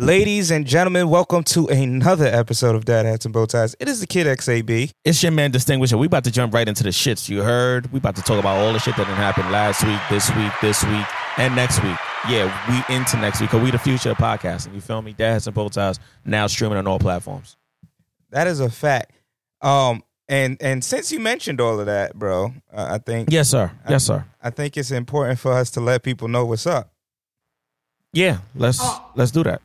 Ladies and gentlemen, welcome to another episode of Dad Hats and Bow Ties. It is the Kid XAB. It's your man Distinguisher. We about to jump right into the shits you heard. We about to talk about all the shit that done happened last week, this week, this week, and next week. Yeah, we into next week because we the future of podcasting. You feel me? Dad Hats and Bow Ties now streaming on all platforms. That is a fact. Um, and and since you mentioned all of that, bro, uh, I think Yes, sir. Yes, sir. I think it's important for us to let people know what's up. Yeah, let's let's do that.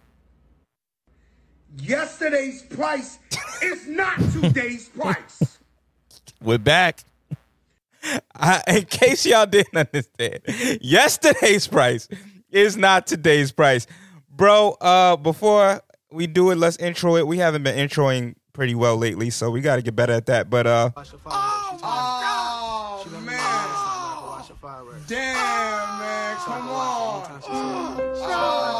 Yesterday's price is not today's price. We're back. I, in case y'all didn't understand, yesterday's price is not today's price, bro. Uh, before we do it, let's intro it. We haven't been introing pretty well lately, so we got to get better at that. But uh, Oh, man. Damn, man. Come on. Oh,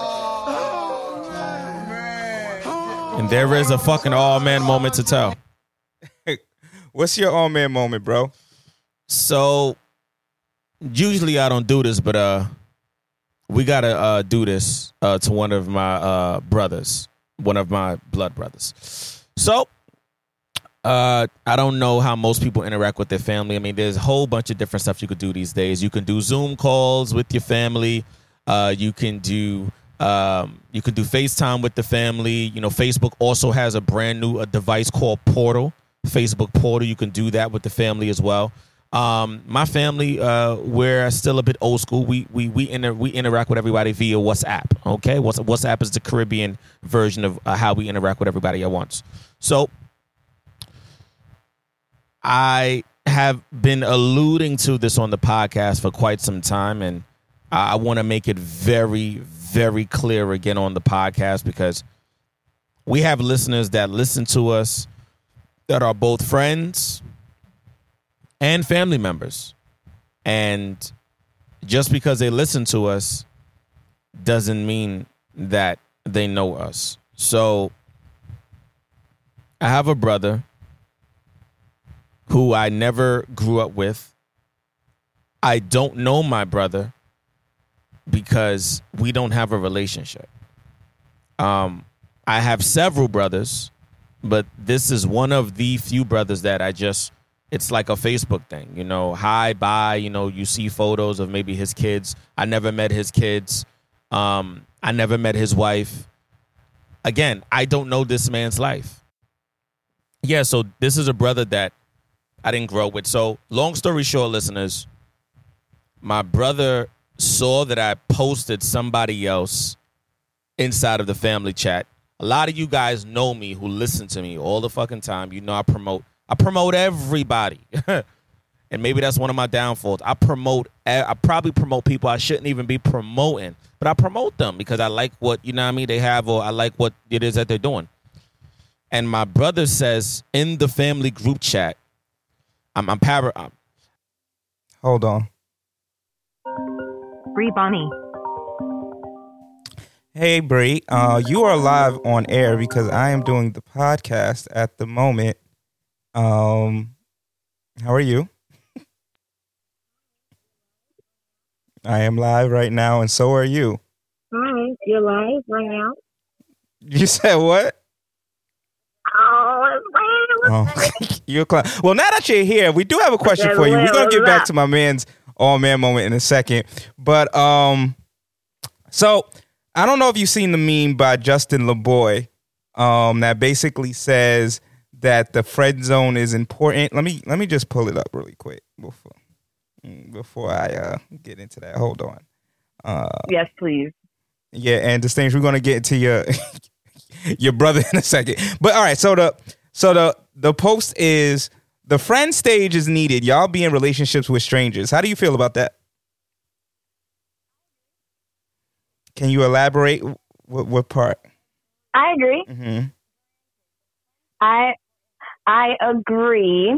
And there is a fucking all man moment to tell. what's your all man moment, bro? So usually I don't do this, but uh we gotta uh do this uh to one of my uh brothers, one of my blood brothers. So uh I don't know how most people interact with their family. I mean, there's a whole bunch of different stuff you could do these days. You can do Zoom calls with your family. Uh you can do um, you can do FaceTime with the family. You know, Facebook also has a brand new a device called Portal, Facebook Portal. You can do that with the family as well. Um, my family, uh, we're still a bit old school. We we we inter- we interact with everybody via WhatsApp. Okay, What's WhatsApp is the Caribbean version of uh, how we interact with everybody at once. So I have been alluding to this on the podcast for quite some time, and I want to make it very, very clear again on the podcast because we have listeners that listen to us that are both friends and family members. And just because they listen to us doesn't mean that they know us. So I have a brother who I never grew up with. I don't know my brother because we don't have a relationship. Um, I have several brothers, but this is one of the few brothers that I just it's like a Facebook thing, you know, hi, bye, you know, you see photos of maybe his kids. I never met his kids. Um, I never met his wife. Again, I don't know this man's life. Yeah, so this is a brother that I didn't grow with. So, long story short, listeners, my brother saw that I posted somebody else inside of the family chat. A lot of you guys know me who listen to me all the fucking time. You know I promote I promote everybody. and maybe that's one of my downfalls. I promote I probably promote people I shouldn't even be promoting, but I promote them because I like what, you know what I mean, they have or I like what it is that they're doing. And my brother says in the family group chat, I'm I'm, para, I'm Hold on. Bree Bonnie. Hey, Bree. Uh, you are live on air because I am doing the podcast at the moment. Um, how are you? I am live right now, and so are you. Hi, you're live right now. You said what? Oh, Oh, you're a clown. Well, now that you're here, we do have a question for you. We're gonna get back to my man's all man moment in a second, but um, so I don't know if you've seen the meme by Justin LaBoy um, that basically says that the friend zone is important. Let me let me just pull it up really quick before mm, before I uh, get into that. Hold on. Uh, yes, please. Yeah, and distinguished, we're gonna get into your your brother in a second. But all right, so the so the the post is the friend stage is needed. Y'all be in relationships with strangers. How do you feel about that? Can you elaborate? What what part? I agree. hmm I I agree.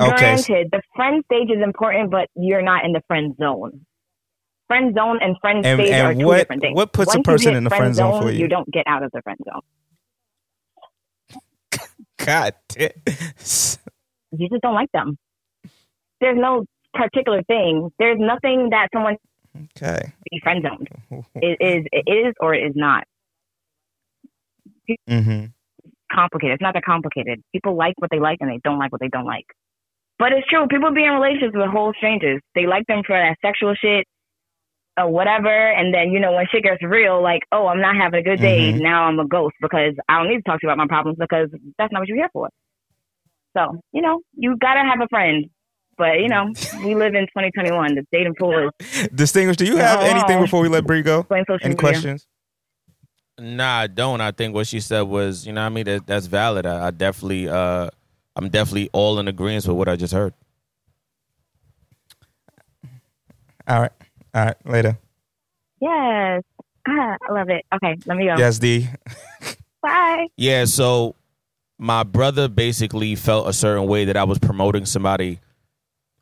Okay. Granted, the friend stage is important, but you're not in the friend zone. Friend zone and friend And- stage and are two what- different things. what puts a Once you person in the friend friend zone for you? You don't get out of the friend zone. God damn. You just don't like them. There's no particular thing. There's nothing that someone Okay. be friend zoned. It is it is or it is not. hmm complicated. It's not that complicated. People like what they like and they don't like what they don't like. But it's true. People be in relationships with whole strangers. They like them for that sexual shit or whatever. And then, you know, when shit gets real, like, oh, I'm not having a good day. Mhm. Now I'm a ghost because I don't need to talk to you about my problems because that's not what you're here for. So, you know, you got to have a friend. But, you know, we live in 2021. The dating pool is Distinguished, do you have Oh. anything before we let Bree go? playing social Any media. questions? Nah, I don't. I think what she said was, you know, what I mean, that, that's valid. I, I definitely, uh, I'm definitely all in agreement with what I just heard. All right. All right. Later. Yes. Ah, I love it. Okay, let me go. Yes, D. Bye. Yeah, so my brother basically felt a certain way that I was promoting somebody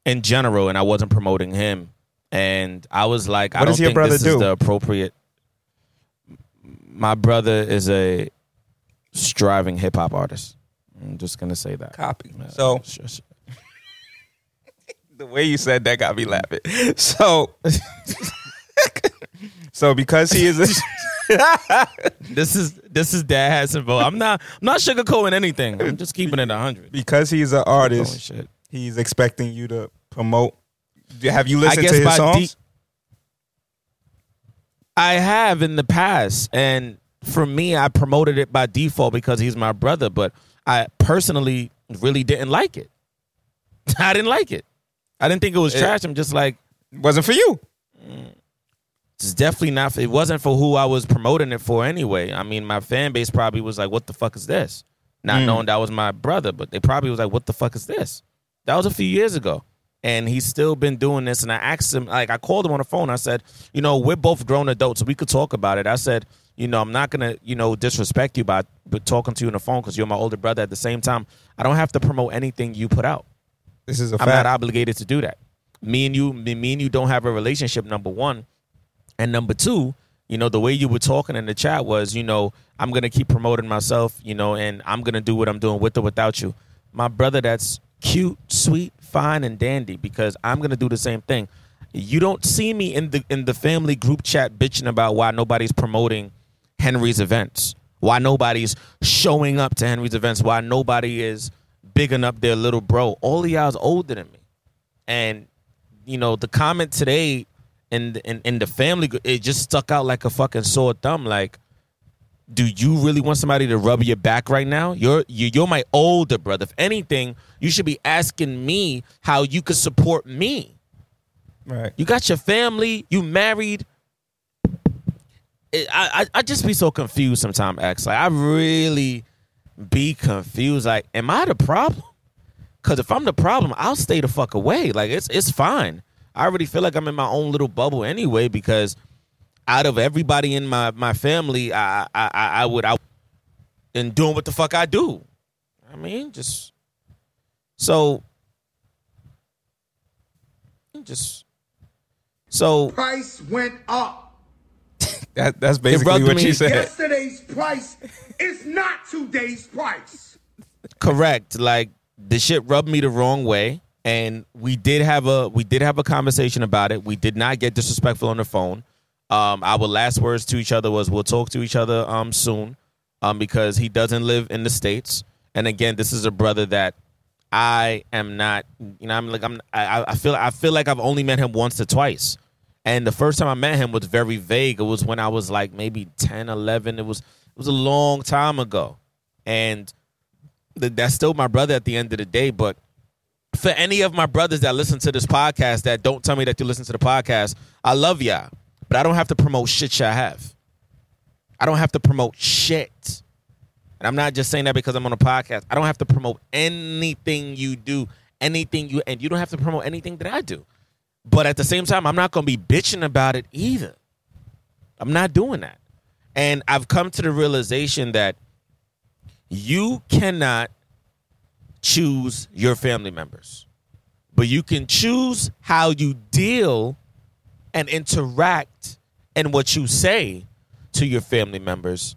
in general, and I wasn't promoting him. And I was like, I What don't does your think brother this do? is the appropriate. My brother is a striving hip hop artist. I'm just gonna say that. Copy. Yeah, So sure, sure. the way you said that got me laughing. So, so because he is a this is this is dad has some vote. I'm not I'm not sugarcoating anything. I'm just keeping it hundred. because he's an artist, shit. he's expecting you to promote. Have you listened to his songs? deep- I have in the past, and for me, I promoted it by default because he's my brother. But I personally really didn't like it. I didn't like it. I didn't think it was It- trash. I'm just like, Wasn't for you. Mm. It's definitely not. It wasn't for who I was promoting it for anyway. I mean, my fan base probably was like, "What the fuck is this?" Not Mm. knowing that was my brother, but they probably was like, "What the fuck is this?" That was a few years ago, and he's still been doing this. And I asked him, like, I called him on the phone. I said, "You know, we're both grown adults, so we could talk about it." I said, "You know, I'm not gonna, you know, disrespect you by, talking to you on the phone because you're my older brother. At the same time, I don't have to promote anything you put out." This is a I'm fact. not obligated to do that. Me and you, me, me and you don't have a relationship. Number one, and number two, you know, the way you were talking in the chat was, you know, I'm gonna keep promoting myself, you know, and I'm gonna do what I'm doing with or without you. My brother, that's cute, sweet, fine, and dandy because I'm gonna do the same thing. You don't see me in the in the family group chat bitching about why nobody's promoting Henry's events, why nobody's showing up to Henry's events, why nobody is bigging up their little bro. All of y'all's older than me, and you know the comment today the, in, in the family it just stuck out like a fucking sore thumb. Like, do you really want somebody to rub your back right now? You're you, you're my older brother. If anything, you should be asking me how you could support me. right. You got your family. You married. It, I, I I just be so confused sometimes. X like I really be confused. Like, am I the problem? Because if I'm the problem, I'll stay the fuck away. Like it's it's fine. I already feel like I'm in my own little bubble anyway. Because out of everybody in my my family, I I I, I would I in doing what the fuck I do. I mean, just so just so Price went up. That, that's basically what me- she said. Yesterday's price is not today's price. correct like the shit rubbed me the wrong way and we did have a we did have a conversation about it we did not get disrespectful on the phone um our last words to each other was we'll talk to each other um soon um because he doesn't live in the states and again this is a brother that i am not you know i'm like i'm i, I feel i feel like i've only met him once or twice And the first time I met him was very vague. It was when I was like maybe 10, 11. It was it was a long time ago. And th- that's still my brother at the end of the day, but for any of my brothers that listen to this podcast that don't tell me that you listen to the podcast, I love y'all. But I don't have to promote shit y'all have. I don't have to promote shit. And I'm not just saying that because I'm on a podcast. I don't have to promote anything you do, anything you, and you don't have to promote anything that I do. But at the same time, I'm not going to be bitching about it either. I'm not doing that. And I've come to the realization that you cannot choose your family members, but you can choose how you deal and interact and what you say to your family members.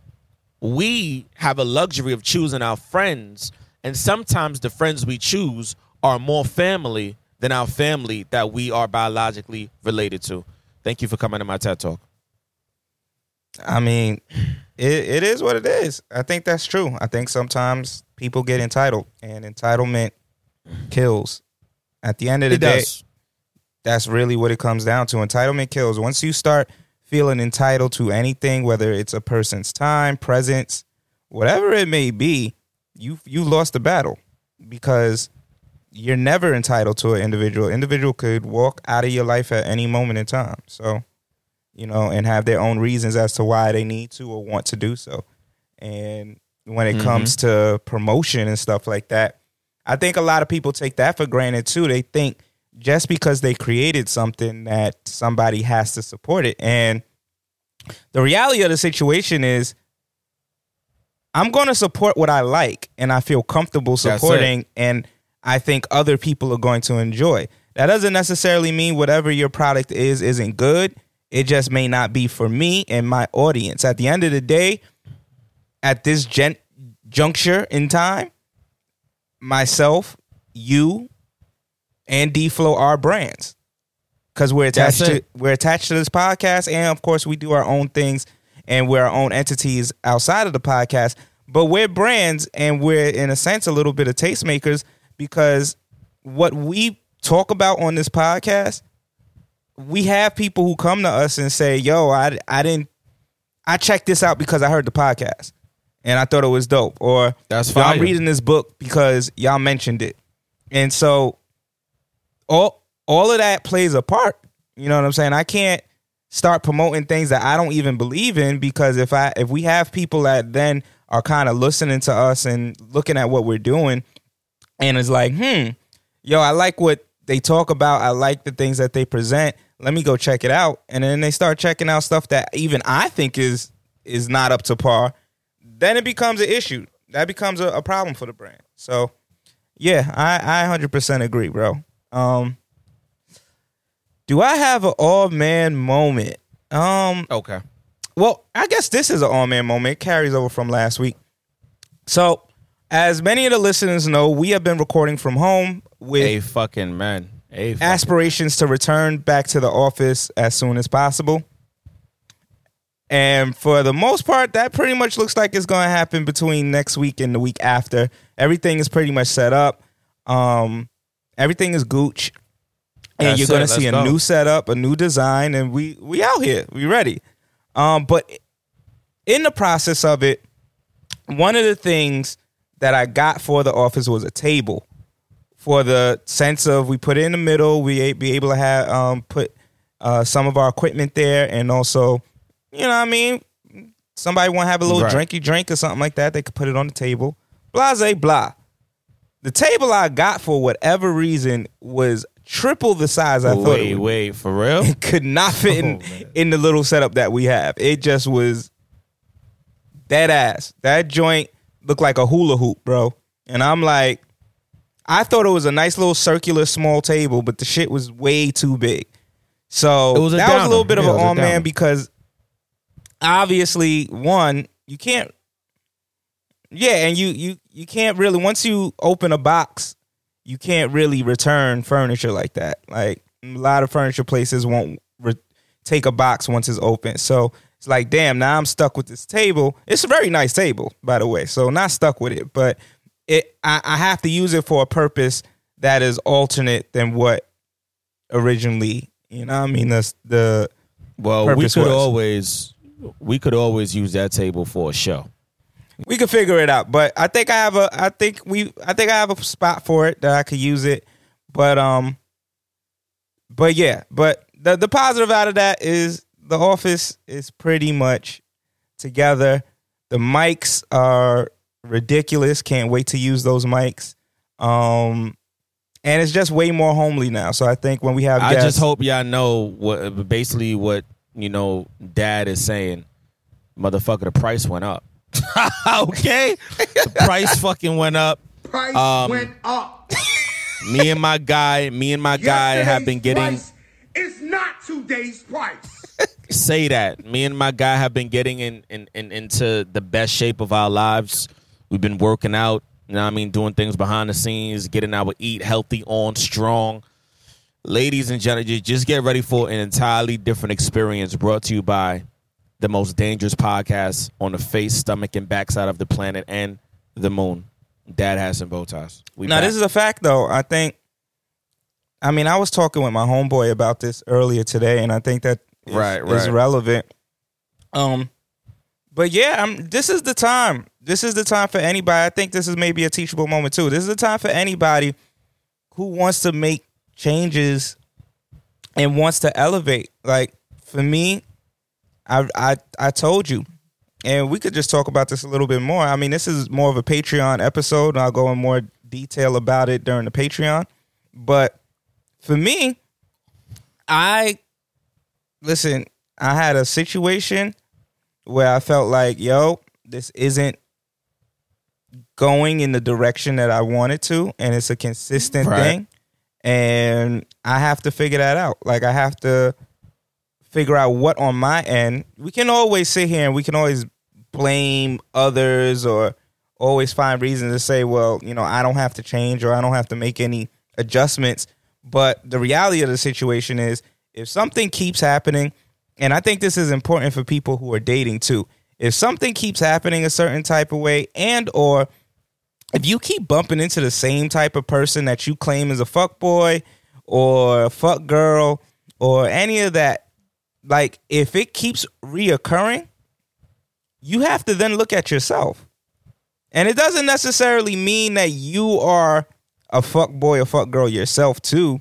We have a luxury of choosing our friends, and sometimes the friends we choose are more family than our family that we are biologically related to. Thank you for coming to my TED Talk. I mean, it, it is what it is. I think that's true. I think sometimes people get entitled, and entitlement kills. At the end of the It day, does. that's really what it comes down to. Entitlement kills. Once you start feeling entitled to anything, whether it's a person's time, presence, whatever it may be, you you lost the battle because you're never entitled to an individual. Individual could walk out of your life at any moment in time. So, you know, and have their own reasons as to why they need to or want to do so. And when it comes mm-hmm. to promotion and stuff like that, I think a lot of people take that for granted too. They think just because they created something that somebody has to support it. And the reality of the situation is I'm going to support what I like and I feel comfortable supporting and I think other people are going to enjoy. That doesn't necessarily mean whatever your product is isn't good. It just may not be for me and my audience. At the end of the day, at this gen- juncture in time, myself, you, and D Flow are brands because we're attached That's to it. we're attached to this podcast, and of course we do our own things and we're our own entities outside of the podcast. But we're brands, and we're in a sense a little bit of tastemakers because what we talk about on this podcast, we have people who come to us and say, "Yo, I I didn't I checked this out because I heard the podcast and I thought it was dope," or That's "Yo, I'm reading this book because y'all mentioned it, and so all all of that plays a part. You know what I'm saying? I can't start promoting things that I don't even believe in because if I if we have people that then are kind of listening to us and looking at what we're doing and it's like, hmm, yo, I like what they talk about. I like the things that they present. Let me go check it out. And then they start checking out stuff that even I think is is not up to par. Then it becomes an issue. That becomes a, a problem for the brand. So yeah, I I 100% agree, bro. Um do I have an all man moment? Um Okay. well, I guess this is an all man moment. It carries over from last week. So, as many of the listeners know, we have been recording from home with A fucking man. Fucking aspirations to return back to the office as soon as possible. And for the most part, that pretty much looks like it's going to happen between next week and the week after. Everything is pretty much set up. Um, everything is gooch, and That's you're going to see a go. new setup, a new design, and we we out here, we ready. Um, but in the process of it, one of the things that I got for the office was a table for the sense of we put it in the middle, we be able to have um, put uh, some of our equipment there, and also, you know, what I mean, somebody want to have a little Right. drinky drink or something like that, they could put it on the table. Blase blah. The table I got for whatever reason was triple the size I thought it Wait, wait, for real? it could not fit in, Oh, in the little setup that we have. It just was dead ass. That joint looked like a hula hoop, bro. And I'm like, I thought it was a nice little circular small table, but the shit was way too big. So It was that was a little bit of Yeah, an it was a on man because obviously, one, you can't yeah, and you you you can't really once you open a box, you can't really return furniture like that. Like a lot of furniture places won't re- take a box once it's open. So it's like, damn, now I'm stuck with this table. It's a very nice table, by the way. So not stuck with it, but it I, I have to use it for a purpose that is alternate than what originally You know, what I mean, that's the Well, we could was. always we could always use that table for a show. we could figure it out. But I think I have a, I think we, I think I have a spot for it that I could use it. But um, but yeah, but the the positive out of that is the office is pretty much together. The mics are ridiculous. Can't wait to use those mics. Um, and it's just way more homely now. So I think when we have I guests, just hope y'all know what basically what you know. Dad is saying, motherfucker, the price went up. okay, the price fucking went up. Price Um, went up. Me and my guy, me and my guy have been getting. it's not today's price. say that. Me and my guy have been getting in, in, in into the best shape of our lives. We've been working out, you know what I mean, doing things behind the scenes, getting our eat healthy on strong. Ladies and gentlemen, just get ready for an entirely different experience brought to you by the most dangerous podcast on the face, stomach, and backside of the planet and the moon. Dad Hats and Bow Ties. We Now back. this is a fact though. I think I mean I was talking with my homeboy about this earlier today and I think that is, Right, is relevant. Um but yeah, I'm this is the time. This is the time for anybody. I think this is maybe a teachable moment too. This is the time for anybody who wants to make changes and wants to elevate. Like for me, I I I told you and we could just talk about this a little bit more. I mean, this is more of a Patreon episode, I'll go in more detail about it during the Patreon. But for me, I listen, I had a situation where I felt like, yo, this isn't going in the direction that I wanted to, and it's a consistent Right. thing. And I have to figure that out. Like I have to figure out what on my end. We can always sit here and we can always blame others or always find reasons to say, well, you know, I don't have to change or I don't have to make any adjustments. But the reality of the situation is if something keeps happening, and I think this is important for people who are dating too. If something keeps happening a certain type of way and or if you keep bumping into the same type of person that you claim is a fuck boy or a fuck girl or any of that, like if it keeps reoccurring, you have to then look at yourself. And it doesn't necessarily mean that you are a fuck boy or fuck girl yourself too,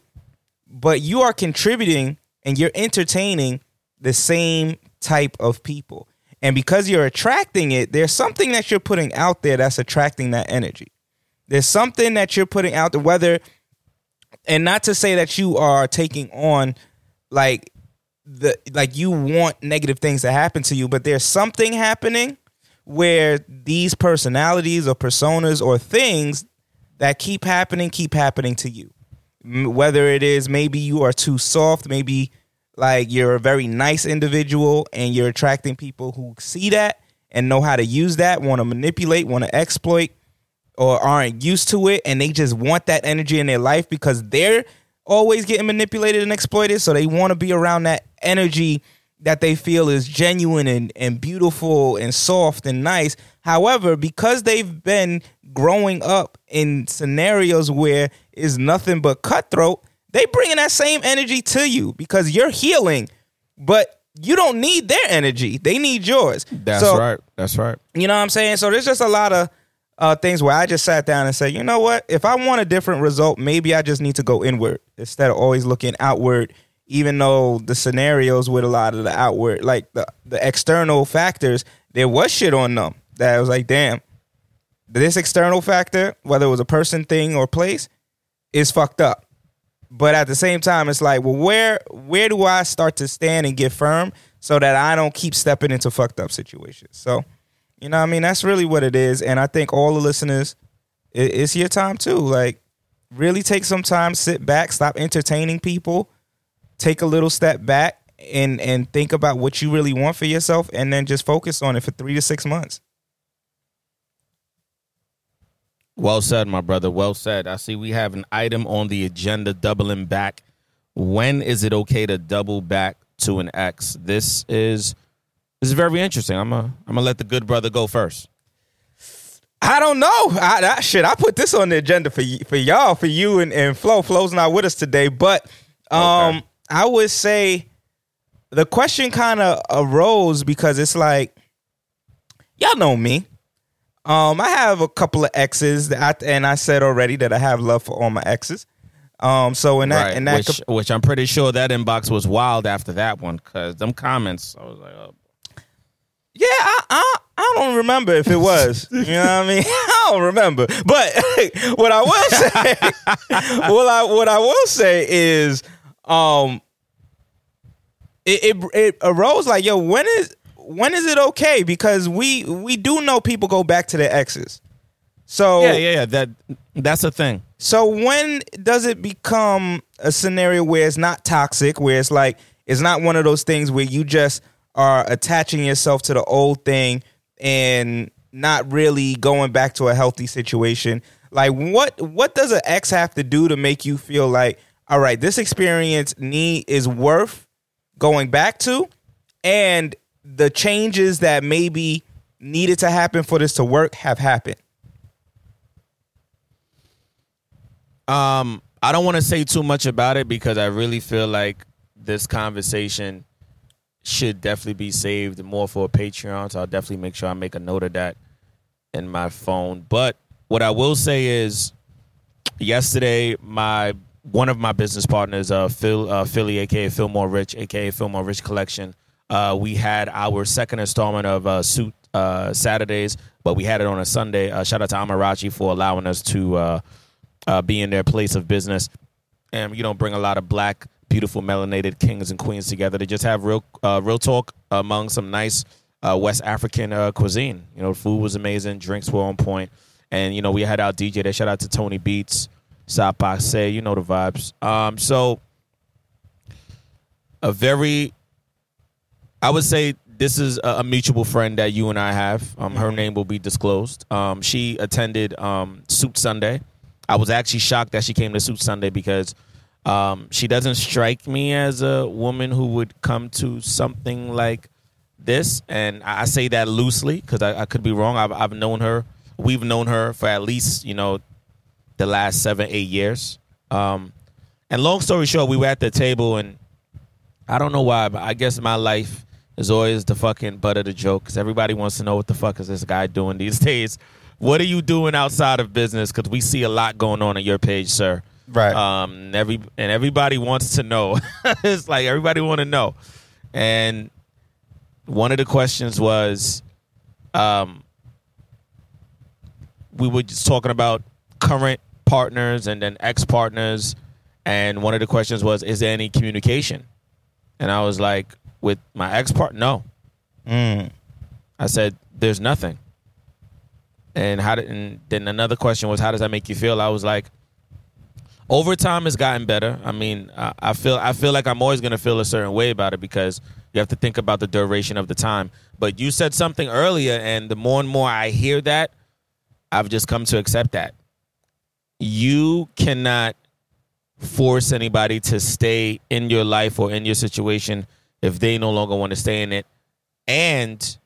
but you are contributing and you're entertaining the same type of people. And because you're attracting it, there's something that you're putting out there that's attracting that energy. There's something that you're putting out there, whether, and not to say that you are taking on like the like you want negative things to happen to you, but there's something happening where these personalities or personas or things that keep happening keep happening to you. Whether it is maybe you are too soft, maybe like you're a very nice individual and you're attracting people who see that and know how to use that, want to manipulate, want to exploit, or aren't used to it and they just want that energy in their life because they're always getting manipulated and exploited. So they want to be around that energy that they feel is genuine and, and beautiful and soft and nice. However, because they've been growing up in scenarios where is nothing but cutthroat, they bringing that same energy to you because you're healing, but you don't need their energy. They need yours. That's So- right. That's right. you know what I'm saying? So there's just a lot of uh, things where I just sat down and said, you know what? If I want a different result, maybe I just need to go inward instead of always looking outward. Even though the scenarios with a lot of the outward, like the the external factors, there was shit on them that I was like, damn, this external factor, whether it was a person, thing, or place, is fucked up. But at the same time, it's like, well, where where do I start to stand and get firm so that I don't keep stepping into fucked up situations? So, you know, what I mean, that's really what it is. And I think all the listeners, it, it's your time too. Like, really take some time, sit back, stop entertaining people, take a little step back, and and think about what you really want for yourself, and then just focus on it for three to six months. Well said, my brother. Well said. I see we have an item on the agenda doubling back. When is it okay to double back to an ex? This is this is very interesting. I'm a I'm gonna let the good brother go first. I don't know. I, that shit. I put this on the agenda for y- for y'all, for you and, and Flo. Flo's not with us today, but um, Okay. I would say the question kind of arose because it's like y'all know me. Um, I have a couple of exes that I, and I said already that I have love for all my exes. Um, so in that right. in that which, which I'm pretty sure that inbox was wild after that one because them comments. I was like, oh. Yeah, I, I I don't remember if it was. You know what I mean? I don't remember. But what I will say, what I what I will say is, um, it, it it arose like, yo, when is when is it okay? Because we we do know people go back to their exes. So yeah, yeah, yeah. That that's a thing. so when does it become a scenario where it's not toxic, where it's like it's not one of those things where you just are attaching yourself to the old thing and not really going back to a healthy situation? Like what what does an ex have to do to make you feel like, all right, this experience need is worth going back to and the changes that maybe needed to happen for this to work have happened. Um, I don't want to say too much about it because I really feel like this conversation should definitely be saved more for a Patreon. So I'll definitely make sure I make a note of that in my phone. But what I will say is, yesterday my one of my business partners, uh, Phil uh, Philly, aka Fillmore Rich, aka Fillmore Rich Collection, uh, we had our second installment of uh, Suit uh, Saturdays, but we had it on a Sunday. Uh, shout out to Amarachi for allowing us to uh, uh, be in their place of business. And you know bring a lot of black beautiful melanated kings and queens together to just have real real talk among some nice west african cuisine. You know food was amazing drinks were on point. And you know we had our dj there. Shout out to tony beats Sapa say you know the vibes. Um so a very i would say this is a, a mutual friend that you and i have um her name will be disclosed um she attended um suit sunday I was actually shocked that she came to Suit Sunday because um, she doesn't strike me as a woman who would come to something like this. And I I say that loosely because I, I could be wrong. I've, I've known her. We've known her for at least you know the last seven, eight years. Um, and long story short, we were at the table, and I don't know why, but I guess my life is always the fucking butt of the joke because everybody wants to know what the fuck is this guy doing these days. What are you doing outside of business? Because we see a lot going on on your page, sir. Right. Um. Every and everybody wants to know. it's like everybody want to know. And one of the questions was, um, we were just talking about current partners and then ex partners, and one of the questions was, is there any communication? And I was like, with my ex part, no. Mm. I said, there's nothing. And how did, and then another question was, how does that make you feel? I was like, over time it's gotten better. I mean, I, I feel I feel like I'm always gonna feel a certain way about it because you have to think about the duration of the time. But you said something earlier, and the more and more I hear that, I've just come to accept that. You cannot force anybody to stay in your life or in your situation if they no longer want to stay in it. And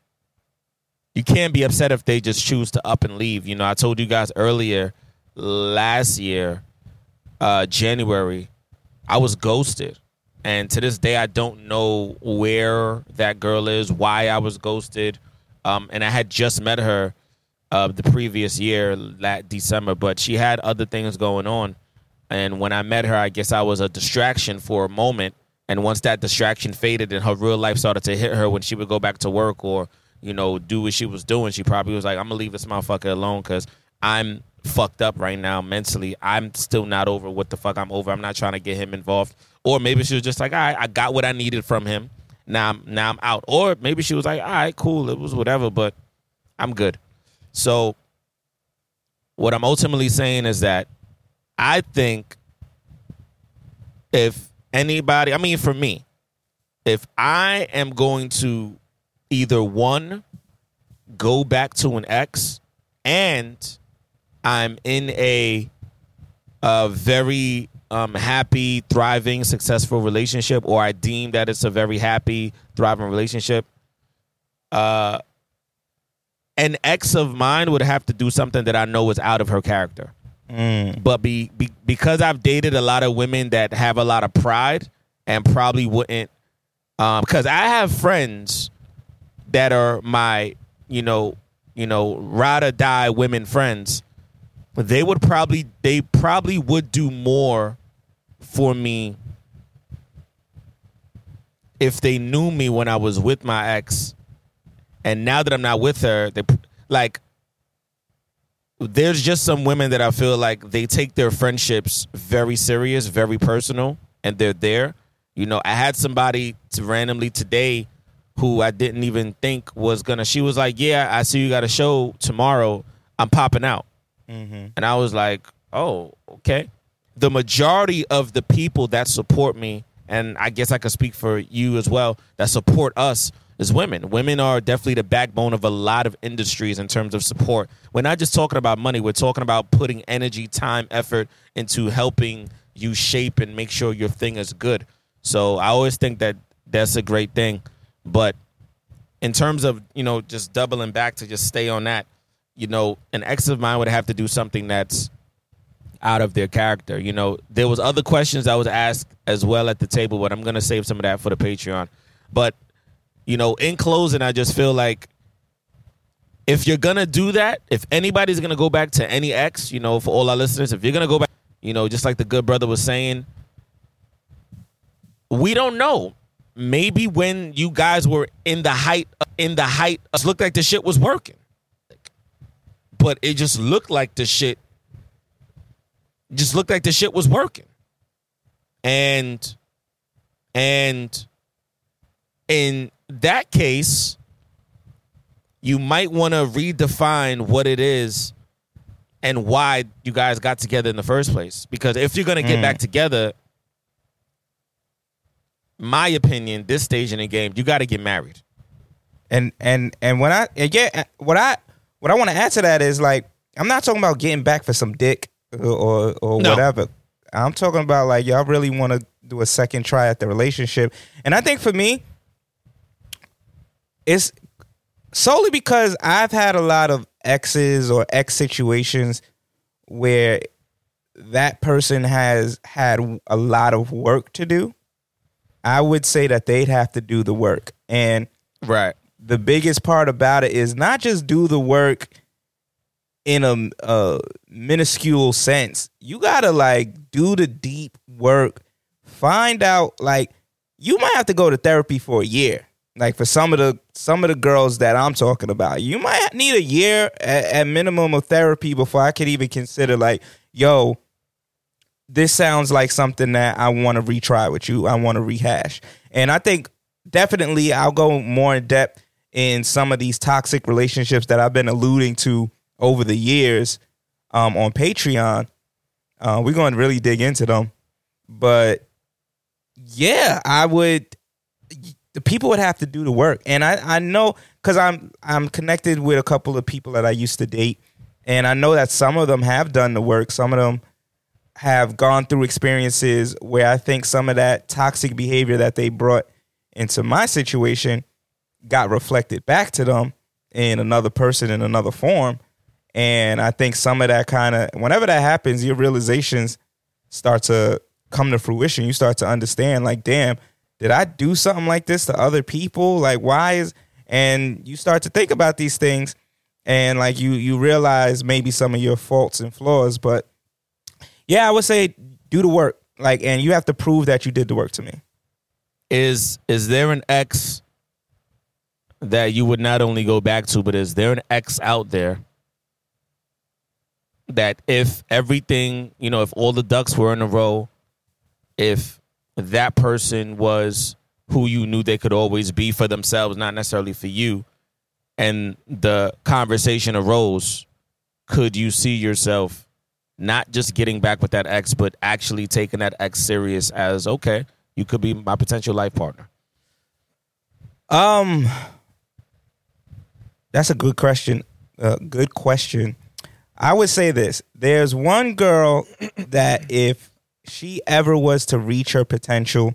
you can't be upset if they just choose to up and leave. You know, I told you guys earlier last year, uh, January, I was ghosted. And to this day, I don't know where that girl is, why I was ghosted. Um, and I had just met her uh, the previous year, that December, but she had other things going on. And when I met her, I guess I was a distraction for a moment. And once that distraction faded and her real life started to hit her when she would go back to work or, you know, do what she was doing, she probably was like, I'm going to leave this motherfucker alone because I'm fucked up right now mentally. I'm still not over what the fuck I'm over. I'm not trying to get him involved. Or maybe she was just like, all right, I got what I needed from him. Now I'm, now I'm out. Or maybe she was like, all right, cool. It was whatever, but I'm good. So what I'm ultimately saying is that I think if anybody, I mean, for me, if I am going to either one, go back to an ex, and I'm in a, a very um, happy, thriving, successful relationship, or I deem that it's a very happy, thriving relationship, uh, an ex of mine would have to do something that I know is out of her character. But be, be because I've dated a lot of women that have a lot of pride and probably wouldn't um because I have friends that are my, you know, you know, ride or die women friends. They would probably they probably would do more for me if they knew me when I was with my ex, and now that I'm not with her, they like. There's just some women that I feel like they take their friendships very serious, very personal, and they're there. You know, I had somebody to randomly today who I didn't even think was gonna. She was like, "Yeah, I see you got a show tomorrow. I'm popping out," mm-hmm. and I was like, "Oh, okay." The majority of the people that support me, and I guess I could speak for you as well, that support us is women. Women are definitely the backbone of a lot of industries in terms of support. We're not just talking about money. We're talking about putting energy, time, effort into helping you shape and make sure your thing is good. So I always think that that's a great thing. But in terms of, you know, just doubling back to just stay on that, you know, an ex of mine would have to do something that's out of their character. You know, there was other questions I was asked as well at the table, but I'm gonna save some of that for the Patreon. But, you know, in closing, I just feel like if you're gonna do that, if anybody's gonna go back to any ex, you know, for all our listeners, if you're gonna go back, you know, just like the good brother was saying, we don't know. Maybe when you guys were in the height, in the height, it looked like the shit was working, but it just looked like the shit, just looked like the shit was working, and, and, in that case, you might want to redefine what it is and why you guys got together in the first place. Because if you're gonna get mm. back together, my opinion, this stage in the game, you got to get married. and and and when I and yeah, what I what I want to add to that is like I'm not talking about getting back for some dick or or, or No. whatever. I'm talking about like y'all really want to do a second try at the relationship, and I think for me, it's solely because I've had a lot of exes or ex situations where that person has had a lot of work to do. I would say that they'd have to do the work. And Right. the biggest part about it is not just do the work in a, a minuscule sense. You gotta like do the deep work. Find out like you might have to go to therapy for a year. Like for some of the some of the girls that I'm talking about, you might need a year at, at minimum of therapy before I could even consider like, yo, this sounds like something that I want to retry with you. I want to rehash. And I think definitely I'll go more in depth in some of these toxic relationships that I've been alluding to over the years um, on Patreon. Uh, we're going to really dig into them. But yeah, I would. The people would have to do the work, and I I know because I'm I'm connected with a couple of people that I used to date, and I know that some of them have done the work. Some of them have gone through experiences where I think some of that toxic behavior that they brought into my situation got reflected back to them in another person in another form. And I think some of that kind of, whenever that happens, your realizations start to come to fruition. You start to understand, like, damn, did I do something like this to other people? Like, why is, and you start to think about these things and like you, you realize maybe some of your faults and flaws, but yeah, I would say do the work. Like, and you have to prove that you did the work to me. Is is there an ex that you would not only go back to, but is there an ex out there that if everything, you know, if all the ducks were in a row, if that person was who you knew they could always be for themselves, not necessarily for you, and the conversation arose, could you see yourself not just getting back with that ex, but actually taking that ex serious as okay, you could be my potential life partner? Um, that's a good question. Uh, good question. I would say this: there's one girl that if she ever was to reach her potential,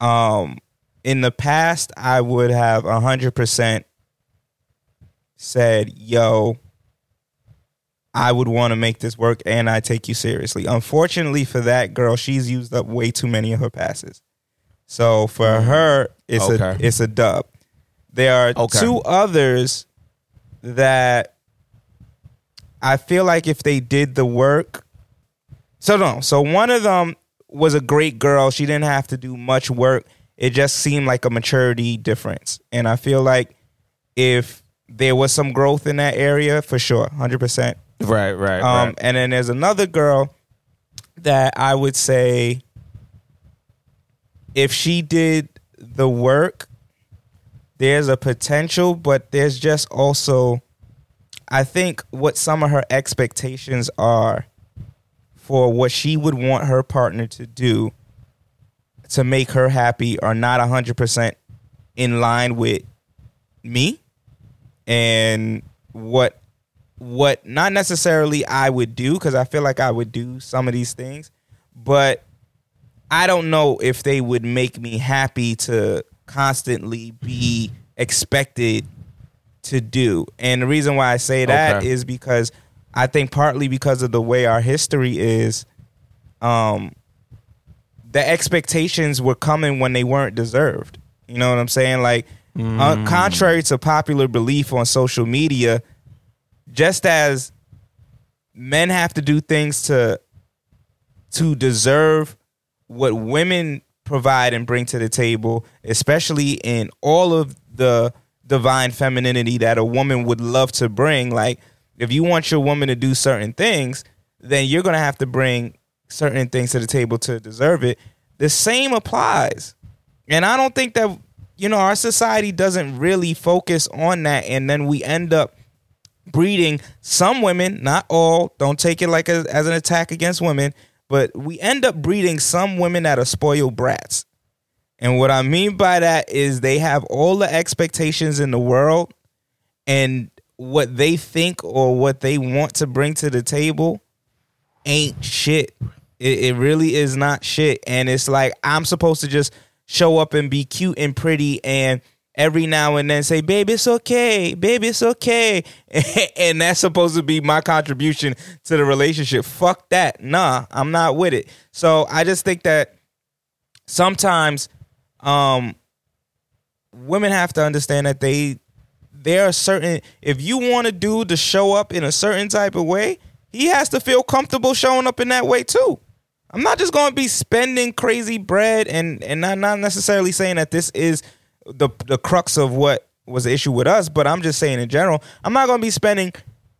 um, in the past, I would have a hundred percent said, "Yo, I would want to make this work and I take you seriously. Unfortunately for that girl, she's used up way too many of her passes. So for her, it's a it's a dub. There are Okay. two others that I feel like if they did the work. So no, so one of them was a great girl. She didn't have to do much work. It just seemed like a maturity difference. And I feel like if there was some growth in that area, for sure, 100%. Right, right, Um, right. And then there's another girl that I would say if she did the work, there's a potential, but there's just also, I think, what some of her expectations are for what she would want her partner to do to make her happy are not 100% in line with me and what what not necessarily I would do because I feel like I would do some of these things, but I don't know if they would make me happy to constantly be expected to do. And the reason why I say that is Okay. because I think partly because of the way our history is, um, the expectations were coming when they weren't deserved. You know what I'm saying? Like, uh, contrary to popular belief on social media, just as men have to do things to to deserve what women provide and bring to the table, especially in all of the divine femininity that a woman would love to bring. Like, if you want your woman to do certain things, then you're gonna have to bring certain things to the table to deserve it. The same applies. And I don't think that you know our society doesn't really focus on that and then we end up breeding some women, not all, don't take it like a, as an attack against women, but we end up breeding some women that are spoiled brats. And what I mean by that is they have all the expectations in the world and what they think or what they want to bring to the table ain't shit. It, it really is not shit. And it's like I'm supposed to just show up and be cute and pretty and every now and then say, baby, it's okay. Baby, it's okay. and that's supposed to be my contribution to the relationship. Fuck that. Nah, I'm not with it. So I just think that sometimes um women have to understand that they there are certain if you want a dude to show up in a certain type of way, he has to feel comfortable showing up in that way too. I'm not just going to be spending crazy bread and and not not necessarily saying that this is the the crux of what was the issue with us, but I'm just saying in general, I'm not going to be spending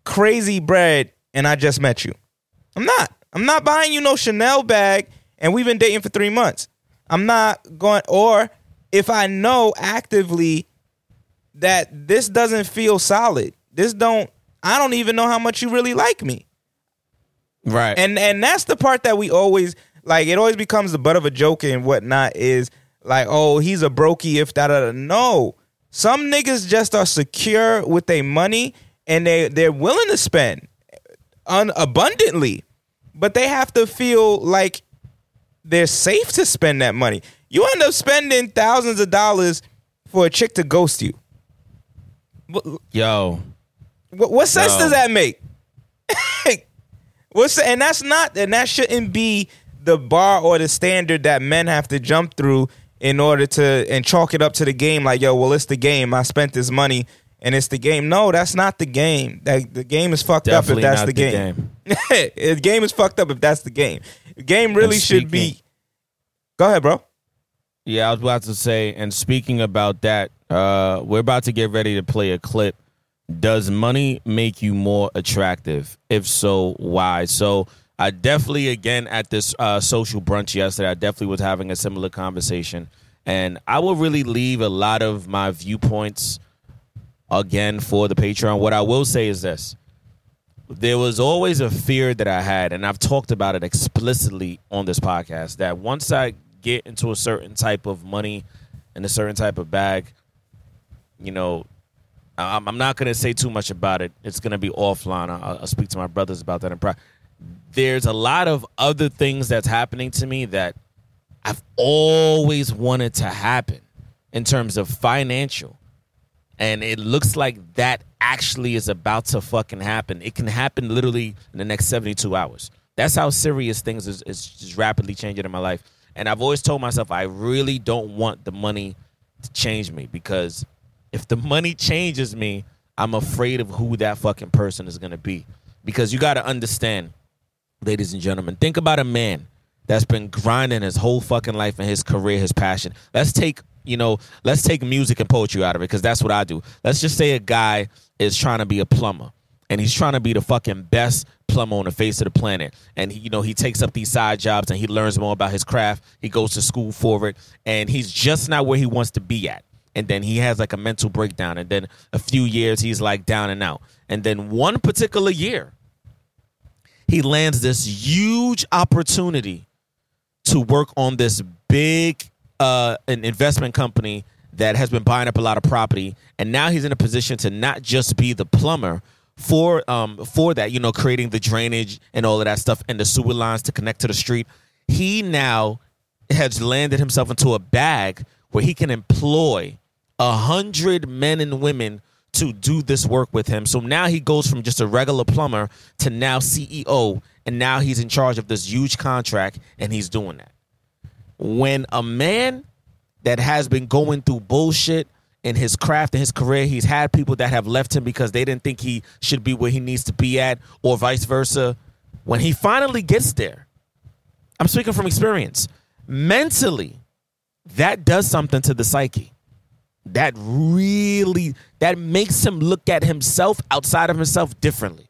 crazy bread and I just met you. I'm not. I'm not buying you no Chanel bag and we've been dating for 3 months. I'm not going or if I know actively that this doesn't feel solid. This don't I don't even know how much you really like me. right. And and that's the part that we always like it always becomes the butt of a joke and whatnot is like, oh, he's a brokey if that da, da. no. Some niggas just are secure with their money and they they're willing to spend un- abundantly, but they have to feel like they're safe to spend that money. You end up spending thousands of dollars for a chick to ghost you. Yo. What, what sense No. does that make? What's and that's not and that shouldn't be the bar or the standard that men have to jump through in order to and chalk it up to the game. Like yo, well, it's the game. I spent this money and it's the game. No, that's not the game. That the game is fucked Definitely up if that's not the the game. the game is fucked up if that's the game. The game really should be. Go ahead, bro. Yeah, I was about to say, and speaking about that, uh, we're about to get ready to play a clip. Does money make you more attractive? If so, why? So I definitely, again, at this uh, social brunch yesterday, I definitely was having a similar conversation. And I will really leave a lot of my viewpoints again for the Patreon. What I will say is this there was always a fear that I had, and I've talked about it explicitly on this podcast, that once I get into a certain type of money and a certain type of bag, you know, I'm, I'm not going to say too much about it. It's going to be offline. I'll, I'll speak to my brothers about that in private. There's a lot of other things that's happening to me that I've always wanted to happen in terms of financial. And it looks like that actually is about to fucking happen. It can happen literally in the next 72 hours. That's how serious things is, is just rapidly changing in my life. And I've always told myself I really don't want the money to change me because if the money changes me, I'm afraid of who that fucking person is gonna be. Because you gotta understand, ladies and gentlemen, think about a man that's been grinding his whole fucking life and his career, his passion. Let's take, you know, let's take music and poetry out of it because that's what I do. Let's just say a guy is trying to be a plumber and he's trying to be the fucking best plumber on the face of the planet. And he, you know, he takes up these side jobs and he learns more about his craft. He goes to school for it, and he's just not where he wants to be at. And then he has like a mental breakdown, and then a few years he's like down and out. And then one particular year, he lands this huge opportunity to work on this big uh, an investment company that has been buying up a lot of property, and now he's in a position to not just be the plumber for um for that, you know, creating the drainage and all of that stuff and the sewer lines to connect to the street. He now has landed himself into a bag where he can employ a hundred men and women to do this work with him. So now he goes from just a regular plumber to now CEO, and now he's in charge of this huge contract, and he's doing that. When a man that has been going through bullshit in his craft and his career, he's had people that have left him because they didn't think he should be where he needs to be at, or vice versa. When he finally gets there, I'm speaking from experience. Mentally, that does something to the psyche that really that makes him look at himself outside of himself differently.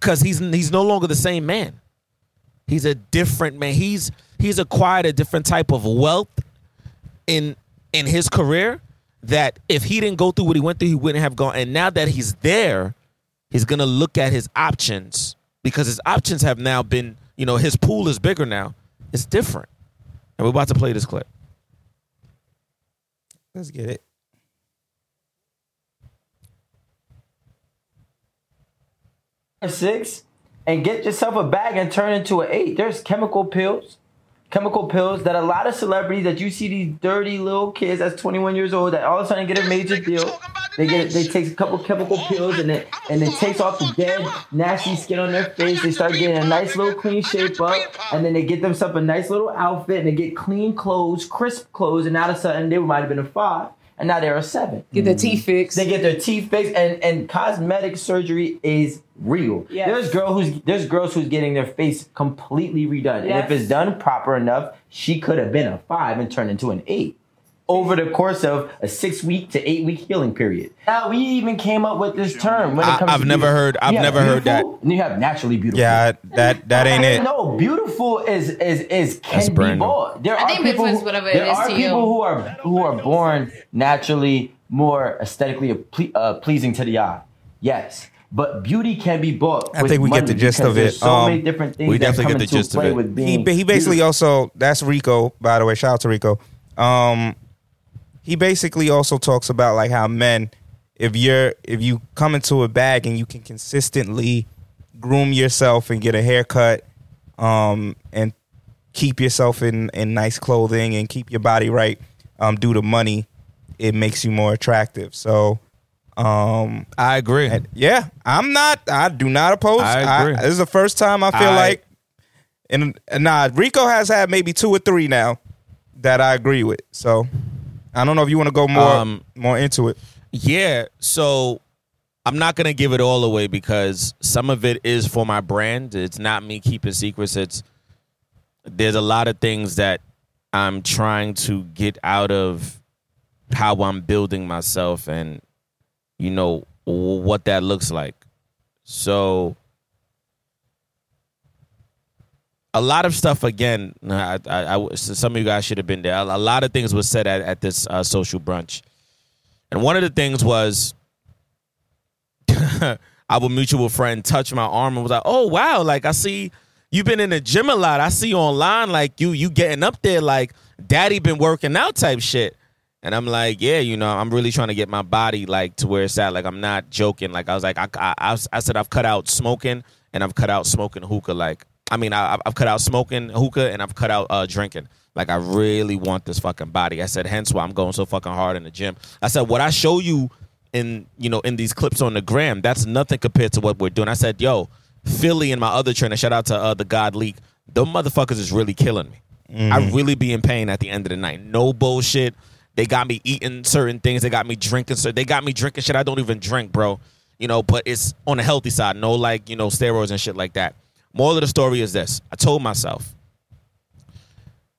Because he's he's no longer the same man. He's a different man. He's he's acquired a different type of wealth in in his career that if he didn't go through what he went through he wouldn't have gone. And now that he's there he's gonna look at his options because his options have now been you know his pool is bigger now. It's different. And we're about to play this clip. Let's get it. Six and get yourself a bag and turn into an eight. There's chemical pills, chemical pills that a lot of celebrities that you see these dirty little kids that's 21 years old that all of a sudden get a major deal. They get they take a couple chemical pills and it and it takes off the dead nasty skin on their face. They start getting a nice little clean shape up, and then they get themselves a nice little outfit and they get clean clothes, crisp clothes, and all of a sudden they might have been a five. And now they're a seven. Get their teeth mm-hmm. fixed. They get their teeth fixed, and and cosmetic surgery is real. Yes. There's girl who's there's girls who's getting their face completely redone, and if it's done proper enough, she could have been a five and turned into an eight over the course of a six week to eight week healing period. Now we even came up with this term when it I- comes. I've to never beauty. heard- I've never heard that. And you have naturally beautiful. Yeah, that that ain't it. No, beautiful is is is can That's be bought. There I are think people beautiful who- whatever it there is are to people you. who are who are born naturally more aesthetically ple- uh, pleasing to the eye. Yes. But beauty can be bought. I with think we get the gist of it. So Um, many different things we that definitely come get the into gist of play it. with being. he he basically beautiful. also that's Rico, by the way. Shout out to Rico. Um, he basically also talks about like how men, if you're if you come into a bag and you can consistently groom yourself and get a haircut, um, and keep yourself in in nice clothing and keep your body right, um, due to money, it makes you more attractive. So, um, i agree and yeah, I'm not. I do not oppose. I agree. this is the first time I feel I- like, and and nah, Rico has had maybe two or three now that I agree with. So I don't know if you want to go more Um, more into it. Yeah, so I'm not gonna give it all away because some of it is for my brand. It's not me keeping secrets. It's there's a lot of things that I'm trying to get out of how I'm building myself and you know what that looks like. So a lot of stuff again. I, I, I- some of you guys should have been there. A, lot of things was said at, at this uh, social brunch. And one of the things was our mutual friend touched my arm and was like, "Oh wow, like I see you've been in the gym a lot. I see online, like you you getting up there, like daddy been working out type shit." And I'm like, "Yeah, you know, I'm really trying to get my body like to where it's at. Like I'm not joking. Like I was like, I, I, I said I've cut out smoking and I've cut out smoking hookah. Like I mean, I, I've cut out smoking hookah and I've cut out uh, drinking. Like I really want this fucking body. I said, hence why I'm going so fucking hard in the gym. I said, what I show you in you know in these clips on the gram. That's nothing compared to what we're doing. I said, yo, Philly and my other trainer, shout out to uh, the God League. Them motherfuckers is really killing me. I really be in pain at the end of the night. No bullshit. They got me eating certain things. They got me drinking. So they got me drinking shit I don't even drink, bro. You know, but it's on the healthy side. No, like you know, steroids and shit like that. Moral of the story is this: I told myself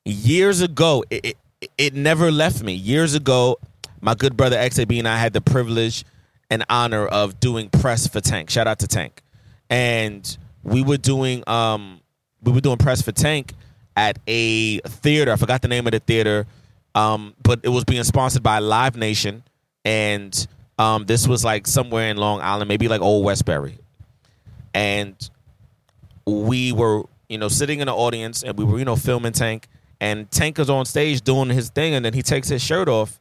years ago, it, it, it never left me. Years ago, my good brother XAB and I had the privilege and honor of doing press for Tank. Shout out to Tank. And we were doing um we were doing press for Tank at a theater. I forgot the name of the theater. Um, but it was being sponsored by Live Nation. And um, this was like somewhere in Long Island, maybe like Old Westbury. And we were, you know, sitting in the audience and we were, you know, filming Tank. And Tank is on stage doing his thing, and then he takes his shirt off,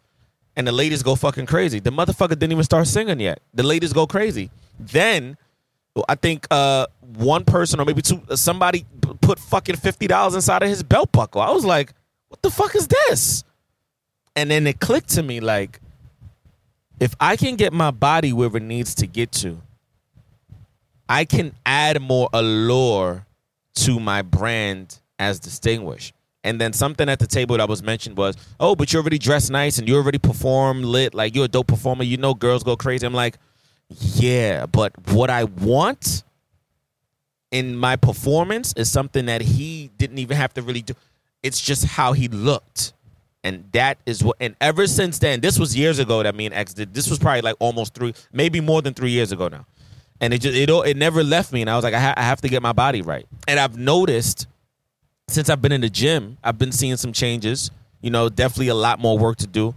and the ladies go fucking crazy. The motherfucker didn't even start singing yet. The ladies go crazy. Then I think uh, one person or maybe two, somebody put fucking fifty dollars inside of his belt buckle. I was like, "What the fuck is this?" And then it clicked to me like, if I can get my body where it needs to get to, I can add more allure to my brand as distinguished. And then something at the table that was mentioned was, oh, but you already dressed nice and you already perform lit, like you're a dope performer. You know, girls go crazy. I'm like, yeah, but what I want in my performance is something that he didn't even have to really do. It's just how he looked. And that is what, and ever since then, this was years ago that me and X did. This was probably like almost three, maybe more than three years ago now. And it just, it, it never left me. And I was like, I, ha- I have to get my body right. And I've noticed since I've been in the gym, I've been seeing some changes. You know, definitely a lot more work to do.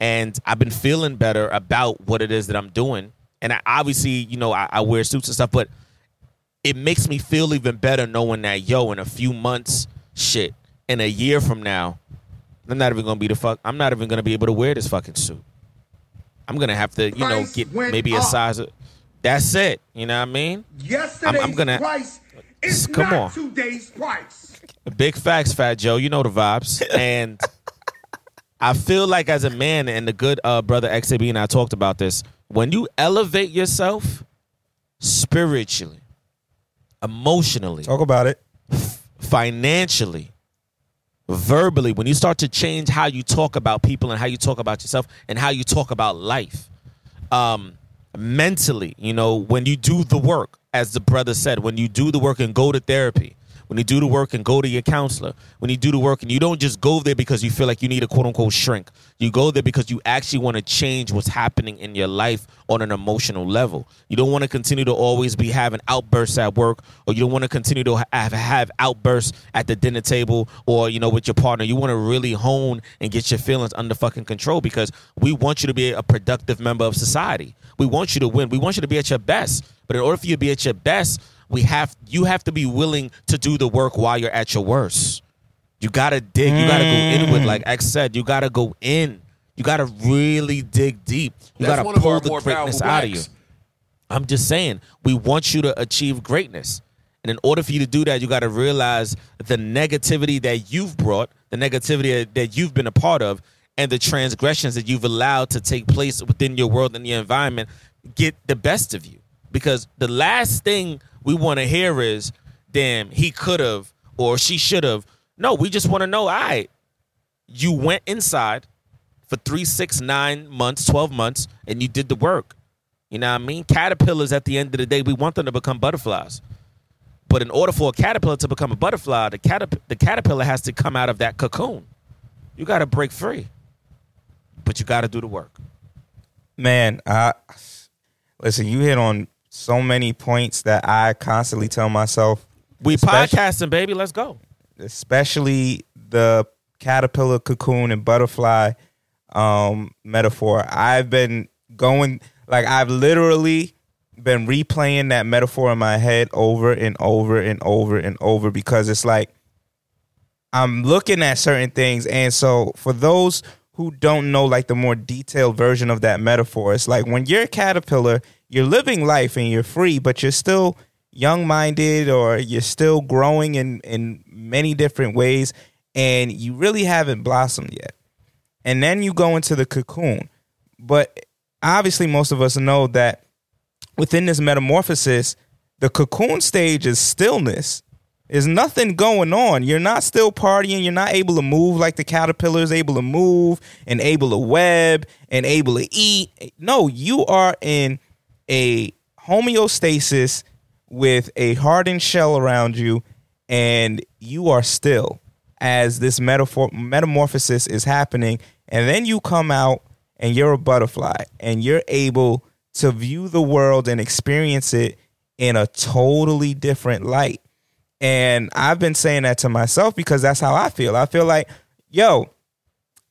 And I've been feeling better about what it is that I'm doing. And I, obviously, you know, I, I wear suits and stuff, but it makes me feel even better knowing that, yo, in a few months, shit, in a year from now, I'm not even gonna be the fuck. I'm not even gonna be able to wear this fucking suit. I'm gonna have to, you know, get maybe a size. Of, that's it. You know what I mean? Yesterday's I'm gonna- price is Come not on. today's price. Big facts, Fat Joe. You know the vibes. And I feel like as a man, and the good uh, brother XAB and I talked about this, when you elevate yourself spiritually, emotionally, Talk about it. financially, verbally, when you start to change how you talk about people and how you talk about yourself and how you talk about life, um, mentally, you know, when you do the work, as the brother said, when you do the work and go to therapy, when you do the work and go to your counselor, when you do the work and you don't just go there because you feel like you need a quote unquote shrink, you go there because you actually want to change what's happening in your life on an emotional level. You don't want to continue to always be having outbursts at work, or you don't want to continue to have, have outbursts at the dinner table or, you know, with your partner. You want to really hone and get your feelings under fucking control because we want you to be a productive member of society. We want you to win. We want you to be at your best. But in order for you to be at your best, we have you have to be willing to do the work while you're at your worst. You gotta dig. You gotta go inward, like X said. You gotta go in. You gotta really dig deep. You That's gotta pull the greatness out of you. I'm just saying, we want you to achieve greatness. And in order for you to do that, you got to realize the negativity that you've brought, the negativity that you've been a part of, and the transgressions that you've allowed to take place within your world and your environment get the best of you. Because the last thing we want to hear is, damn, he could have or she should have. No, we just want to know, all right, you went inside for three, six, nine months, 12 months, and you did the work. You know what I mean? Caterpillars, at the end of the day, we want them to become butterflies. But in order for a caterpillar to become a butterfly, the, caterp- the caterpillar has to come out of that cocoon. You got to break free. But you got to do the work. Man, I listen, you hit on so many points that I constantly tell myself, We podcasting, baby. Let's go. especially the caterpillar, cocoon, and butterfly um, metaphor. I've been going like I've literally been replaying that metaphor in my head over and over and over and over because it's like I'm looking at certain things. And so for those who don't know like the more detailed version of that metaphor, it's like when you're a caterpillar, you're living life and you're free, but you're still young minded or you're still growing in, in many different ways and you really haven't blossomed yet. And then you go into the cocoon. But obviously most of us know that within this metamorphosis, the cocoon stage is stillness. There's nothing going on. You're not still partying. You're not able to move like the caterpillar is able to move and able to web and able to eat. No, you are in a homeostasis with a hardened shell around you, and you are still as this metaphor metamorphosis is happening. And then you come out and you're a butterfly and you're able to view the world and experience it in a totally different light. And I've been saying that to myself because that's how I feel. I feel like, yo,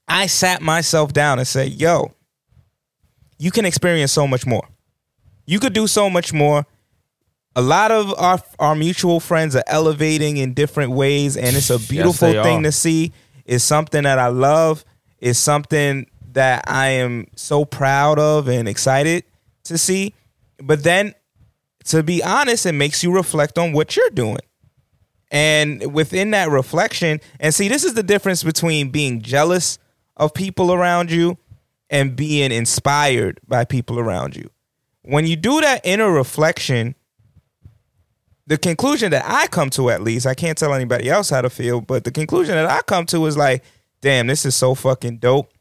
I sat myself down and said, yo, you can experience so much more. You could do so much more. A lot of our our mutual friends are elevating in different ways, and it's a beautiful they thing are. to see. It's something that I love. It's something that I am so proud of and excited to see. But then, to be honest, it makes you reflect on what you're doing. And within that reflection, and see, this is the difference between being jealous of people around you and being inspired by people around you. When you do that inner reflection, the conclusion that I come to, at least, I can't tell anybody else how to feel, but the conclusion that I come to is like, damn, this is so fucking dope.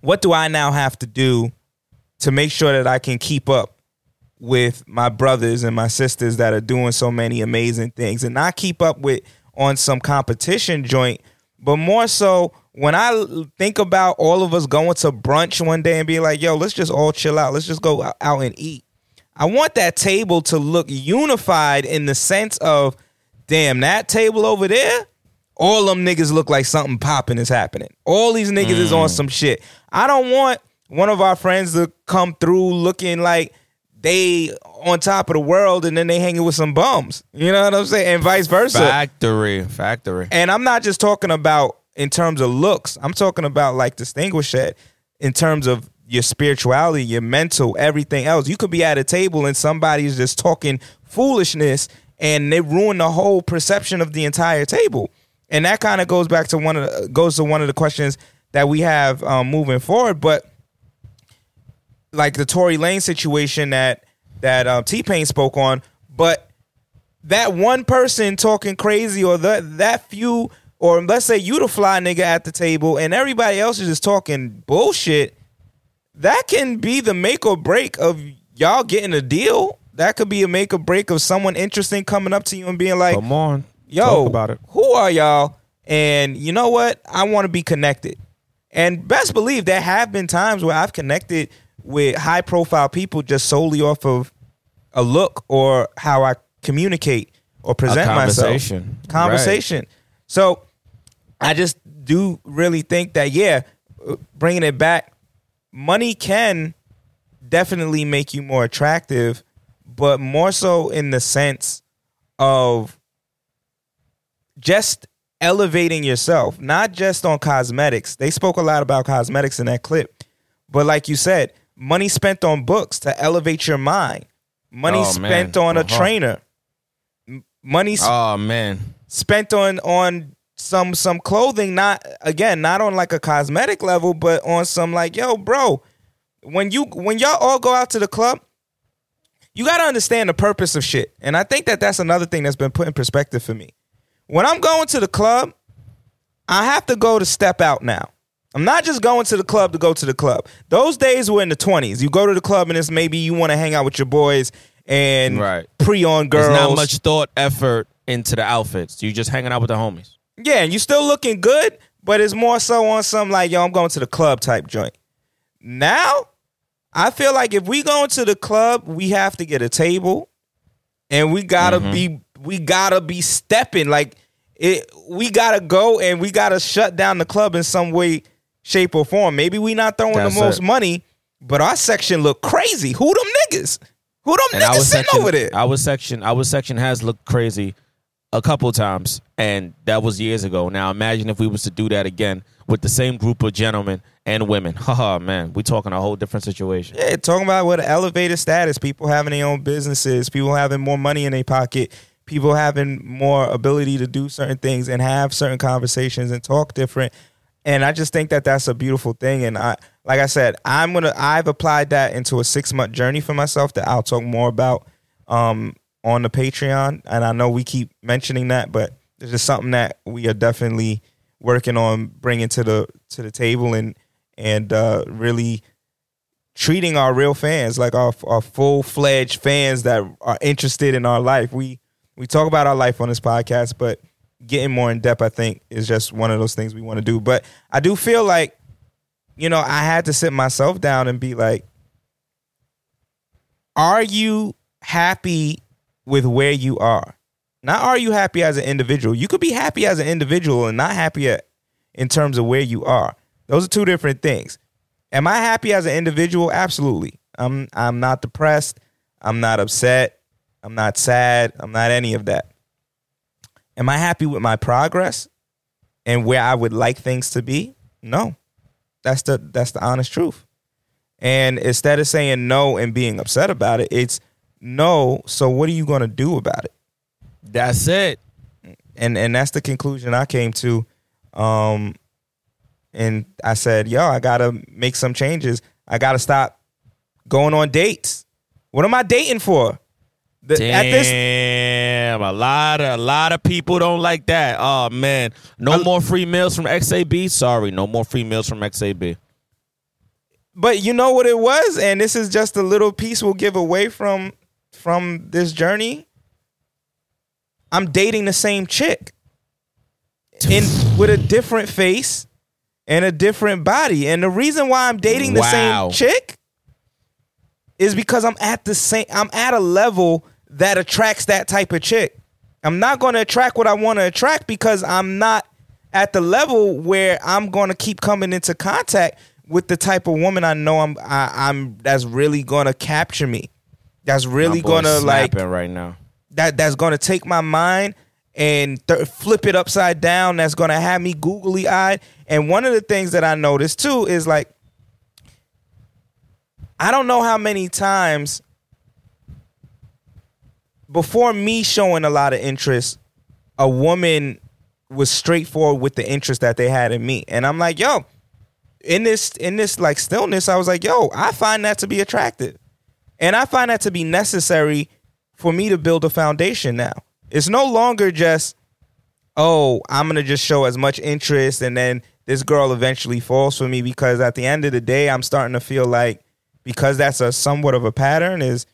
What do I now have to do to make sure that I can keep up with my brothers and my sisters that are doing so many amazing things and not keep up with on some competition joint, but more so when I think about all of us going to brunch one day and be like, yo, let's just all chill out. Let's just go out and eat. I want that table to look unified in the sense of, damn, that table over there, all them niggas look like something popping is happening. All these niggas is on mm. some shit. I don't want one of our friends to come through looking like they on top of the world and then they hanging with some bums. You know what I'm saying? And vice versa. Factory, factory. And I'm not just talking about in terms of looks. I'm talking about like distinguish that in terms of your spirituality, your mental, everything else. You could be at a table and somebody's just talking foolishness and they ruin the whole perception of the entire table. And that kind of goes back to one of the, goes to one of the questions that we have um, moving forward. But like the Tory Lane situation that that um, T Pain spoke on, but that one person talking crazy or that that few or let's say you the fly nigga at the table and everybody else is just talking bullshit, that can be the make or break of y'all getting a deal. That could be a make or break of someone interesting coming up to you and being like, Come on. yo, about it. who are y'all? And you know what? I want to be connected. And best believe there have been times where I've connected with high profile people just solely off of a look or how I communicate or present conversation. myself. Conversation. So I just do really think that yeah, bringing it back, money can definitely make you more attractive, but more so in the sense of just elevating yourself, not just on cosmetics. They spoke a lot about cosmetics in that clip. But like you said, money spent on books to elevate your mind. Money Oh, spent man. on a Uh-huh. trainer. Money s- Oh man. spent on on some some clothing not again not on like a cosmetic level but on some like yo bro when you when y'all all go out to the club you got to understand the purpose of shit and i think that that's another thing that's been put in perspective for me when i'm going to the club i have to go to step out now i'm not just going to the club to go to the club those days were in the 20s you go to the club and it's maybe you want to hang out with your boys and Right. pre-on girls There's not much thought, effort into the outfits. You're just hanging out with the homies. Yeah, and you still looking good, but it's more so on some like, yo, I'm going to the club type joint. Now, I feel like if we going to the club, we have to get a table and we gotta Mm-hmm. be we gotta be stepping. Like it we gotta go and we gotta shut down the club in some way, shape, or form. Maybe we not throwing That's the most it. money, but our section look crazy. Who them niggas? Who them And niggas sitting section, over there? our section, our section has looked crazy a couple times, and that was years ago. Now imagine if we was to do that again with the same group of gentlemen and women. Haha, man, we talking a whole different situation. Yeah, talking about what elevated status, people having their own businesses, people having more money in their pocket, people having more ability to do certain things and have certain conversations and talk different. And I just think that that's a beautiful thing. And I, like I said, I'm gonna I've applied that into a six month journey for myself that I'll talk more about um on the Patreon. And I know we keep mentioning that, but it's just something that we are definitely working on bringing to the to the table and and uh, really treating our real fans like our, our full fledged fans that are interested in our life. We we talk about our life on this podcast, but getting more in depth, I think, is just one of those things we want to do. But I do feel like, you know, I had to sit myself down and be like, are you happy with where you are? Not are you happy as an individual? You could be happy as an individual and not happy at, in terms of where you are. Those are two different things. Am I happy as an individual? Absolutely. I'm I'm not depressed. I'm not upset. I'm not sad. I'm not any of that. Am I happy with my progress and where I would like things to be? No. That's the that's the honest truth. And instead of saying no and being upset about it, it's no, so what are you going to do about it? That's it. And and that's the conclusion I came to um and I said, "Yo, I got to make some changes. I got to stop going on dates. What am I dating for?" The, Damn, at this a lot of a lot of people don't like that. Oh man, no more free meals from XAB. Sorry, no more free meals from XAB. but you know what it was and this is just a little piece we'll give away from from this journey i'm dating the same chick in with a different face and a different body. And the reason why i'm dating the Wow. same chick is because i'm at the same i'm at a level that attracts that type of chick. I'm not going to attract what i want to attract because i'm not at the level where i'm going to keep coming into contact with the type of woman i know i'm I, i'm that's really going to capture me that's really going to like right now. that that's going to take my mind and th- flip it upside down. That's going to have me googly eyed and one of the things that i noticed too is like i don't know how many times before me showing a lot of interest a woman was straightforward with the interest that they had in me. And i'm like yo in this in this like stillness i was like yo i find that to be attractive and I find that to be necessary for me to build a foundation now. It's no longer just, oh, I'm going to just show as much interest and then this girl eventually falls for me because at the end of the day, I'm starting to feel like because that's a somewhat of a pattern is,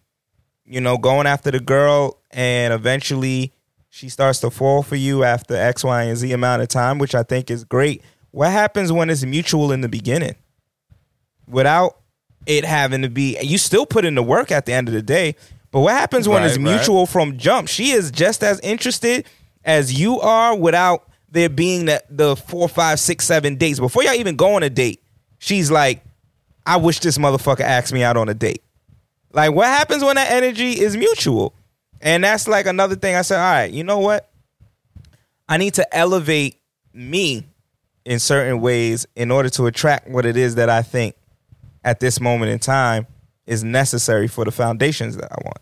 you know, going after the girl and eventually she starts to fall for you after X, Y, and Z amount of time, which I think is great. What happens when it's mutual in the beginning? Without it having to be you still put in the work at the end of the day. But what happens when it's Right, right. mutual from jump? She is just as interested as you are without there being that the four five six seven dates. Before y'all even go on a date she's like i wish this motherfucker asked me out on a date. Like what happens when that energy is mutual? And that's like another thing i said all right you know what? I need to elevate me in certain ways in order to attract what it is that i think at this moment in time is necessary for the foundations that I want.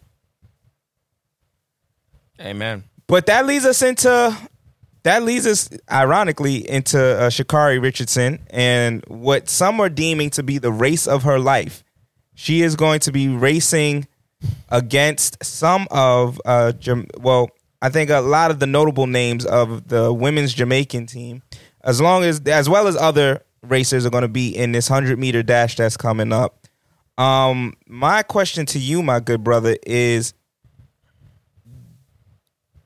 Amen. But that leads us into that leads us ironically into uh, Sha'Carri Richardson and what some are deeming to be the race of her life. She is going to be racing against some of uh well, I think a lot of the notable names of the women's Jamaican team, as long as as well as other racers are going to be in this 100 meter dash that's coming up. Um my question to you my good brother is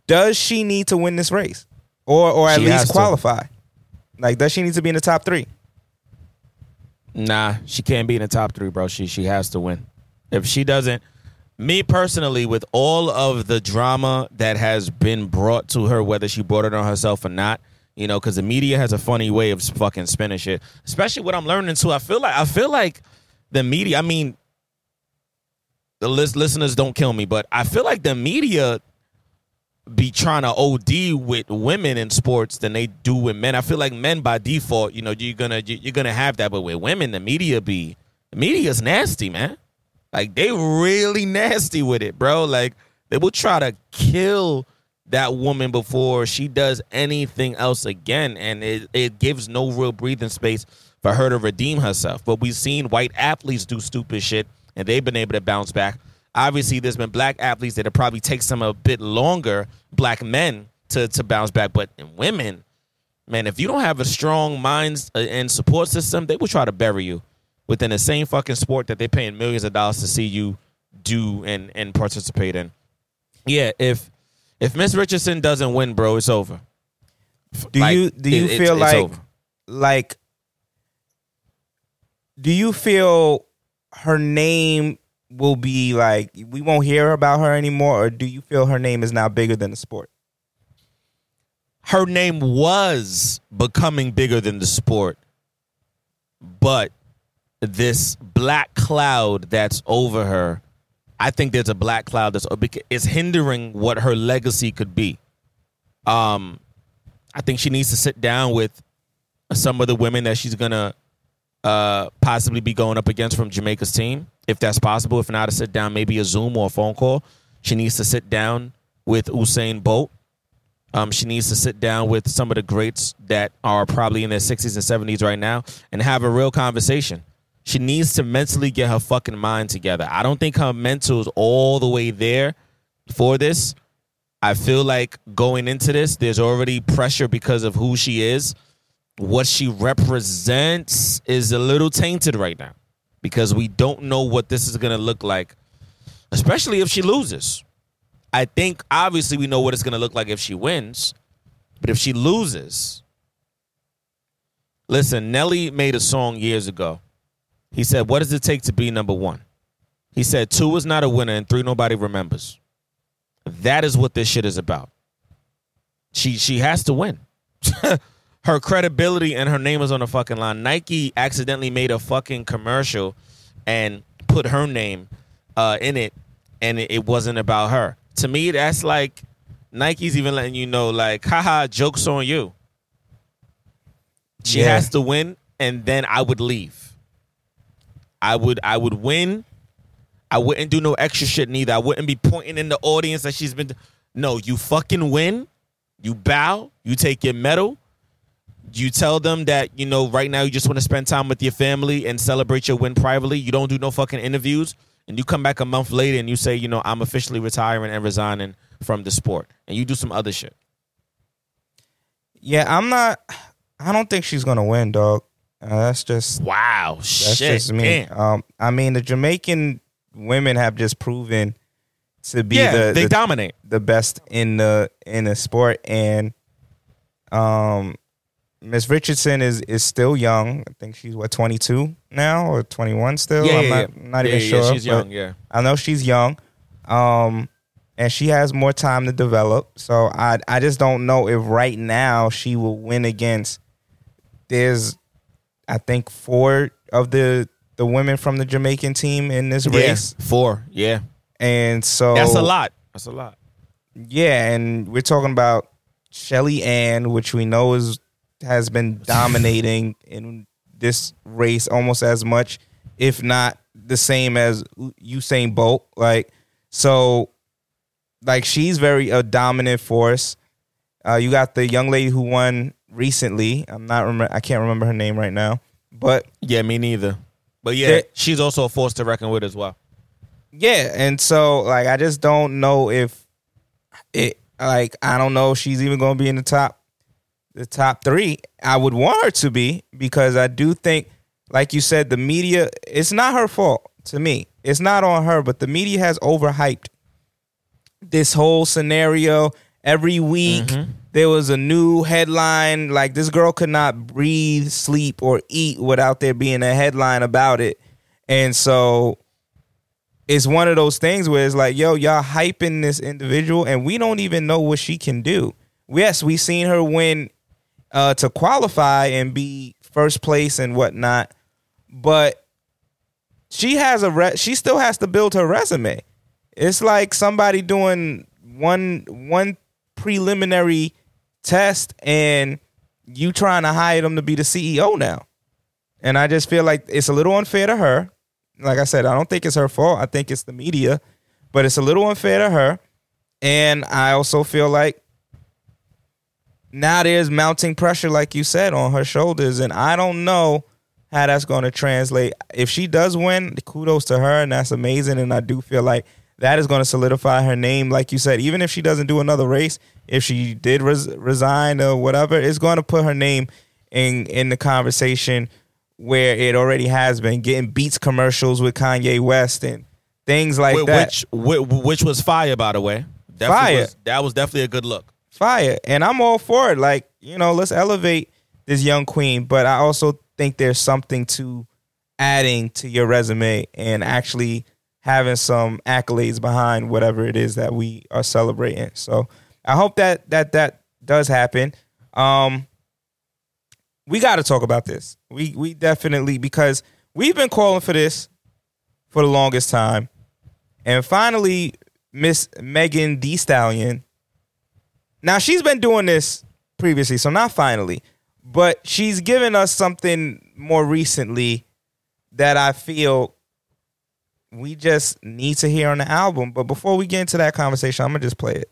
does she need to win this race or or at She least to. qualify like does she need to be in the top three Nah, she can't be in the top three, bro. She she has to win. If she doesn't, me personally, with all of the drama that has been brought to her, whether she brought it on herself or not, you know, because the media has a funny way of fucking spinning shit. Especially what I'm learning too. I feel like I feel like the media. I mean, the lis- listeners don't kill me, but I feel like the media be trying to OD with women in sports than they do with men. I feel like men by default, you know, you're gonna you- you're gonna have that, but with women, the media be the media's nasty, man. Like they really nasty with it, bro. Like they will try to kill that woman before she does anything else again, and it it gives no real breathing space for her to redeem herself. But we've seen white athletes do stupid shit and they've been able to bounce back. Obviously, there's been black athletes that it probably takes them a bit longer, black men, to, to bounce back. But in women, man, if you don't have a strong mind uh, and support system, they will try to bury you within the same fucking sport that they're paying millions of dollars to see you do and, and participate in. Yeah, if if Miss Richardson doesn't win, bro, it's over. Do Like, you do you it- feel like like do you feel her name will be like we won't hear about her anymore or do you feel her name is now bigger than the sport? her name was becoming bigger than the sport, but this black cloud that's over her, I think there's a black cloud that's it's hindering what her legacy could be. Um, I think she needs to sit down with some of the women that she's gonna uh, possibly be going up against from Jamaica's team, if that's possible. If not, to sit down, maybe a Zoom or a phone call. She needs to sit down with Usain Bolt. Um, she needs to sit down with some of the greats that are probably in their 60s and 70s right now and have a real conversation. She needs to mentally get her fucking mind together. I don't think her mental is all the way there for this. I feel like going into this, there's already pressure because of who she is. What she represents is a little tainted right now because we don't know what this is going to look like, especially if she loses. I think obviously we know what it's going to look like if she wins, but if she loses, listen, Nelly made a song years ago. He said, What does it take to be number one? He said, Two is not a winner, and three, nobody remembers. That is what this shit is about. She she has to win. her credibility and her name is on the fucking line. Nike accidentally made a fucking commercial and put her name uh, in it, and it, it wasn't about her. To me, that's like Nike's even letting you know, like, haha, jokes on you. She Yeah. has to win, and then I would leave. I would I would win. I wouldn't do no extra shit neither. I wouldn't be pointing in the audience that she's been. No, you fucking win. You bow. You take your medal. You tell them that you know right now you just want to spend time with your family and celebrate your win privately. You don't do no fucking interviews, and you come back a month later and you say, you know, I'm officially retiring and resigning from the sport, and you do some other shit. Yeah, I'm not I don't think she's to win, dog. Uh, that's just Wow, That's shit, just me. Um, I mean, the Jamaican women have just proven to be yeah, the, they the, dominate. the best in the in the sport, and um, Miss Richardson is is still young. I think she's what twenty two now or twenty one still. Yeah, I'm yeah, not, yeah. not even sure. she's young. Yeah. I know she's young. Um, and she has more time to develop. So I I just don't know if right now she will win against. There's, I think four of the the women from the Jamaican team in this race, Yeah, four. Yeah, and so that's a lot. That's a lot. Yeah, and we're talking about Shelly Ann, which we know is has been dominating in this race almost as much, if not the same as Usain Bolt. Like so, like she's very a dominant force. Uh, you got the young lady who won recently. I'm not remember. I can't remember her name right now, but Yeah, me neither. But yeah, There- she's also a force to reckon with as well. Yeah, and so like I just don't know if it like I don't know if she's even going to be in the top the top 3. I would want her to be because I do think like you said the media it's not her fault to me. It's not on her, but the media has overhyped this whole scenario every week. Mm-hmm. There was a new headline like this girl could not breathe, sleep or eat without there being a headline about it. And so it's one of those things where it's like, yo, y'all hyping this individual, and we don't even know what she can do. Yes, we seen her win uh, to qualify and be first place and whatnot, but she has a re- she still has to build her resume. It's like somebody doing one one preliminary test and you trying to hire them to be the CEO now. And I just feel like it's a little unfair to her. Like I said, I don't think it's her fault. I think it's the media, but it's a little unfair to her. And I also feel like now there's mounting pressure, like you said, on her shoulders. And I don't know how that's going to translate. If she does win, kudos to her, and that's amazing. And I do feel like that is going to solidify her name, like you said. Even if she doesn't do another race, if she did res- resign or whatever, it's going to put her name in in the conversation where it already has been. Getting Beats commercials with Kanye West and things like Wh- that. which, which which was fire, by the way. Definitely Fire. was- that was definitely a good look. fire and i'm all for it like you know let's elevate this young queen but i also think there's something to adding to your resume and actually having some accolades behind whatever it is that we are celebrating. So i hope that that that does happen. Um we got to talk about this. We we definitely because we've been calling for this for the longest time. And finally miss Megan Thee Stallion. Now she's been doing this previously, so not finally, but she's given us something more recently that I feel we just need to hear on the album. But before we get into that conversation, I'm gonna just play it.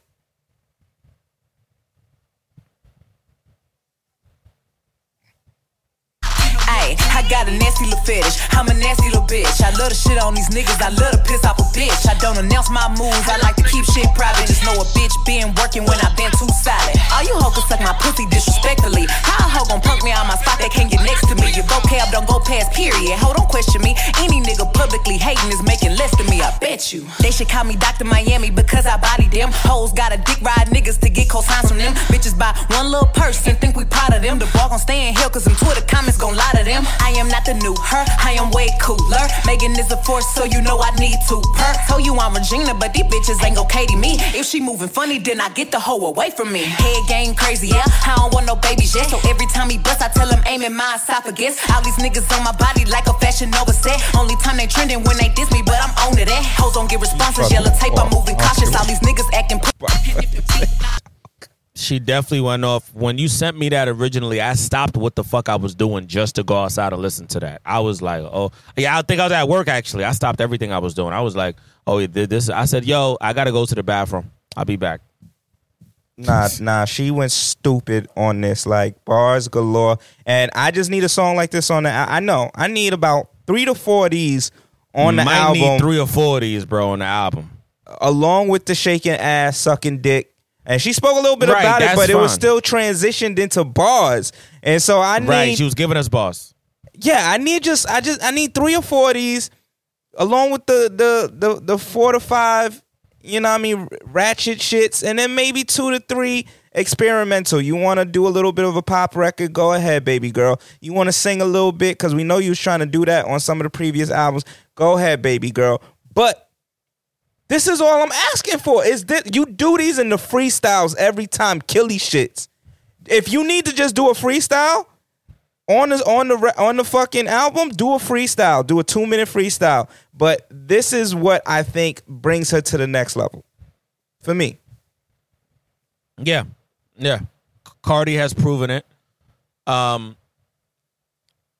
Got a nasty little fetish. I'm a nasty little bitch. I love to shit on these niggas. I love to piss off a bitch. I don't announce my moves. I like to keep shit private. Just know a bitch been working when I been too solid. All you hoes can suck my pussy disrespectfully. How a hoe gon' punk me on my spot? that can't get next to me. Your vocab don't go past period. Ho, don't question me. Any nigga publicly hating is making less than me. I bet you. They should call me Dr. Miami because I body them. Hoes got a dick ride niggas to get cosigns from them. Bitches buy one little purse and think we proud of them. The ball gon' stay in hell cause them Twitter comments gon' lie to them. I am not the new her, I am way cooler. Megan is a force, so you know I need to purr. Told you I'm Regina, but these bitches ain't gon' Cady me. If she moving funny, then I get the hoe away from me. Head game crazy, yeah. I don't want no babies yet. So every time he bust, I tell him aim in my esophagus. All these niggas on my body like a fashion Nova set. Only time they trending when they diss me, but I'm on to that. Eh. Hoes don't get responses, yellow tape, I'm moving cautious. All these niggas acting. She definitely went off. When you sent me that originally, I stopped what the fuck I was doing just to go outside and listen to that. I was like, oh, yeah, I think I was at work actually. I stopped everything I was doing. I was like, oh, this. I said, yo, I gotta go to the bathroom. I'll be back. Nah, nah, she went stupid on this, like bars galore. And I just need a song like this on the. I I know I need about three to four of these on the Might album. need three or four of these, bro, on the album. along with the shaking ass, sucking dick. And she spoke a little bit Right, about it, but it was still transitioned into bars. And so I need, Right, she was giving us boss. yeah, I need just, I just, I need three or four of these, along with the the the the four to five, you know, what I mean, ratchet shits, and then maybe two to three experimental. You want to do a little bit of a pop record? Go ahead, baby girl. You want to sing a little bit because we know you was trying to do that on some of the previous albums. Go ahead, baby girl. But this is all I'm asking for. Is that you do these in the freestyles every time, killy shits. If you need to just do a freestyle on the on the on the fucking album, do a freestyle, do a two minute freestyle. But this is what I think brings her to the next level, for me. Yeah, yeah. Cardi has proven it. Um,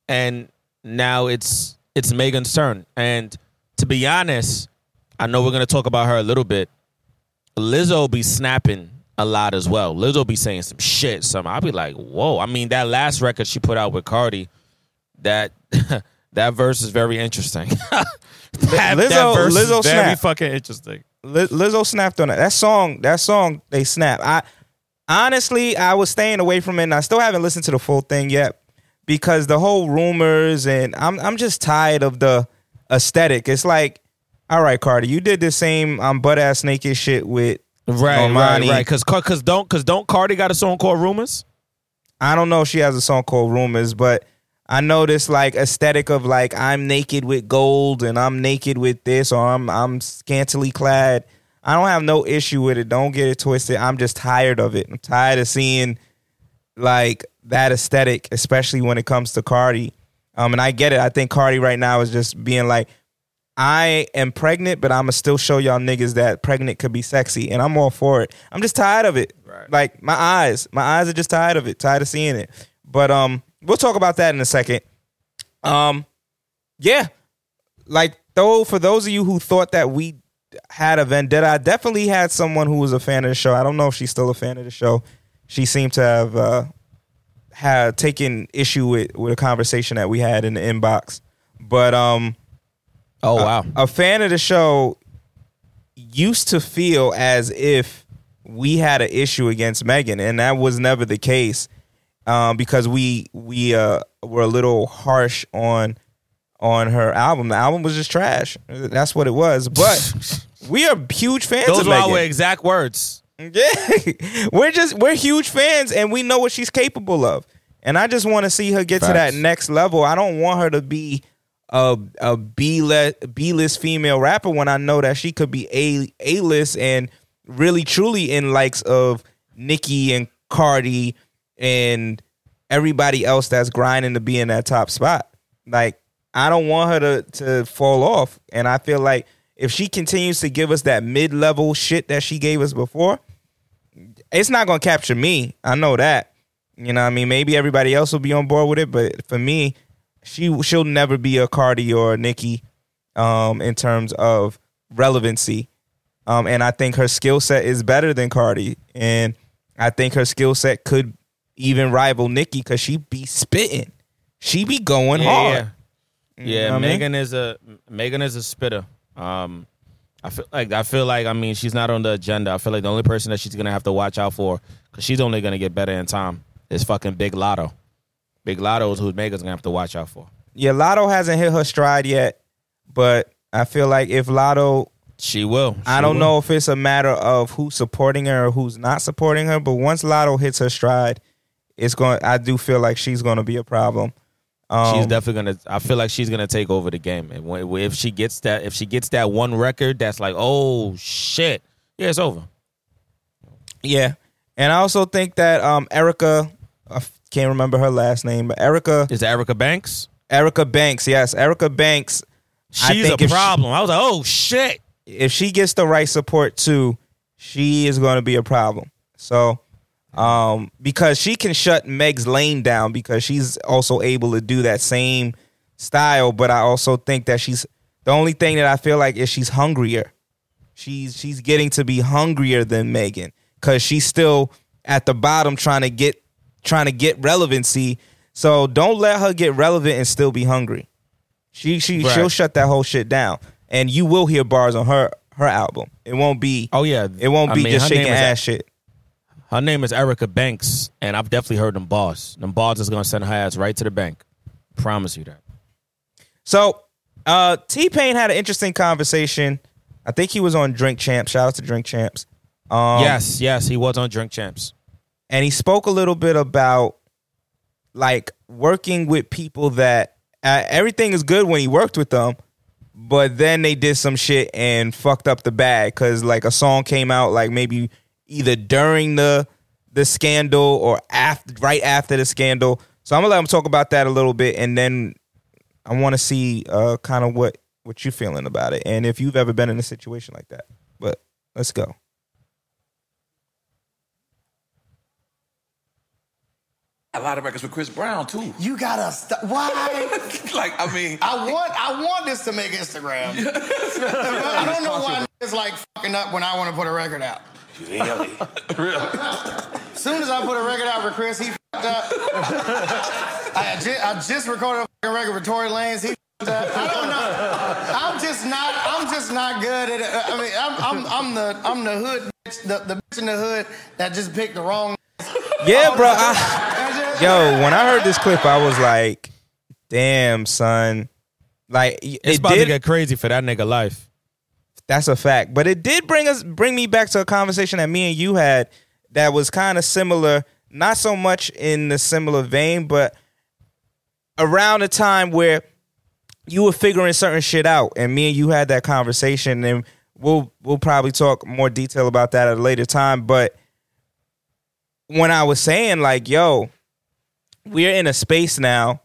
and now it's it's Megan's turn. And to be honest, I know we're gonna talk about her a little bit. Lizzo be snapping a lot as well. Lizzo be saying some shit. Some I'll be like, whoa. I mean, that last record she put out with Cardi, that that verse is very interesting. that, Lizzo- that verse Lizzo is very fucking interesting. Lizzo snapped on that. That song, that song, they snap. I honestly, I was staying away from it, and I still haven't listened to the full thing yet because the whole rumors and I'm I'm just tired of the aesthetic. It's like, all right, Cardi, you did the same um, butt ass naked shit with Right, right, Normani. right. Because because don't because don't Cardi got a song called Rumors? I don't know if she has a song called Rumors, but I know this like aesthetic of like I'm naked with gold and I'm naked with this or I'm I'm scantily clad. I don't have no issue with it. Don't get it twisted. I'm just tired of it. I'm tired of seeing like that aesthetic, especially when it comes to Cardi. Um, and I get it. I think Cardi right now is just being like, I am pregnant, but I'ma still show y'all niggas that pregnant could be sexy, and I'm all for it. I'm just tired of it. Like my eyes, my eyes are just tired of it, tired of seeing it. But um, we'll talk about that in a second. Um, yeah, like though for those of you who thought that we had a vendetta, I definitely had someone who was a fan of the show. I don't know if she's still a fan of the show. She seemed to have uh, have taken issue with with a conversation that we had in the inbox. But um, Oh wow. a fan of the show used to feel as if we had an issue against Megan, and that was never the case. Um, because we we uh were a little harsh on on her album. The album was just trash. That's what it was. But we are huge fans Those of were Megan. our exact words. Yeah, we're just we're huge fans, and we know what she's capable of. And I just want to see her get to that next level. I don't want her to be a a B list female rapper when I know that she could be a A list and really truly in likes of Nicki and Cardi and everybody else that's grinding to be in that top spot. Like I don't want her to to fall off, and I feel like if she continues to give us that mid level shit that she gave us before, it's not gonna capture me. I know that. You know, I mean, maybe everybody else will be on board with it, but for me, she she'll never be a Cardi or a Nicki um, in terms of relevancy. Um, and I think her skill set is better than Cardi, and I think her skill set could even rival Nicki because she be spitting, she be going hard. Yeah, You yeah. know what I mean? Megan is a Megan is a spitter. Um, I feel like I feel like I mean she's not on the agenda. I feel like the only person that she's gonna have to watch out for because she's only gonna get better in time is fucking Big Latto. Big Latto is who Megan's gonna have to watch out for. Yeah, Latto hasn't hit her stride yet, but I feel like if Latto She will. I don't will. know if it's a matter of who's supporting her or who's not supporting her, but once Latto hits her stride, it's going. I do feel like she's going to be a problem. Um, She's definitely gonna. I feel like she's gonna take over the game, and when, if she gets that, if she gets that one record, that's like, oh shit, yeah, it's over. yeah, and I also think that um, Erica, can't remember her last name, but Erica, Is it Erica Banks? Erica Banks, yes, Erica Banks. I She's a think if she- problem. I was like, oh shit. if she gets the right support too, she is going to be a problem. So, um, because she can shut Meg's lane down because she's also able to do that same style. But I also think that she's the only thing that I feel like is she's hungrier. She's she's getting to be hungrier than Megan because she's still at the bottom trying to get trying to get relevancy. So don't let her get relevant and still be hungry. She she Right. she'll shut that whole shit down, and you will hear bars on her her album. It won't be Oh yeah, it won't I be mean, just shaking ass shit. Her name is Erica Banks, and I've definitely heard them bars. Them bars is gonna send her ass right to the bank. Promise you that. So uh T Pain had an interesting conversation. I think he was on Drink Champs. Shout out to Drink Champs. Um, yes, yes, he was on Drink Champs. And he spoke a little bit about like working with people that uh, everything is good when he worked with them but then they did some shit and fucked up the bag because like a song came out like maybe either during the the scandal or after right after the scandal. So i'm gonna let him talk about that a little bit and then i want to see uh kind of what what you feeling about it and if you've ever been in a situation like that. But let's go A lot of records with Chris Brown too. You gotta stop. Why? like I mean, I want I want this to make Instagram. I don't know why it's like fucking up when I want to put a record out. really, As soon as I put a record out for Chris, he fucked up. I, had ju- I just recorded a fucking record for Tory Lanez. He fucked up. I don't know. I'm just not. I'm just not good at it. I mean, I'm, I'm, I'm the I'm the hood bitch, the, the bitch in the hood that just picked the wrong. yeah bro I, I just- Yo, when I heard this clip, I was like, "Damn, son!" Like It's it about did. to get crazy for that nigga life. that's a fact, but it did bring us bring me back to a conversation that me and you had that was kind of similar. Not so much in the similar vein, but around a time where you were figuring certain shit out, and me and you had that conversation, and we'll we'll probably talk more detail about that at a later time. But when I was saying like, yo, we're in a space now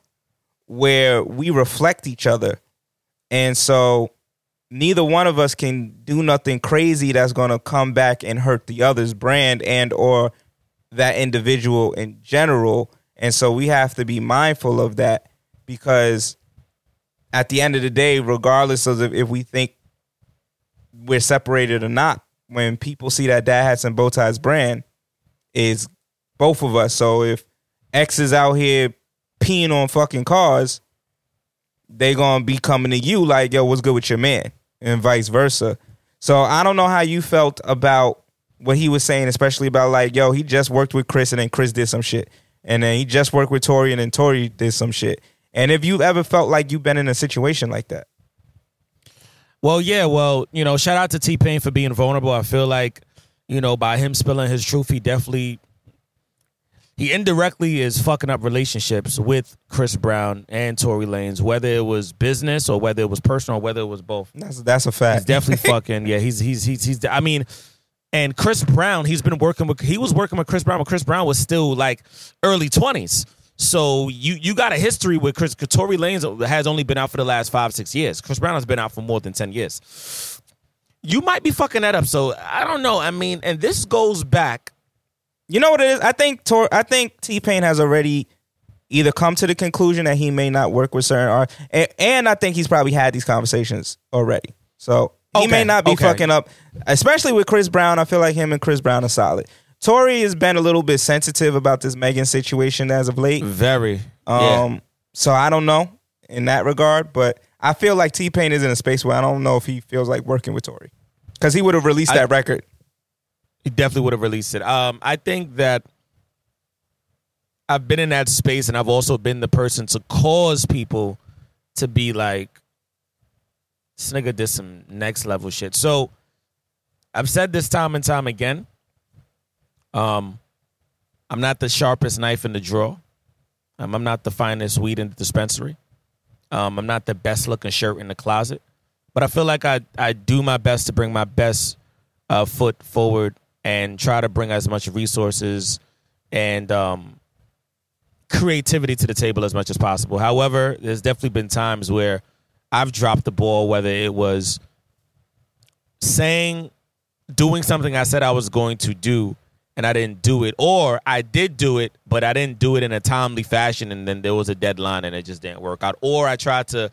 where we reflect each other. And so neither one of us can do nothing crazy that's going to come back and hurt the other's brand and or that individual in general. And so we have to be mindful of that because at the end of the day, regardless of if we think we're separated or not, when people see that Dad Hats and Bow Ties brand, is both of us. So if X is out here peeing on fucking cars, they gonna be coming to you like, yo, what's good with your man? And vice versa. So I don't know how you felt about what he was saying, especially about like, yo, he just worked with Chris and then Chris did some shit. And then he just worked with Tory and then Tory did some shit. And if you've ever felt like you've been in a situation like that. Well, yeah, well, you know, shout out to T Pain for being vulnerable. I feel like, you know, by him spilling his truth, he definitely he indirectly is fucking up relationships with Chris Brown and Tory Lanez, whether it was business or whether it was personal, or whether it was both. That's that's a fact. He's definitely fucking yeah. He's he's he's he's. I mean, and Chris Brown, he's been working with. He was working with Chris Brown, but Chris Brown was still like early twenties. So you you got a history with Chris. Tory Lanez has only been out for the last five six years. Chris Brown has been out for more than ten years. You might be fucking that up. So I don't know. I mean, and this goes back. You know what it is? I think Tor- I think T Pain has already either come to the conclusion that he may not work with certain art, and, and I think he's probably had these conversations already. So he Okay, may not be okay. fucking up, especially with Chris Brown. I feel like him and Chris Brown are solid. Tory has been a little bit sensitive about this Megan situation as of late. Very. Um, yeah. so I don't know in that regard, but I feel like T Pain is in a space where I don't know if he feels like working with Tory because he would have released I- that record. He definitely would have released it. Um, I think that I've been in that space, and I've also been the person to cause people to be like, "This nigga did some next level shit." So I've said this time and time again. Um, I'm not the sharpest knife in the drawer. Um, I'm not the finest weed in the dispensary. Um, I'm not the best looking shirt in the closet, but I feel like I I do my best to bring my best uh, foot forward and try to bring as much resources and um, creativity to the table as much as possible. However, there's definitely been times where I've dropped the ball, whether it was saying, doing something I said I was going to do and I didn't do it, or I did do it, but I didn't do it in a timely fashion and then there was a deadline and it just didn't work out. Or I tried to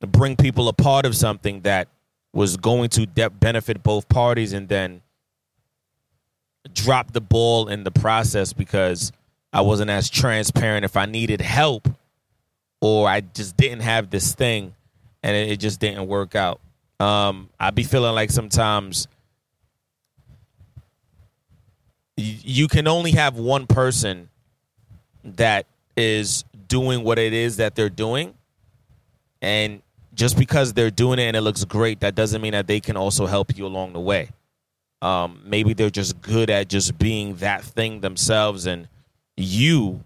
bring people a part of something that was going to de- benefit both parties and then drop the ball in the process because I wasn't as transparent if I needed help or I just didn't have this thing and it, just didn't work out. Um, I be feeling like sometimes you can only have one person that is doing what it is that they're doing and just because they're doing it and it looks great that doesn't mean that they can also help you along the way um, maybe they're just good at just being that thing themselves and you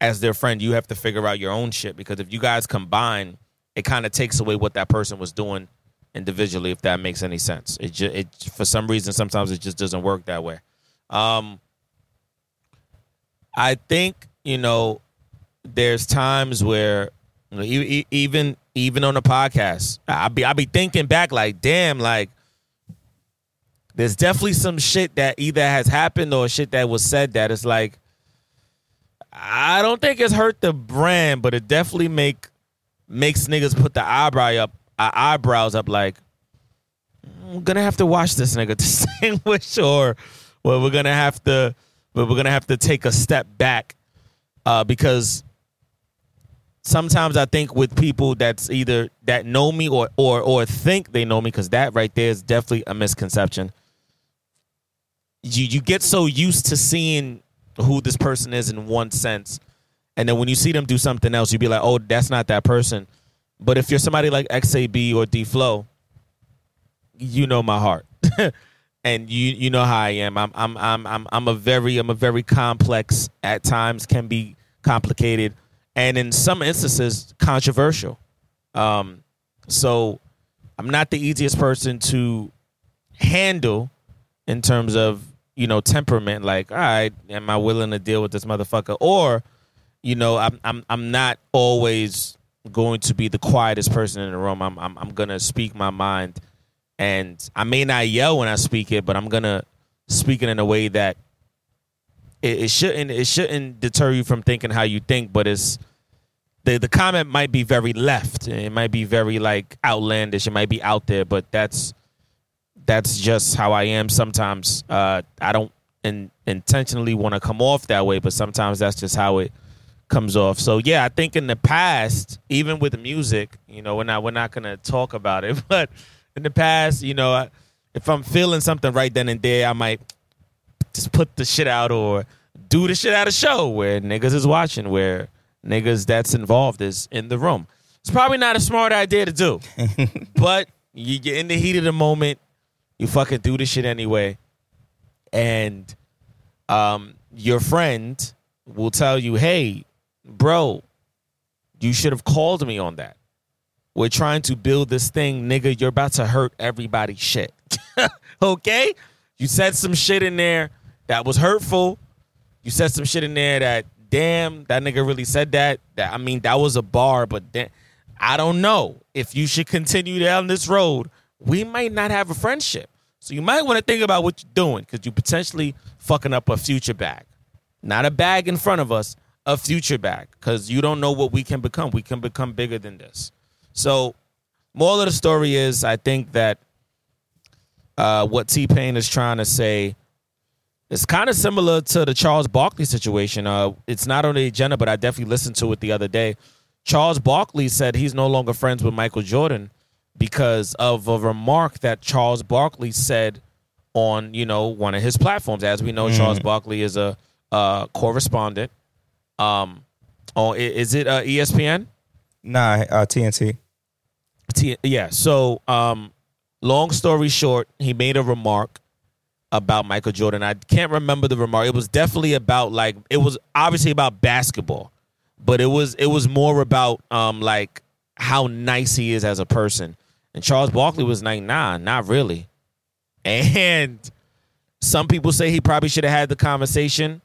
as their friend you have to figure out your own shit because if you guys combine it kind of takes away what that person was doing individually if that makes any sense. It just it for some reason sometimes it just doesn't work that way. Um i think you know there's times where you know, even even on the podcast i be i be thinking back like damn like there's definitely some shit that either has happened or shit that was said that it's like I don't think it's hurt the brand, but it definitely make makes niggas put the eyebrow up uh, eyebrows up like I'm gonna have to watch this nigga distinguish or well we're gonna have to well, we're gonna have to take a step back uh, because sometimes I think with people that's either that know me or or or think they know me because that right there is definitely a misconception. You you get so used to seeing who this person is in one sense, and then when you see them do something else, you'd be like, oh, that's not that person. But if you're somebody like XAB or D Flow, you know my heart. and you you know how I am. I'm I'm I'm I'm I'm a very I'm a very complex at times can be complicated and in some instances controversial. Um so I'm not the easiest person to handle in terms of, you know, temperament like, all right, am I willing to deal with this motherfucker or you know, I'm I'm I'm not always going to be the quietest person in the room. I'm I'm I'm to speak my mind and I may not yell when I speak it, but I'm gonna speak it in a way that it, it shouldn't it shouldn't deter you from thinking how you think, but it's the the comment might be very left. It might be very like outlandish. It might be out there, but that's that's just how I am. Sometimes uh, I don't in, intentionally want to come off that way, but sometimes that's just how it comes off. So yeah, I think in the past, even with music, you know, we're not we're not gonna talk about it, but in the past, you know, I- if I'm feeling something right then and there, I might just put the shit out or do the shit out of show where niggas is watching, where niggas that's involved is in the room. It's probably not a smart idea to do, but you get in the heat of the moment, you fucking do this shit anyway, and um, your friend will tell you, "Hey, bro, you should have called me on that. We're trying to build this thing, nigga. You're about to hurt everybody's shit. okay? You said some shit in there that was hurtful. You said some shit in there that, damn, that nigga really said that. That I mean, that was a bar, but da- I don't know if you should continue down this road. We might not have a friendship. So you might want to think about what you're doing because you're potentially fucking up a future bag. Not a bag in front of us, a future bag. Because you don't know what we can become. We can become bigger than this. So, moral of the story is I think that uh, what T Pain is trying to say is kind of similar to the Charles Barkley situation. Uh, it's not on the agenda, but I definitely listened to it the other day. Charles Barkley said he's no longer friends with Michael Jordan because of a remark that Charles Barkley said on you know one of his platforms. As we know, Charles Barkley is a uh, correspondent. Um, oh, is it uh, ESPN? Nah, uh, TNT. T- yeah. So, um, long story short, he made a remark about Michael Jordan. I can't remember the remark. It was definitely about like it was obviously about basketball, but it was it was more about um like how nice he is as a person. And Charles Barkley was like, nah, not really. And some people say he probably should have had the conversation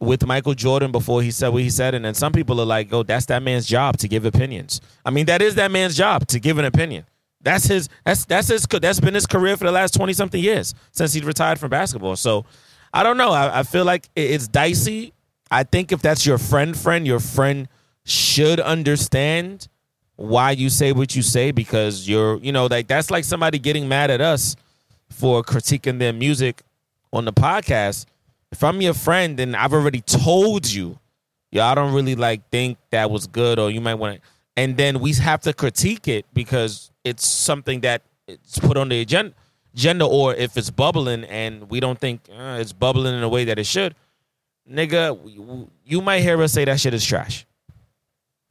with Michael Jordan before he said what he said. And then some people are like, oh, that's that man's job to give opinions. I mean, that is that man's job to give an opinion. That's his that's that's his that's been his career for the last 20 something years since he retired from basketball. So I don't know. I, I feel like it's dicey. I think if that's your friend, friend, your friend should understand why you say what you say because you're, you know, like that's like somebody getting mad at us for critiquing their music on the podcast. If I'm your friend and I've already told you, yeah, I don't really like think that was good, or you might want to, and then we have to critique it because it's something that it's put on the agenda, agenda or if it's bubbling and we don't think uh, it's bubbling in a way that it should, nigga, you- you might hear us say that shit is trash,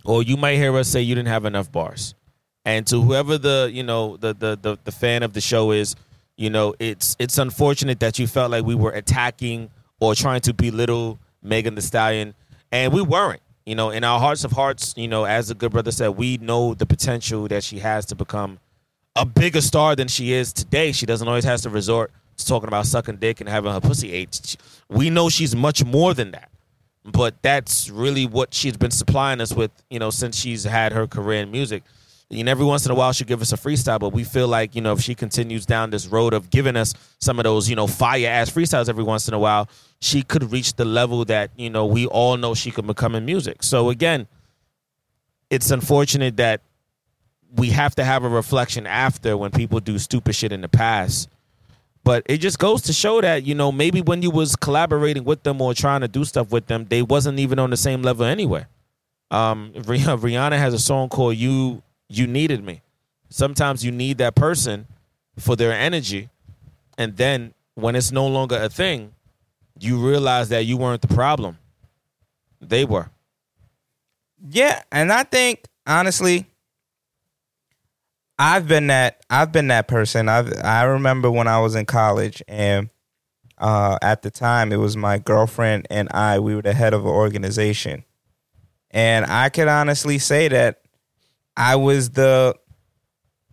or you might hear us say you didn't have enough bars, and to whoever the you know the the the, the fan of the show is, you know, it's it's unfortunate that you felt like we were attacking or trying to belittle Megan Thee Stallion, and we weren't. You know, in our hearts of hearts, you know, as the good brother said, we know the potential that she has to become a bigger star than she is today. She doesn't always have to resort to talking about sucking dick and having her pussy ate. We know she's much more than that. But that's really what she's been supplying us with, you know, since she's had her career in music. And every once in a while she'll give us a freestyle, but we feel like, you know, if she continues down this road of giving us some of those, you know, fire ass freestyles every once in a while, she could reach the level that, you know, we all know she could become in music. So again, it's unfortunate that we have to have a reflection after when people do stupid shit in the past. But it just goes to show that, you know, maybe when you was collaborating with them or trying to do stuff with them, they wasn't even on the same level anyway. Um, Rih- Rihanna has a song called "You You Needed Me." Sometimes you need that person for their energy, and then when it's no longer a thing, you realize that you weren't the problem; they were. Yeah, and I think honestly, I've been that I've been that person. I I remember when I was in college, and uh, at the time it was my girlfriend and I. We were the head of an organization, and I could honestly say that I was the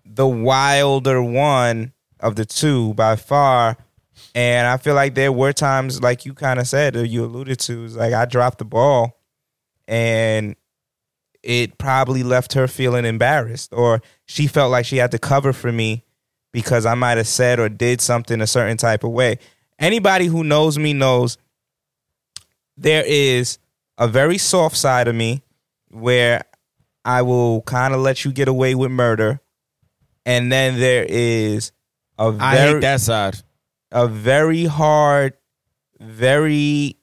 the wilder one of the two by far. And I feel like there were times, like you kind of said, or you alluded to, is like I dropped the ball, and it probably left her feeling embarrassed or she felt like she had to cover for me because I might have said or did something a certain type of way. Anybody who knows me knows there is a very soft side of me where I will kind of let you get away with murder. And then there is a very hate that side. a very hard very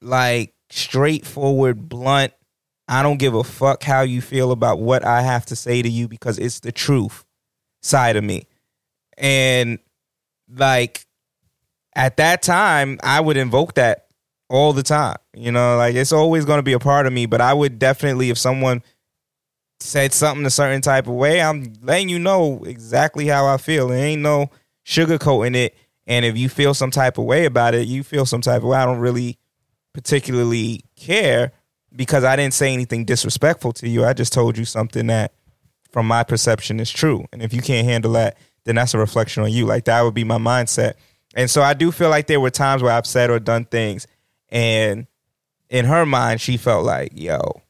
like straightforward, blunt. I don't give a fuck how you feel about what I have to say to you because it's the truth side of me. And like at that time, I would invoke that all the time. You know, like it's always going to be a part of me, but I would definitely if someone said something a certain type of way, I'm letting you know exactly how I feel. There ain't no sugarcoating it. And if you feel some type of way about it, you feel some type of way. I don't really particularly care because I didn't say anything disrespectful to you. I just told you something that, from my perception, is true. And if you can't handle that, then that's a reflection on you. Like that would be my mindset. And so I do feel like there were times where I've said or done things, and in her mind, she felt like, yo,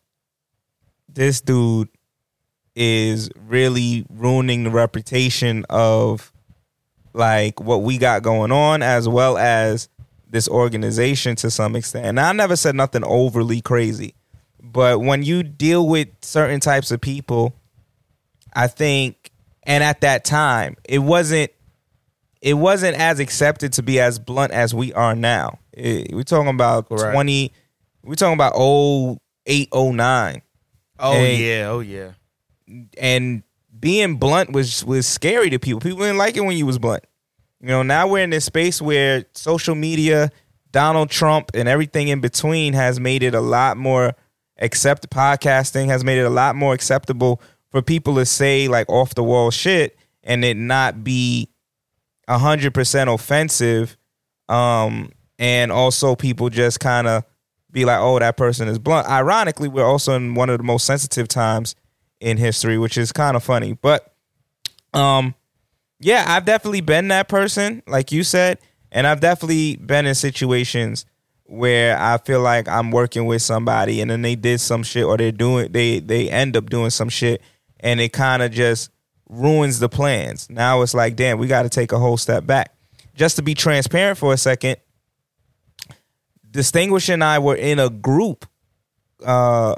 this dude is really ruining the reputation of like what we got going on as well as this organization to some extent. And I never said nothing overly crazy. But when you deal with certain types of people, I think and at that time, it wasn't it wasn't as accepted to be as blunt as we are now. Eh, it- we're talking about Correct. 20 we're talking about 08 09 Oh And- yeah, oh yeah. and being blunt was was scary to people. People didn't like it when you was blunt. You know, now we're in this space where social media, Donald Trump, and everything in between has made it a lot more accept. Podcasting has made it a lot more acceptable for people to say like off the wall shit and it not be a hundred percent offensive. Um, and also people just kind of be like, oh, that person is blunt. Ironically, we're also in one of the most sensitive times in history, which is kind of funny. But um yeah, I've definitely been that person, like you said, and I've definitely been in situations where I feel like I'm working with somebody and then they did some shit or they're doing they they end up doing some shit and it kind of just ruins the plans. Now it's like, damn, we got to take a whole step back. Just to be transparent for a second, Distinguished and I were in a group uh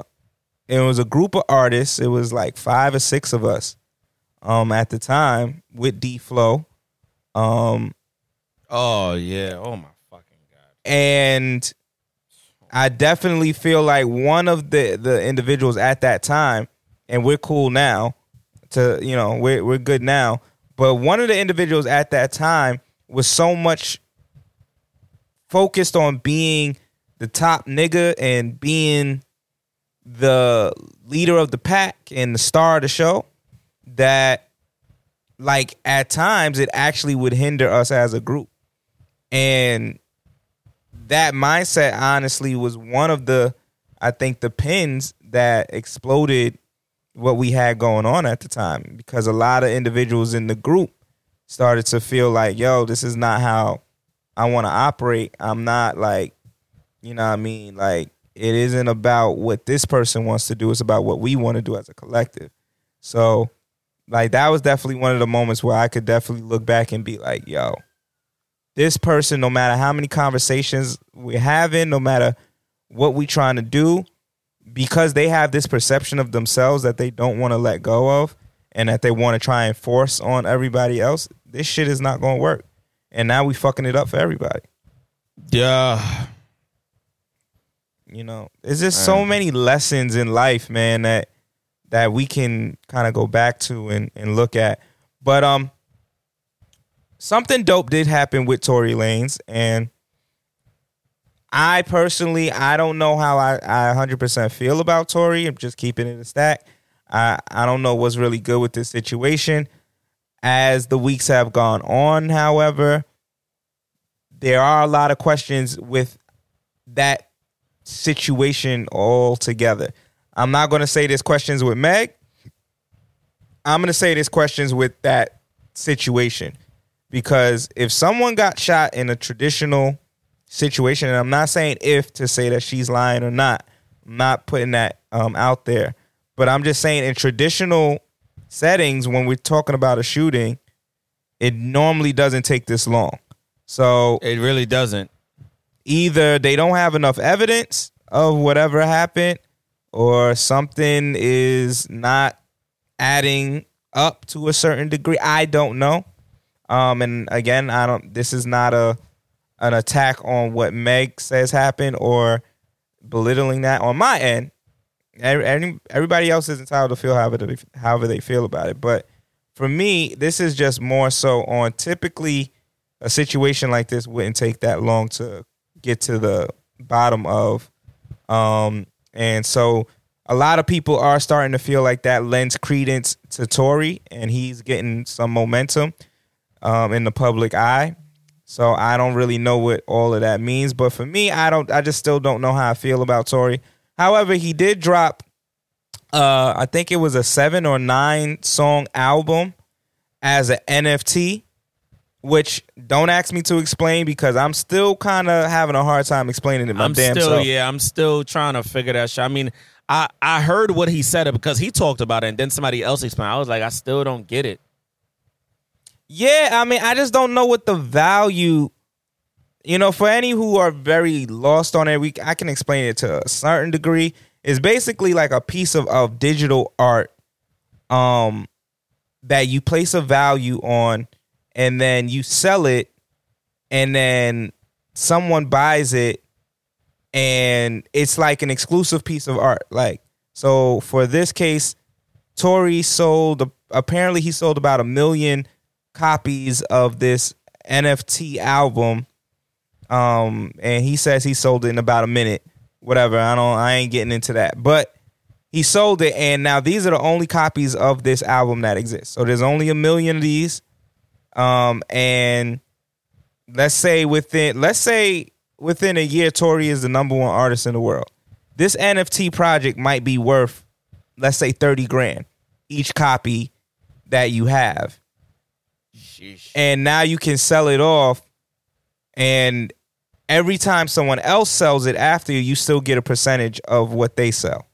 it was a group of artists. It was like five or six of us um at the time with D Flow. Um Oh yeah. Oh my fucking god. and I definitely feel like one of the the individuals at that time, and we're cool now. To you know, we're we're good now. But one of the individuals at that time was so much focused on being the top nigga and being the leader of the pack and the star of the show that like at times it actually would hinder us as a group. And that mindset honestly was one of the I think the pins that exploded what we had going on at the time because a lot of individuals in the group started to feel like, yo, this is not how I want to operate. I'm not like, you know what I mean? Like it isn't about what this person wants to do, it's about what we want to do as a collective. So like that was definitely one of the moments where I could definitely look back and be like, yo, this person, no matter how many conversations we're having, no matter what we trying to do, because they have this perception of themselves that they don't want to let go of and that they want to try and force on everybody else, this shit is not going to work. And now we fucking it up for everybody. Yeah. You know, there's just so many lessons in life, man, that that we can kind of go back to and, and look at. But um something dope did happen with Tory Lanez and I personally I don't know how I, I 100% feel about Tory. I'm just keeping it a stack. I I don't know what's really good with this situation. As the weeks have gone on, however, there are a lot of questions with that situation altogether. I'm not going to say this questions with Meg. I'm going to say this questions with that situation because if someone got shot in a traditional situation, and I'm not saying if to say that she's lying or not, I'm not putting that um, out there, but I'm just saying in traditional settings when we're talking about a shooting, it normally doesn't take this long. So It really doesn't. either they don't have enough evidence of whatever happened or something is not adding up to a certain degree i don't know um and again i don't this is not a an attack on what Meg says happened or belittling that on my end. Every- Everybody else is entitled to feel however they, however they feel about it. But for me, this is just more so on typically a situation like this wouldn't take that long to get to the bottom of. Um, and so a lot of people are starting to feel like that lends credence to Tory and he's getting some momentum um, in the public eye. So I don't really know what all of that means. But for me, I don't I just still don't know how I feel about Tory. However, he did drop uh I think it was a seven or nine song album as an NFT, which don't ask me to explain because I'm still kind of having a hard time explaining it my I'm damn still self. yeah, I'm still trying to figure that shit. I mean, I I heard what he said because he talked about it, and then somebody else explained. I was like, I still don't get it. Yeah, I mean, I just don't know what the value. You know, for any who are very lost on it, we I can explain it to a certain degree. It's basically like a piece of, of digital art, um, that you place a value on, and then you sell it, and then someone buys it, and it's like an exclusive piece of art. Like so, for this case, Tory sold apparently he sold about a million copies of this NFT album. Um, and he says he sold it in about a minute. Whatever. I don't I ain't getting into that. But he sold it, and now these are the only copies of this album that exist. So there's only a million of these. Um, and let's say within let's say within a year, Tory is the number one artist in the world. This NFT project might be worth, let's say, 30 grand each copy that you have. And now you can sell it off. And every time someone else sells it after you, you still get a percentage of what they sell.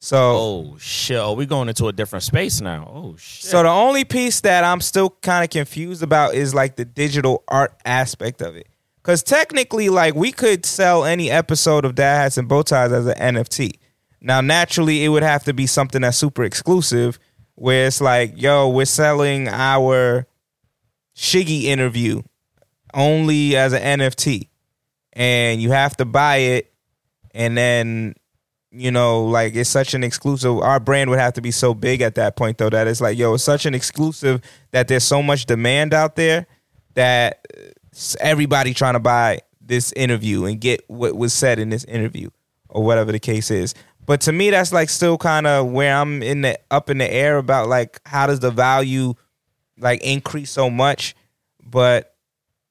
So Oh shit! Are we going into a different space now? Oh shit! So the only piece that I'm still kind of confused about is like the digital art aspect of it. Cause technically, like we could sell any episode of Dad Hats and Bow Ties as an NFT. Now, naturally, it would have to be something that's super exclusive, where it's like, yo, we're selling our Shiggy interview only as an NFT, and you have to buy it, and then you know, like it's such an exclusive. Our brand would have to be so big at that point, though, that it's like, yo, it's such an exclusive that there's so much demand out there that everybody trying to buy this interview and get what was said in this interview or whatever the case is. But to me, that's like still kind of where I'm in the up in the air about like how does the value like increase so much? But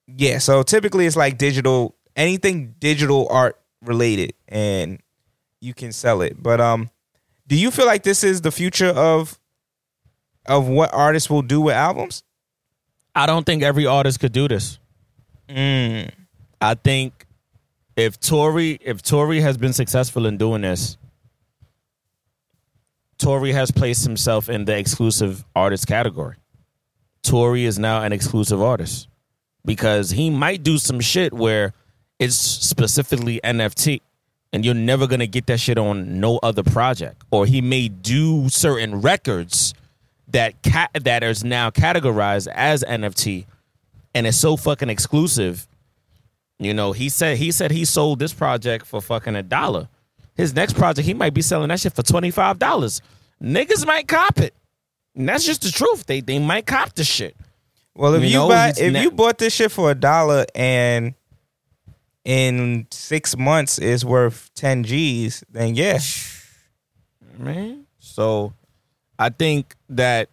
yeah, so typically it's like digital anything digital art related and you can sell it. But um do you feel like this is the future of of what artists will do with albums? I don't think every artist could do this. Mm. I think if Tory if Tory has been successful in doing this, Tory has placed himself in the exclusive artist category. Tory is now an exclusive artist because he might do some shit where it's specifically NFT and you're never to get that shit on no other project or he may do certain records that that is now categorized as NFT and it's so fucking exclusive you know, he said he said he sold this project for fucking a dollar. His next project, he might be selling that shit for twenty five dollars. Niggas might cop it. And that's just the truth. They they might cop the shit. Well, if You you, know, buy, if ne- you bought this shit for a dollar and in six months is worth ten G's, then yeah, man. So I think that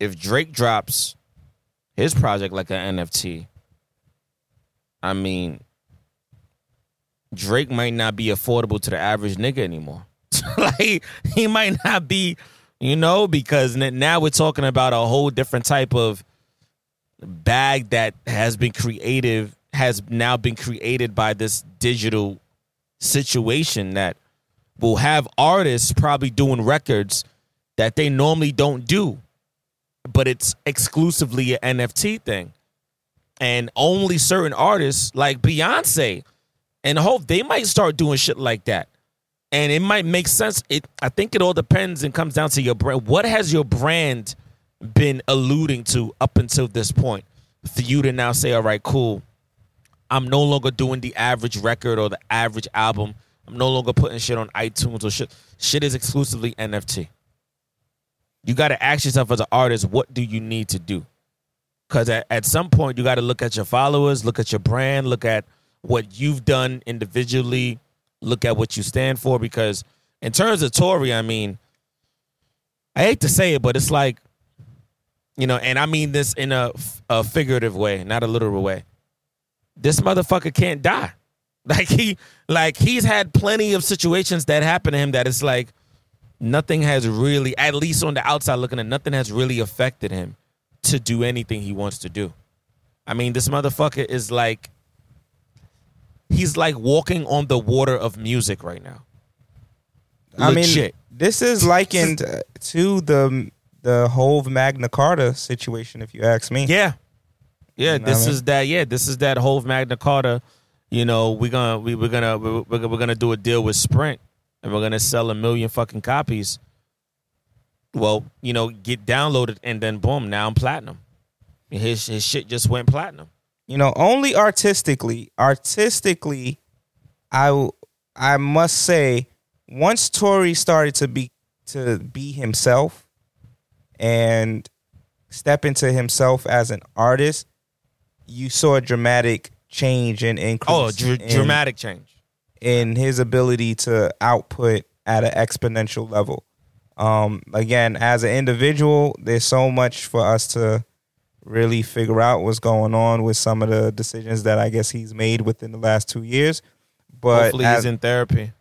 if Drake drops his project like an NFT, I mean, Drake might not be affordable to the average nigga anymore. like he might not be, you know, because now we're talking about a whole different type of bag that has been creative has now been created by this digital situation that will have artists probably doing records that they normally don't do but it's exclusively an NFT thing. And only certain artists like Beyonce and Hov they might start doing shit like that. And it might make sense. It I think it all depends and comes down to your brand. What has your brand been alluding to up until this point for you to now say, all right, cool. I'm no longer doing the average record or the average album. I'm no longer putting shit on iTunes or shit. Shit is exclusively NFT. You got to ask yourself as an artist, what do you need to do? Because at, at some point, you got to look at your followers, look at your brand, look at what you've done individually, look at what you stand for. Because in terms of Tory, I mean, I hate to say it, but it's like, you know, and I mean this in a, a figurative way, not a literal way. This motherfucker can't die. Like he, like he's had plenty of situations that happen to him that it's like nothing has really, at least on the outside looking at, nothing has really affected him to do anything he wants to do. I mean, this motherfucker is like, he's like walking on the water of music right now. I mean, this is likened to the the whole Magna Carta situation, if you ask me. Yeah. Yeah, You know this I mean? is that. Yeah, this is that whole Magna Carta. You know, we're gonna we, we're gonna we're, we're we're gonna do a deal with Sprint, and we're gonna sell a million fucking copies. Well, you know, get downloaded, and then boom, now I'm platinum. His his shit just went platinum. you know, only artistically, artistically, I I must say, once Tory started to be to be himself and step into himself as an artist, you saw a dramatic change and increase. Oh, dr- in- dramatic change. in his ability to output at an exponential level. Um, again, as an individual, there's so much for us to really figure out what's going on with some of the decisions that I guess he's made within the last two years. But Hopefully, as- he's in therapy.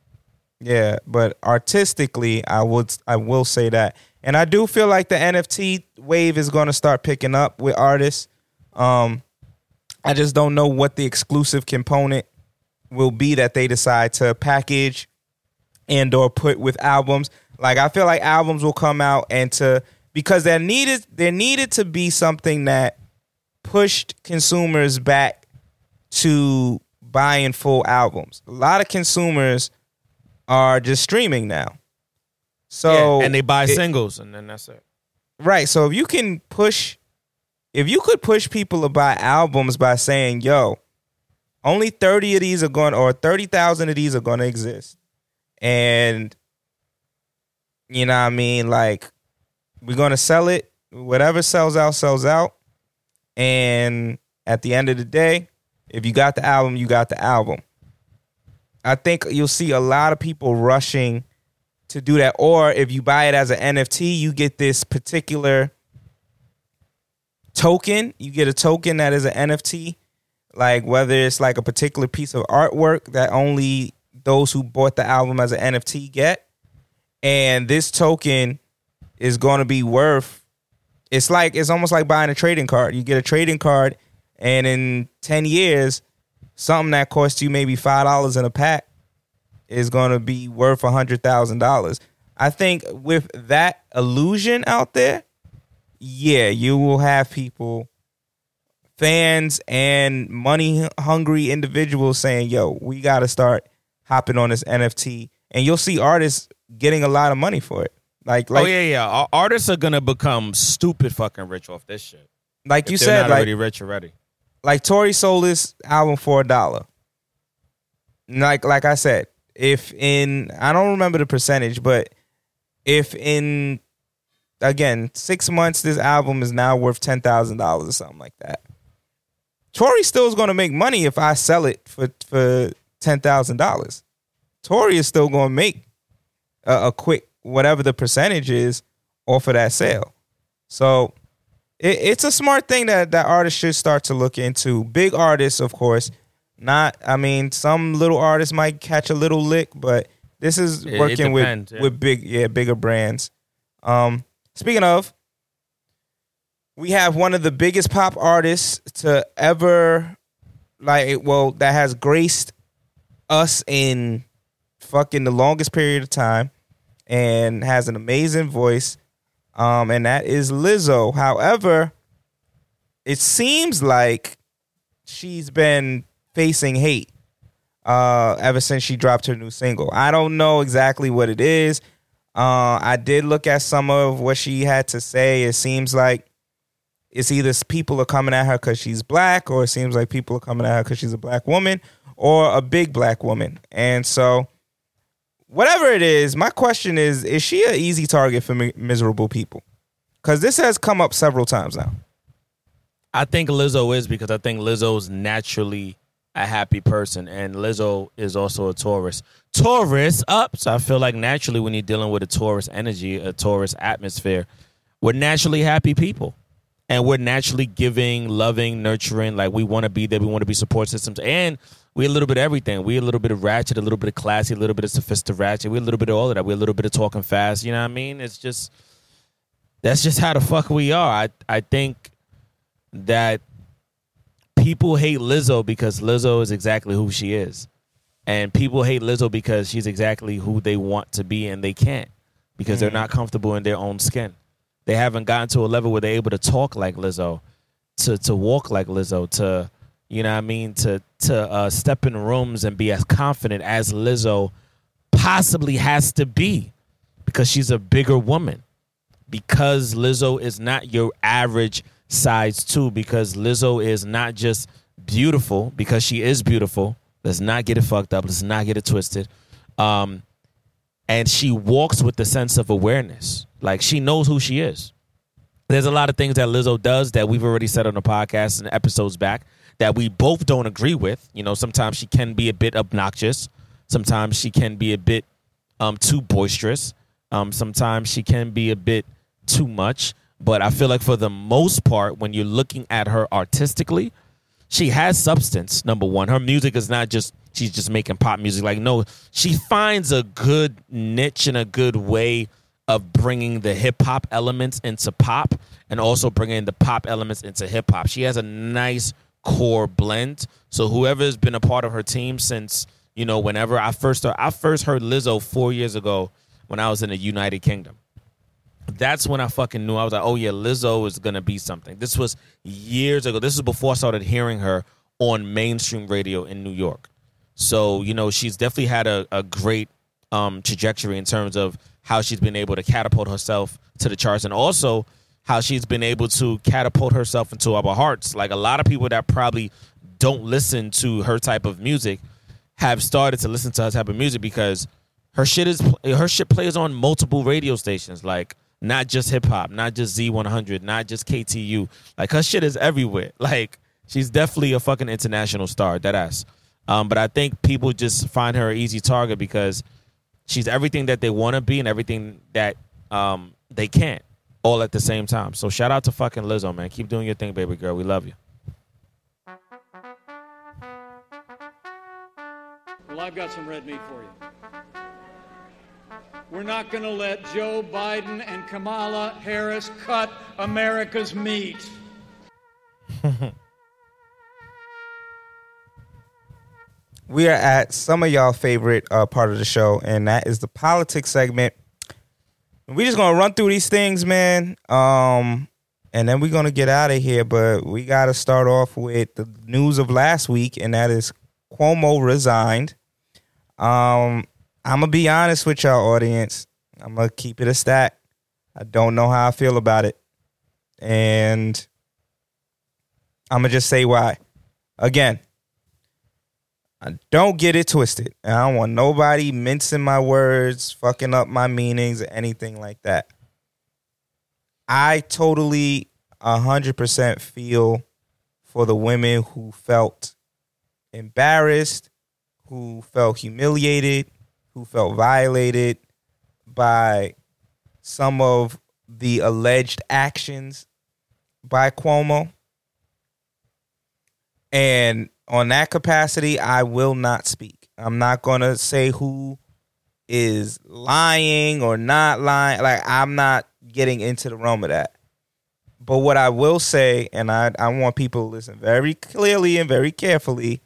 yeah, but artistically, I would I will say that, and I do feel like the NFT wave is going to start picking up with artists. Um, I just don't know what the exclusive component will be that they decide to package and or put with albums. Like I feel like albums will come out and to because there needed there needed to be something that pushed consumers back to buying full albums. A lot of consumers are just streaming now. So yeah, and they buy it- singles, and then that's it. Right. So if you can push, if you could push people to buy albums by saying, yo, only 30 of these are going, or 30,000 of these are going to exist. And, you know what I mean? Like, we're going to sell it. Whatever sells out, sells out. And at the end of the day, if you got the album, you got the album. I think you'll see a lot of people rushing to do that. Or if you buy it as an NFT, you get this particular token. You get a token that is an NFT, like whether it's like a particular piece of artwork that only those who bought the album as an NFT get. And this token is going to be worth it's like it's almost like buying a trading card. You get a trading card and in 10 years something that costs you maybe $5 in a pack is going to be worth a hundred thousand dollars. I think with that illusion out there, yeah, you will have people, fans, and money hungry individuals saying, "Yo, we got to start hopping on this NFT," and you'll see artists getting a lot of money for it. Like, oh, like, oh yeah, yeah. Artists are gonna become stupid fucking rich off this shit. like you said, like, already rich already. like Tory sold his album for a dollar. Like like I said, if in I don't remember the percentage, but if in again six months this album is now worth ten thousand dollars or something like that, Tory still is going to make money if I sell it for for ten thousand dollars. Tory is still going to make a, a quick whatever the percentage is off of that sale. So it, it's a smart thing that that artists should start to look into. Big artists, of course, not. I mean, some little artists might catch a little lick, but this is It- it working depends, with yeah. with big, yeah, bigger brands. Um, speaking of, we have one of the biggest pop artists to ever, like, well, that has graced us in fucking the longest period of time, and has an amazing voice um, and that is Lizzo. However, it seems like she's been facing hate uh, ever since she dropped her new single. I don't know exactly what it is. Uh, I did look at some of what she had to say. It seems like it's either people are coming at her because she's black, or it seems like people are coming at her because she's a black woman or a big black woman. And so, whatever it is, my question is: Is she an easy target for mi- miserable people? Because this has come up several times now. I think Lizzo is because I think Lizzo's naturally a happy person, and Lizzo is also a Taurus. Taurus up, so I feel like naturally when you're dealing with a Taurus energy, a Taurus atmosphere, we're naturally happy people, and we're naturally giving, loving, nurturing. Like we want to be there, we want to be support systems, and we're a little bit of everything. We're a little bit of ratchet, a little bit of classy, a little bit of sophisticated ratchet. We a little bit of all of that. We're a little bit of talking fast. You know what I mean? It's just that's just how the fuck we are. I I think that people hate Lizzo because Lizzo is exactly who she is. And people hate Lizzo because she's exactly who they want to be and they can't because they're not comfortable in their own skin. They haven't gotten to a level where they're able to talk like Lizzo, to to walk like Lizzo, to you know what I mean, to to uh, step in rooms and be as confident as Lizzo possibly has to be because she's a bigger woman because Lizzo is not your average size too, because Lizzo is not just beautiful because she is beautiful. Let's not get it fucked up. Let's not get it twisted. Um, and she walks with the sense of awareness. Like she knows who she is. There's a lot of things that Lizzo does that we've already said on the podcast and episodes back that we both don't agree with. You know, sometimes she can be a bit obnoxious. Sometimes she can be a bit um, too boisterous. Um, sometimes she can be a bit too much. But I feel like for the most part, when you're looking at her artistically, she has substance. Number one, her music is not just she's just making pop music. Like no, she finds a good niche and a good way of bringing the hip hop elements into pop and also bringing the pop elements into hip hop. She has a nice core blend. So whoever has been a part of her team since you know whenever I first I first heard Lizzo four years ago when I was in the United Kingdom that's when I fucking knew I was like, oh yeah, Lizzo is gonna be something. This was years ago. This is before I started hearing her on mainstream radio in New York. So you know, she's definitely had a, a great um, trajectory in terms of how she's been able to catapult herself to the charts, and also how she's been able to catapult herself into our hearts. Like a lot of people that probably don't listen to her type of music have started to listen to her type of music because her shit is her shit plays on multiple radio stations. Like not just hip hop, not just Z100, not just KTU. Like her shit is everywhere. Like she's definitely a fucking international star, that ass. Um, but I think people just find her an easy target because she's everything that they want to be and everything that um, they can't, all at the same time. So shout out to fucking Lizzo, man. Keep doing your thing, baby girl. We love you. Well, I've got some red meat for you. We're not going to let Joe Biden and Kamala Harris cut America's meat. we are at some of y'all favorite uh, part of the show, and that is the politics segment. We're just gonna run through these things, man, um, and then we're gonna get out of here. But we got to start off with the news of last week, and that is Cuomo resigned. Um, I'm gonna be honest with y'all, audience. I'm gonna keep it a stack. I don't know how I feel about it, and I'm gonna just say why. Again, I don't get it twisted. I don't want nobody mincing my words, fucking up my meanings, or anything like that. I totally, hundred percent feel for the women who felt embarrassed, who felt humiliated, who felt violated by some of the alleged actions by Cuomo. And on that capacity, I will not speak. I'm not going to say who is lying or not lying. Like, I'm not getting into the realm of that. But what I will say, and I, I want people to listen very clearly and very carefully,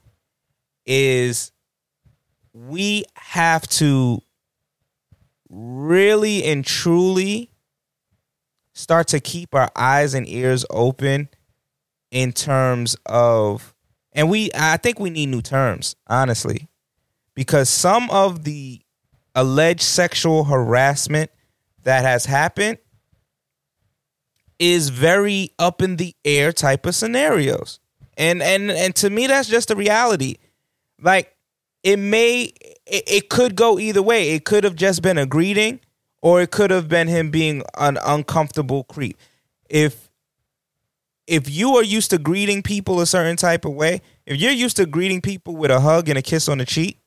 is we have to really and truly start to keep our eyes and ears open in terms of and we I think we need new terms, honestly. Because some of the alleged sexual harassment that has happened is very up in the air type of scenarios. And and and to me that's just a reality. Like it may it, it could go either way. It could have just been a greeting or it could have been him being an uncomfortable creep. If if you are used to greeting people a certain type of way, if you're used to greeting people with a hug and a kiss on the cheek,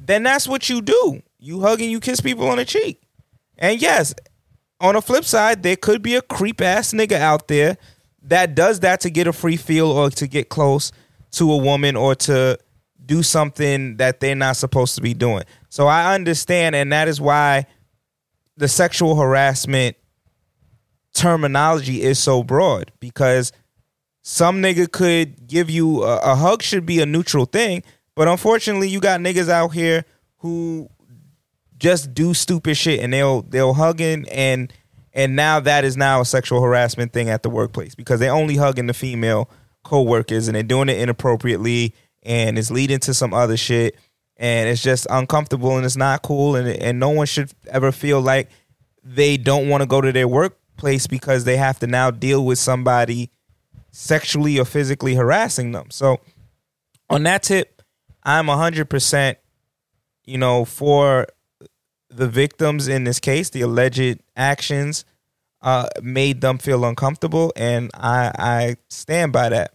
then that's what you do. You hug and you kiss people on the cheek. And yes, on the flip side, there could be a creep ass nigga out there that does that to get a free feel or to get close to a woman or to do something that they're not supposed to be doing. So I understand, and that is why the sexual harassment terminology is so broad because some nigga could give you a, a hug should be a neutral thing, but unfortunately you got niggas out here who just do stupid shit and they'll they'll hugging and and now that is now a sexual harassment thing at the workplace because they only hugging the female co-workers and they're doing it inappropriately and it's leading to some other shit and it's just uncomfortable and it's not cool and and no one should ever feel like they don't want to go to their workplace because they have to now deal with somebody sexually or physically harassing them. So on that tip, I'm 100% you know for the victims in this case, the alleged actions uh, made them feel uncomfortable, and I, I stand by that.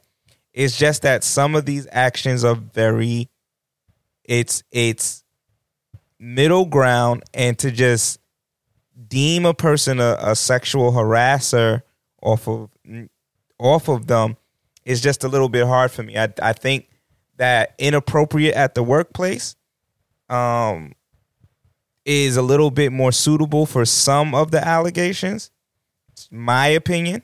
It's just that some of these actions are very, it's it's middle ground, and to just deem a person a, a sexual harasser off of off of them is just a little bit hard for me. I I think that inappropriate at the workplace, um, is a little bit more suitable for some of the allegations. It's my opinion.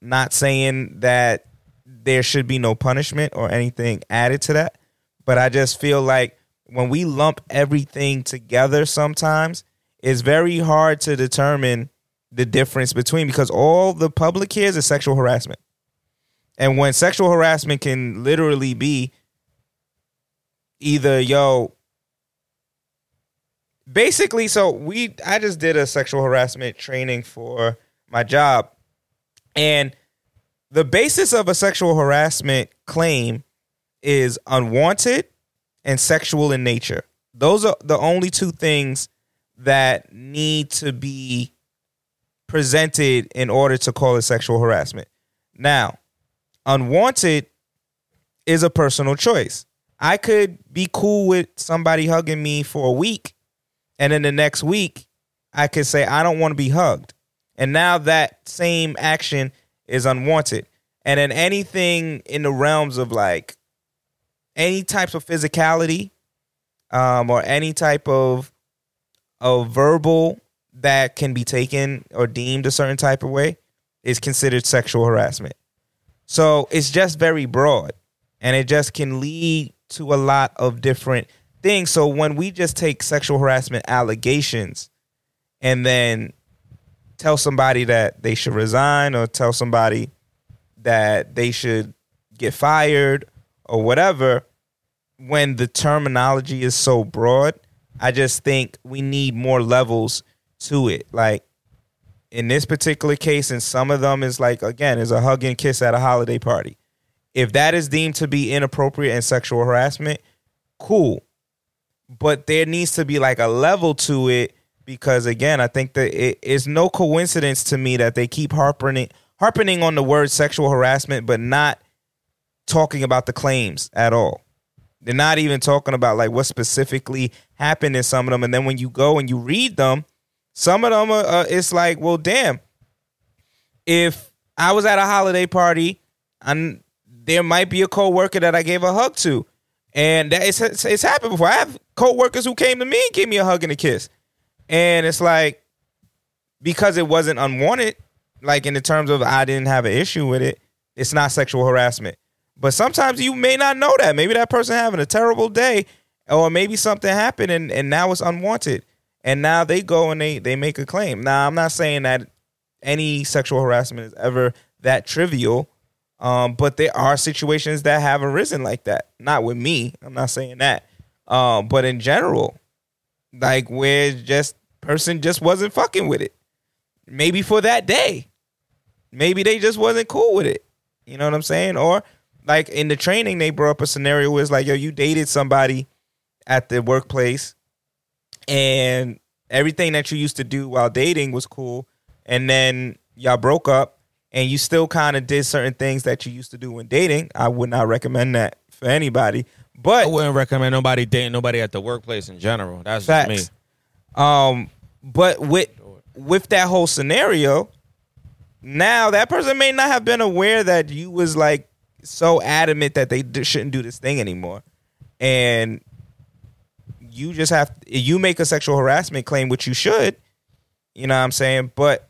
Not saying that there should be no punishment or anything added to that, but I just feel like when we lump everything together sometimes, it's very hard to determine the difference between because all the public hears is sexual harassment. And when sexual harassment can literally be either yo basically so we i just did a sexual harassment training for my job and the basis of a sexual harassment claim is unwanted and sexual in nature. Those are the only two things that need to be presented in order to call it sexual harassment. Now unwanted is a personal choice. I could be cool with somebody hugging me for a week and then the next week I could say I don't want to be hugged. And now that same action is unwanted. And then anything in the realms of like any types of physicality um, or any type of of verbal that can be taken or deemed a certain type of way is considered sexual harassment. So it's just very broad and it just can lead to a lot of different things. So when we just take sexual harassment allegations and then tell somebody that they should resign or tell somebody that they should get fired or whatever, when the terminology is so broad, I just think we need more levels to it. Like in this particular case, and some of them is like again, is a hug and kiss at a holiday party. If that is deemed to be inappropriate and sexual harassment, cool but there needs to be like a level to it because again, I think that it is no coincidence to me that they keep harping harping on the word sexual harassment, but not talking about the claims at all. They're not even talking about like what specifically happened in some of them, and then when you go and you read them, some of them are, uh, it's like, well, damn. If I was at a holiday party and there might be a coworker that I gave a hug to, and that it's, it's, it's happened before. I have coworkers who came to me and gave me a hug and a kiss. And it's like because it wasn't unwanted, like in the terms of I didn't have an issue with it, it's not sexual harassment. But sometimes you may not know that. Maybe that person having a terrible day, or maybe something happened and, and now it's unwanted. And now they go and they they make a claim. Now I'm not saying that any sexual harassment is ever that trivial. Um, but there are situations that have arisen like that. Not with me. I'm not saying that. Um, but in general, like where just person just wasn't fucking with it. Maybe for that day. maybe they just wasn't cool with it. You know what I'm saying? Or like in the training, they brought up a scenario where it's like, yo, you dated somebody at the workplace, and everything that you used to do while dating was cool, and then y'all broke up, and you still kind of did certain things that you used to do when dating. I would not recommend that for anybody. But I wouldn't recommend nobody dating nobody at the workplace in general. That's just me. Um, but with with that whole scenario, now that person may not have been aware that you was like so adamant that they shouldn't do this thing anymore, and you just have you make a sexual harassment claim, which you should. You know what I'm saying? But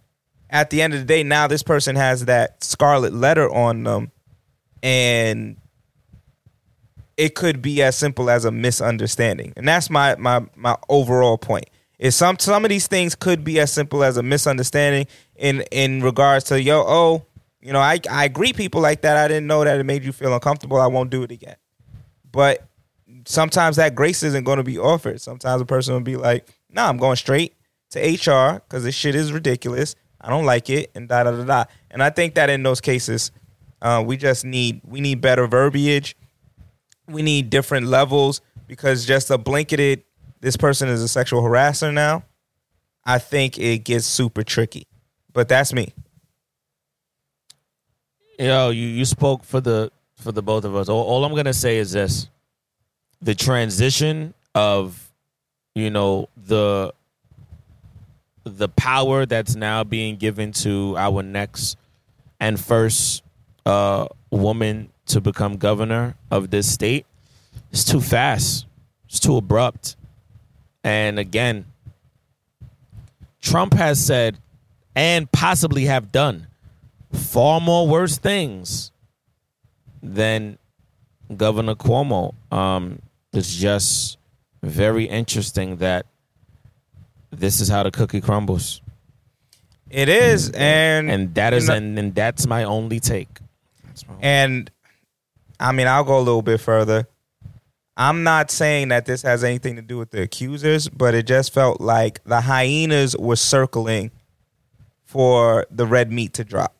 at the end of the day, now this person has that scarlet letter on them, and it could be as simple as a misunderstanding. And that's my my my overall point. Is some some of these things could be as simple as a misunderstanding in in regards to yo, oh, you know, I I greet people like that. I didn't know that it made you feel uncomfortable. I won't do it again. But sometimes that grace isn't going to be offered. Sometimes a person will be like, "Nah, I'm going straight to HR because this shit is ridiculous. I don't like it," and da da da da. And I think that in those cases, uh, we just need we need better verbiage. We need different levels because just a blanketed this person is a sexual harasser now. I think it gets super tricky. But that's me. Yo, you, you spoke for the for the both of us. All, all I'm gonna say is this: the transition of, you know, the the power that's now being given to our next and first uh, woman to become governor of this state is too fast. It's too abrupt. And again, Trump has said and possibly have done far more worse things than Governor Cuomo. Um, it's just very interesting that this is how the cookie crumbles. It is, and and that is you know- and, and that's my only take. And I mean, I'll go a little bit further. I'm not saying that this has anything to do with the accusers, but it just felt like the hyenas were circling for the red meat to drop.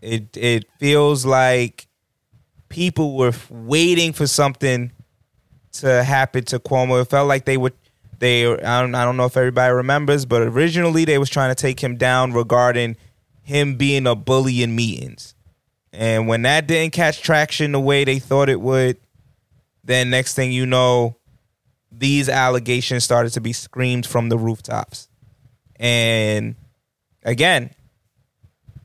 It it feels like people were waiting for something to happen to Cuomo. It felt like they would they I don't, I don't know if everybody remembers, but originally they was trying to take him down regarding him being a bully in meetings. And when that didn't catch traction the way they thought it would, then next thing you know, these allegations started to be screamed from the rooftops. And again,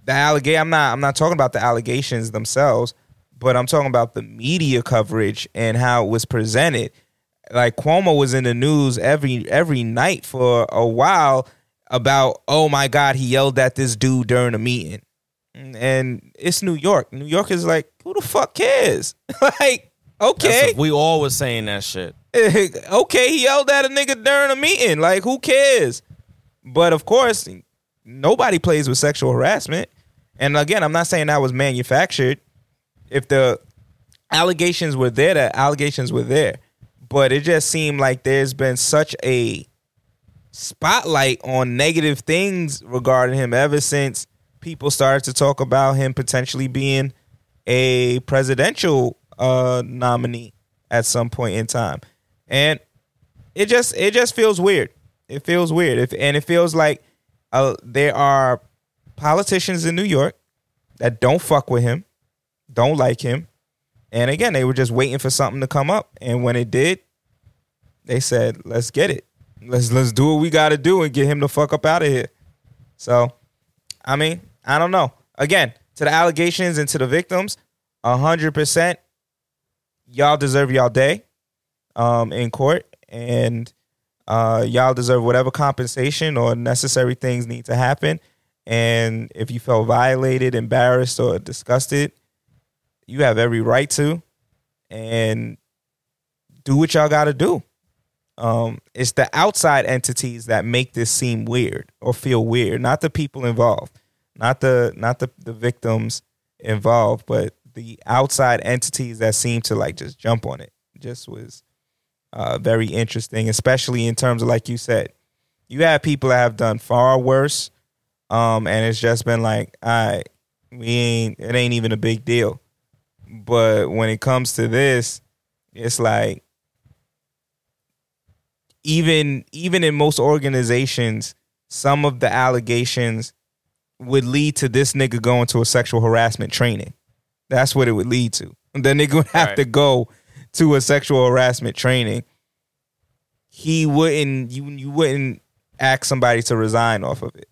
the allegation I'm not I'm not talking about the allegations themselves, but I'm talking about the media coverage and how it was presented. Like Cuomo was in the news every every night for a while about, oh my God, he yelled at this dude during a meeting. And it's New York. New York is like, who the fuck cares? like, okay. That's- we all was saying that shit. okay, he yelled at a nigga during a meeting. Like, who cares? But of course, nobody plays with sexual harassment. And again, I'm not saying that was manufactured. If the allegations were there, the allegations were there. But it just seemed like there's been such a spotlight on negative things regarding him ever since people started to talk about him potentially being a presidential uh, nominee at some point in time. And it just it just feels weird. It feels weird. If and it feels like uh, there are politicians in New York that don't fuck with him, don't like him, and again they were just waiting for something to come up. And when it did, they said, "Let's get it. Let's let's do what we got to do and get him the fuck up out of here." So, I mean, I don't know. Again, to the allegations and to the victims, hundred percent, y'all deserve y'all day um, in court, and uh, y'all deserve whatever compensation or necessary things need to happen. And if you felt violated, embarrassed, or disgusted, you have every right to, and do what y'all got to do. Um, it's the outside entities that make this seem weird or feel weird, not the people involved, not the not the, the victims involved, but the outside entities that seem to like just jump on it. Just was uh, very interesting, especially in terms of like you said, you have people that have done far worse, um, and it's just been like, all right, We ain't. It ain't even a big deal. But when it comes to this, it's like even even in most organizations, some of the allegations would lead to this nigga going to a sexual harassment training. That's what it would lead to. And the nigga would have Right. to go to a sexual harassment training. He wouldn't you you wouldn't ask somebody to resign off of it.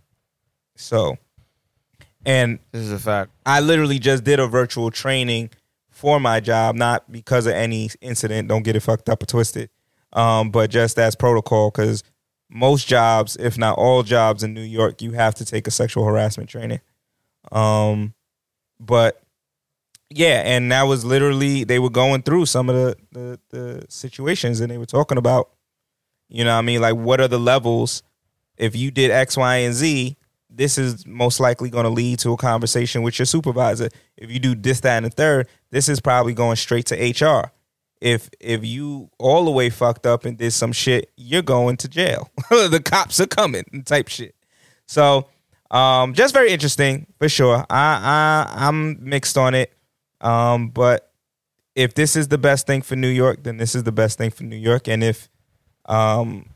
So and This is a fact. I literally just did a virtual training for my job, not because of any incident. Don't get it fucked up or twisted, um, but just as protocol. Because most jobs, if not all jobs in New York, you have to take a sexual harassment training. Um, but yeah, and that was literally they were going through some of the, the the situations, and they were talking about, you know, I mean, like what are the levels? If you did X, Y, and Z, this is most likely going to lead to a conversation with your supervisor. If you do this, that, and the third, this is probably going straight to HR. If if you all the way fucked up and did some shit, you're going to jail. the cops are coming, type shit. So, um, just very interesting for sure. I I I'm mixed on it, um, but if this is the best thing for New York, then this is the best thing for New York. And if, um,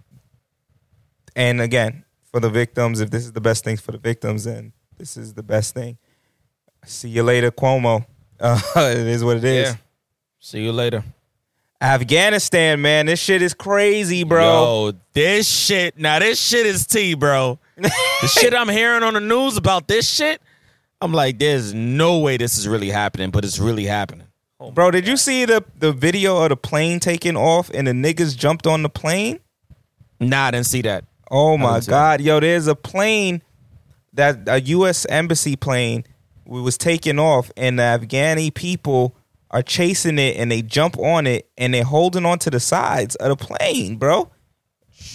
and again, for the victims, if this is the best thing for the victims, then this is the best thing. See you later, Cuomo. Uh, it is what it is. Yeah. See you later. Afghanistan, man, this shit is crazy, bro. Yo, this shit. Now this shit is tea, bro. the shit I'm hearing on the news about this shit, I'm like, there's no way this is really happening, but it's really happening. Bro, did you see the the video of the plane taking off and the niggas jumped on the plane? Nah, I didn't see that. Oh my god, yo, there's a plane that a U.S. embassy plane was taking off, and the Afghani people are chasing it, and they jump on it, and they're holding on to the sides of the plane, bro.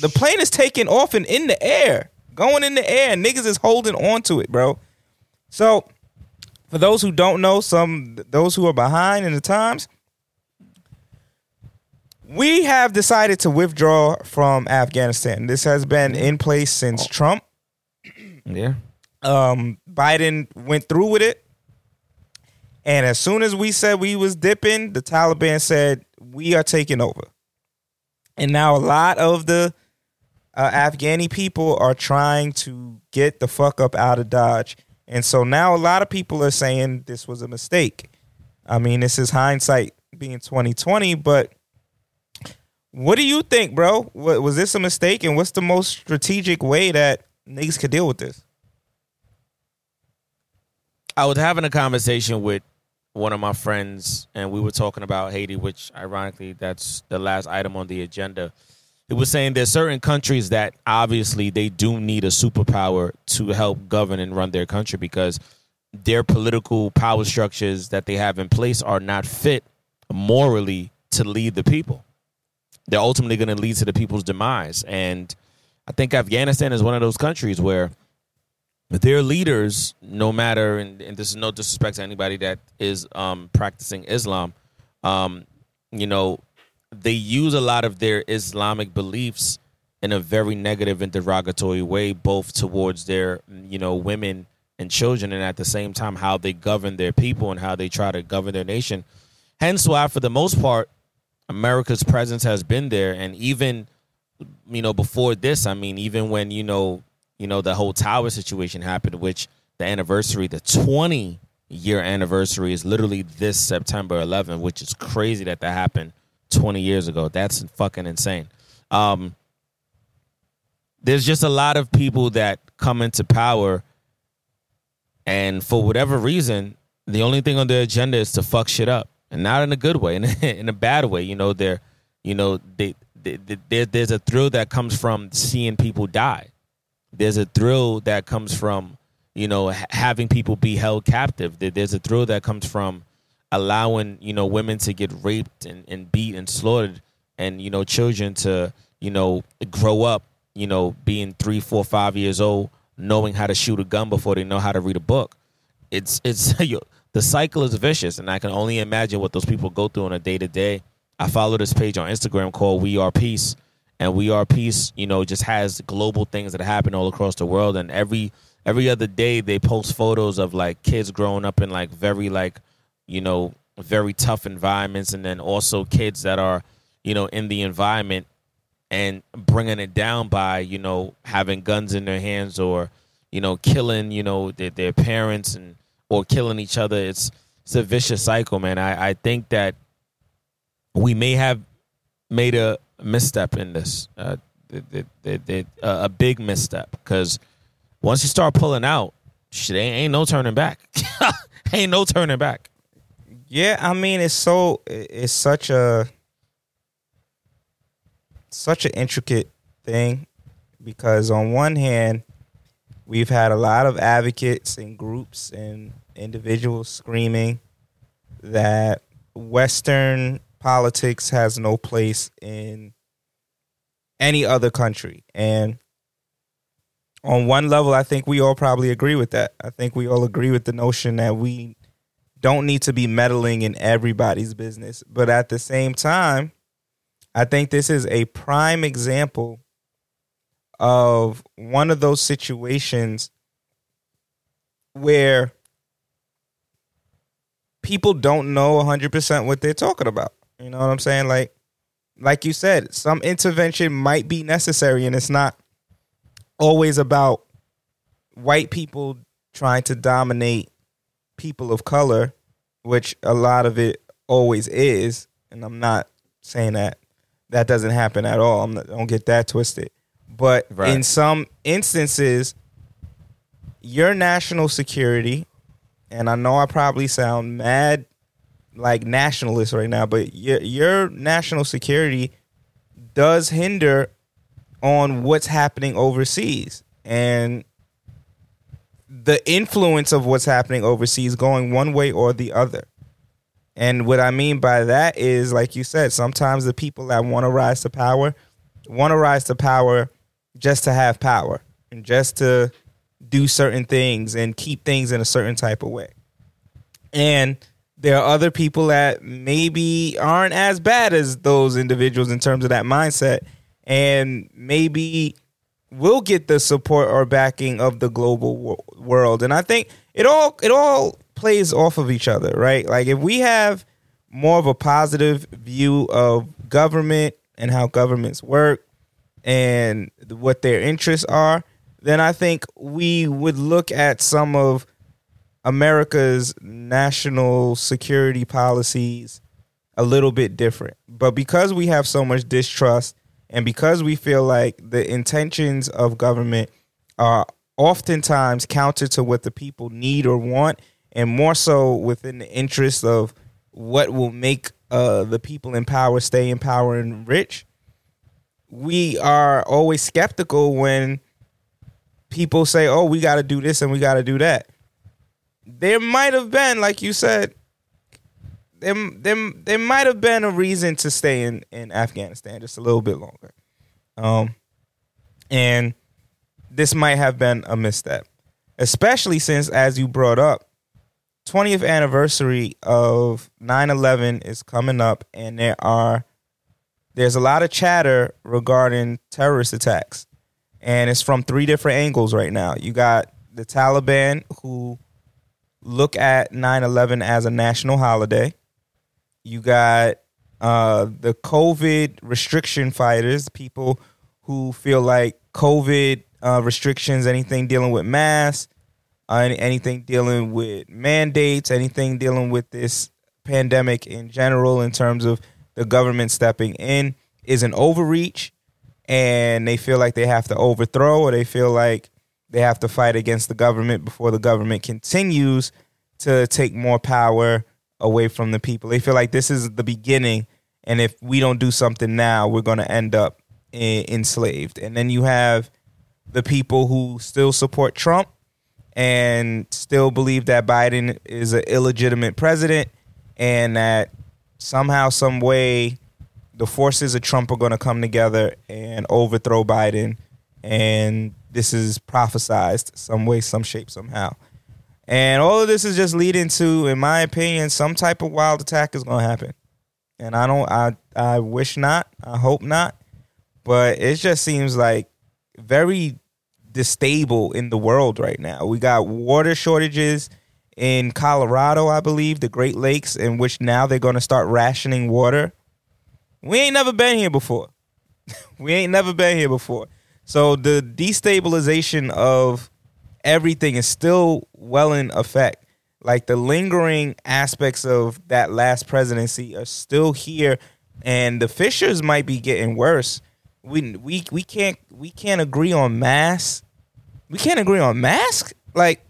The plane is taking off and in the air, going in the air, and niggas is holding on to it, bro. So, for those who don't know, some those who are behind in the times, we have decided to withdraw from Afghanistan. This has been in place since Trump. Yeah. Um, Biden went through with it, and as soon as we said we was dipping, the Taliban said we are taking over. And now a lot of the uh, Afghani people are trying to get the fuck up out of Dodge, and so now a lot of people are saying this was a mistake. I mean, this is hindsight being twenty twenty, but what do you think, bro? Wa- Was this a mistake, and what's the most strategic way that niggas could deal with this? I was having a conversation with one of my friends, and we were talking about Haiti, which ironically, that's the last item on the agenda. It was saying there's certain countries that obviously they do need a superpower to help govern and run their country because their political power structures that they have in place are not fit morally to lead the people. They're ultimately going to lead to the people's demise. And I think Afghanistan is one of those countries where their leaders, no matter, and, and this is no disrespect to anybody that is um, practicing Islam, um, you know, they use a lot of their Islamic beliefs in a very negative and derogatory way, both towards their, you know, women and children, and at the same time, how they govern their people and how they try to govern their nation. Hence why, for the most part, America's presence has been there, and even you know before this, I mean, even when you know you know the whole tower situation happened, which the anniversary, the twenty year anniversary, is literally this September 11, which is crazy that that happened twenty years ago. That's fucking insane. Um, there's just a lot of people that come into power, and for whatever reason, the only thing on their agenda is to fuck shit up, and not in a good way, in a, in a bad way. You know, they're, you know, they, there's a thrill that comes from seeing people die. There's a thrill that comes from, you know, having people be held captive. There's a thrill that comes from allowing, you know, women to get raped and, and beat and slaughtered, and you know, children to, you know, grow up, you know, being three, four, five years old, knowing how to shoot a gun before they know how to read a book it's it's the cycle is vicious, and I can only imagine what those people go through on a day to day. I follow this page on Instagram called We Are Peace, and We Are Peace, you know, just has global things that happen all across the world, and every every other day they post photos of like kids growing up in like very like you know very tough environments and then also kids that are you know in the environment and bringing it down by you know having guns in their hands or you know killing you know their, their parents and or killing each other. It's it's a vicious cycle man. I i think that we may have made a misstep in this uh the, the, the, uh, a big misstep because once you start pulling out shit ain't, ain't no turning back. Ain't no turning back Yeah, I mean it's so it's such a such an intricate thing because on one hand we've had a lot of advocates and groups and individuals screaming that western politics has no place in any other country and on one level I think we all probably agree with that. I think we all agree with the notion that we don't need to be meddling in everybody's business. But at the same time, I think this is a prime example of one of those situations where people don't know 100% what they're talking about. You know what I'm saying? Like like you said, some intervention might be necessary and it's not always about white people trying to dominate people of color, which a lot of it always is, and I'm not saying that that doesn't happen at all. I'm not, don't get that twisted. But Right. in some instances, your national security, and I know I probably sound mad like nationalist right now, but your your national security does hinder on what's happening overseas and the influence of what's happening overseas going one way or the other. And what I mean by that is, like you said, sometimes the people that want to rise to power want to rise to power just to have power and just to do certain things and keep things in a certain type of way. And there are other people that maybe aren't as bad as those individuals in terms of that mindset and maybe will get the support or backing of the global wo- world. And I think it all it all plays off of each other, right? Like if we have more of a positive view of government and how governments work and what their interests are, then I think we would look at some of America's national security policies a little bit different. But because we have so much distrust and because we feel like the intentions of government are oftentimes counter to what the people need or want and more so within the interest of what will make uh, the people in power stay in power and rich, we are always skeptical when people say, "Oh, we got to do this and we got to do that." There might have been, like you said, there there, there might have been a reason to stay in in Afghanistan just a little bit longer, um, and this might have been a misstep, especially since, as you brought up, 20th anniversary of 9/11 is coming up, and there are there's a lot of chatter regarding terrorist attacks, and it's from three different angles right now. You got the Taliban who look at 9/11 as a national holiday. You got uh, the COVID restriction fighters, people who feel like COVID uh, restrictions, anything dealing with masks, uh, any- anything dealing with mandates, anything dealing with this pandemic in general, in terms of the government stepping in, is an overreach, and they feel like they have to overthrow, or they feel like they have to fight against the government before the government continues to take more power away from the people. They feel like this is the beginning, and if we don't do something now, we're going to end up en- enslaved. And then you have the people who still support Trump and still believe that Biden is an illegitimate president and that somehow, some way, the forces of Trump are going to come together and overthrow Biden. And this is prophesized some way, some shape, somehow. And all of this is just leading to, in my opinion, some type of wild attack is going to happen. And I don't, I, I wish not, I hope not, but it just seems like very distable in the world right now. We got water shortages in Colorado, I believe, the Great Lakes, in which now they're going to start rationing water. We ain't never been here before. we ain't never been here before. So the destabilization of everything is still well in effect. Like the lingering aspects of that last presidency are still here, and the fissures might be getting worse. We we we can't we can't agree on mask. We can't agree on mask. Like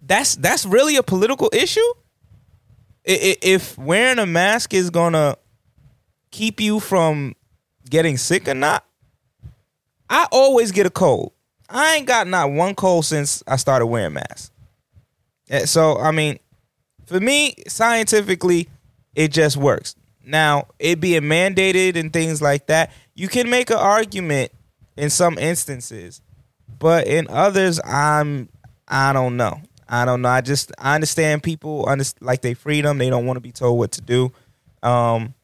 that's that's really a political issue. If wearing a mask is gonna keep you from getting sick or not, I always get a cold. I ain't got not one cold since I started wearing masks. Eh, So I mean, for me, scientifically, it just works. Now, it being mandated and things like that, you can make an argument in some instances, but in others, I'm I don't know. I don't know. I just I understand people under, like they freedom. They don't want to be told what to do. Um,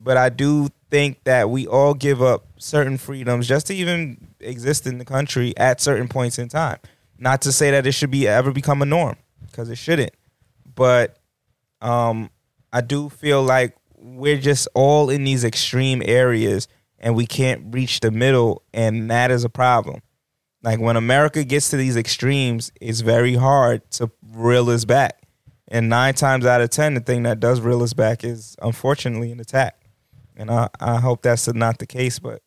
but I do think that we all give up certain freedoms just to even exist in the country at certain points in time. Not to say that it should be ever become a norm because it shouldn't. But um, I do feel like we're just all in these extreme areas and we can't reach the middle, and that is a problem. Like when America gets to these extremes, it's very hard to reel us back. And nine times out of ten, the thing that does reel us back is unfortunately an attack. And I, I hope that's not the case, but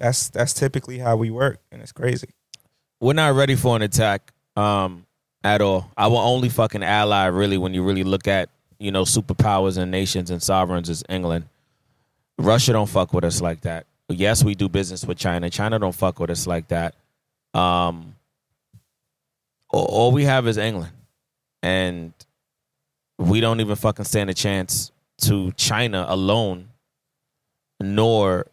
that's that's typically how we work, and it's crazy. we're not ready for an attack um, at all. Our only fucking ally, really, when you really look at you know superpowers and nations and sovereigns, is England. Russia don't fuck with us like that. Yes, we do business with China. China don't fuck with us like that. Um, all, all we have is England, and we don't even fucking stand a chance to China alone, nor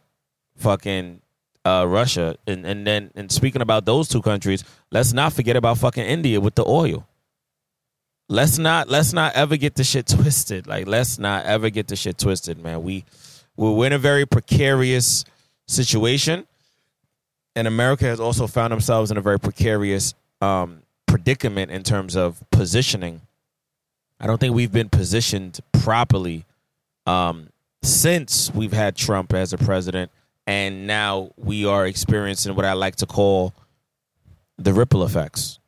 fucking uh, Russia, and and then and speaking about those two countries, let's not forget about fucking India with the oil. Let's not let's not ever get the shit twisted. Like let's not ever get the shit twisted, man. We we're in a very precarious situation, and America has also found themselves in a very precarious um, predicament in terms of positioning. I don't think we've been positioned properly um, since we've had Trump as a president, and now we are experiencing what I like to call the ripple effects.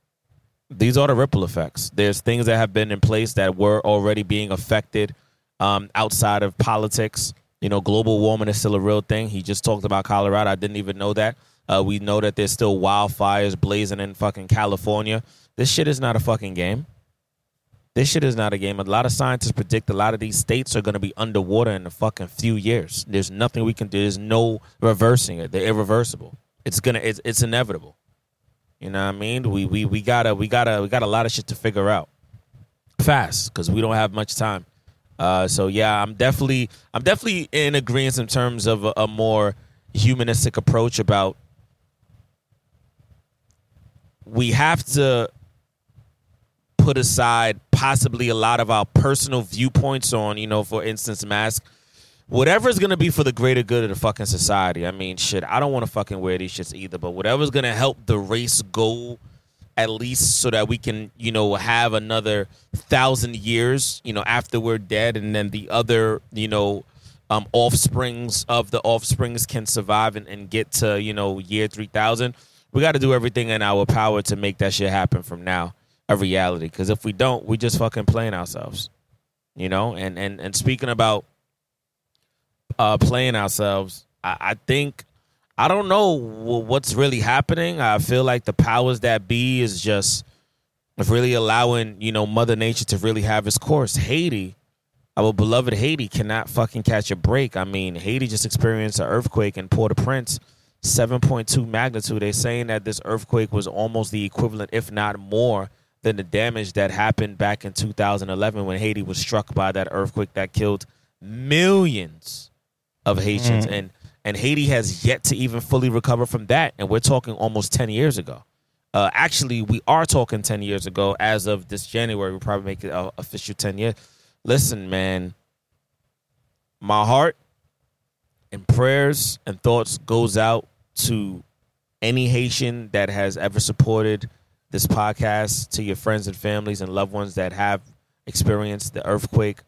These are the ripple effects. There's things that have been in place that were already being affected um, outside of politics. You know, global warming is still a real thing. He just talked about Colorado. I didn't even know that. Uh, we know that there's still wildfires blazing in fucking California. This shit is not a fucking game. This shit is not a game. A lot of scientists predict a lot of these states are going to be underwater in a fucking few years. There's nothing we can do. There's no reversing it. They're irreversible. It's gonna. It's, it's inevitable. You know what I mean? We we we gotta we gotta we got a lot of shit to figure out fast because we don't have much time. Uh, so yeah, I'm definitely I'm definitely in agreement in terms of a, a more humanistic approach about we have to put aside possibly a lot of our personal viewpoints on, you know, for instance, mask. whatever is gonna be for the greater good of the fucking society. I mean, shit, I don't want to fucking wear these shits either. But whatever's gonna help the race go, at least so that we can, you know, have another thousand years, you know, after we're dead, and then the other, you know, um, offsprings of the offsprings can survive and, and get to, you know, year three thousand. We got to do everything in our power to make that shit happen from now a reality. Because if we don't, we just fucking playing ourselves, you know. And and and speaking about uh, playing ourselves, I, I think I don't know what's really happening. I feel like the powers that be is just really allowing you know Mother Nature to really have its course. Haiti, our beloved Haiti, cannot fucking catch a break. I mean, Haiti just experienced an earthquake in Port-au-Prince. 7.2 magnitude. They're saying that this earthquake was almost the equivalent, if not more, than the damage that happened back in 2011 when Haiti was struck by that earthquake that killed millions of Haitians. Mm. And and Haiti has yet to even fully recover from that. And we're talking almost 10 years ago. Uh, actually, we are talking 10 years ago. As of this January, we'll probably make it uh, official 10 years. Listen, man, my heart and prayers and thoughts goes out to any Haitian that has ever supported this podcast, to your friends and families and loved ones that have experienced the earthquake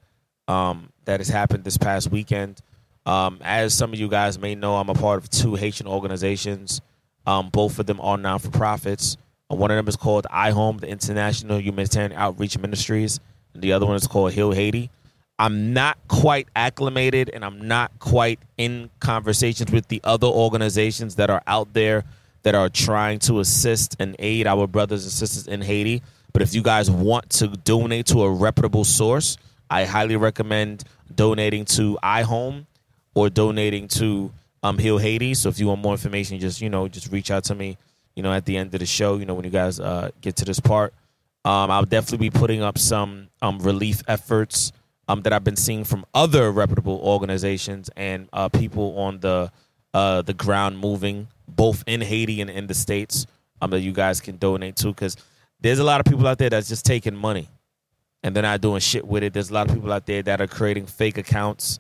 um, that has happened this past weekend. Um, as some of you guys may know, I'm a part of two Haitian organizations. Um, both of them are non for profits. Uh, one of them is called iHome, the International Humanitarian Outreach Ministries, and the other one is called Heal Haiti. I'm not quite acclimated and I'm not quite in conversations with the other organizations that are out there that are trying to assist and aid our brothers and sisters in Haiti. But if you guys want to donate to a reputable source, I highly recommend donating to iHome or donating to um, Heal Haiti. So if you want more information, just you know, just reach out to me. You know, at the end of the show, you know, when you guys uh, get to this part, um, I'll definitely be putting up some um, relief efforts um, that I've been seeing from other reputable organizations and uh, people on the uh, the ground moving, both in Haiti and in the states, um, that you guys can donate to. Because there's a lot of people out there that's just taking money and they're not doing shit with it. There's a lot of people out there that are creating fake accounts,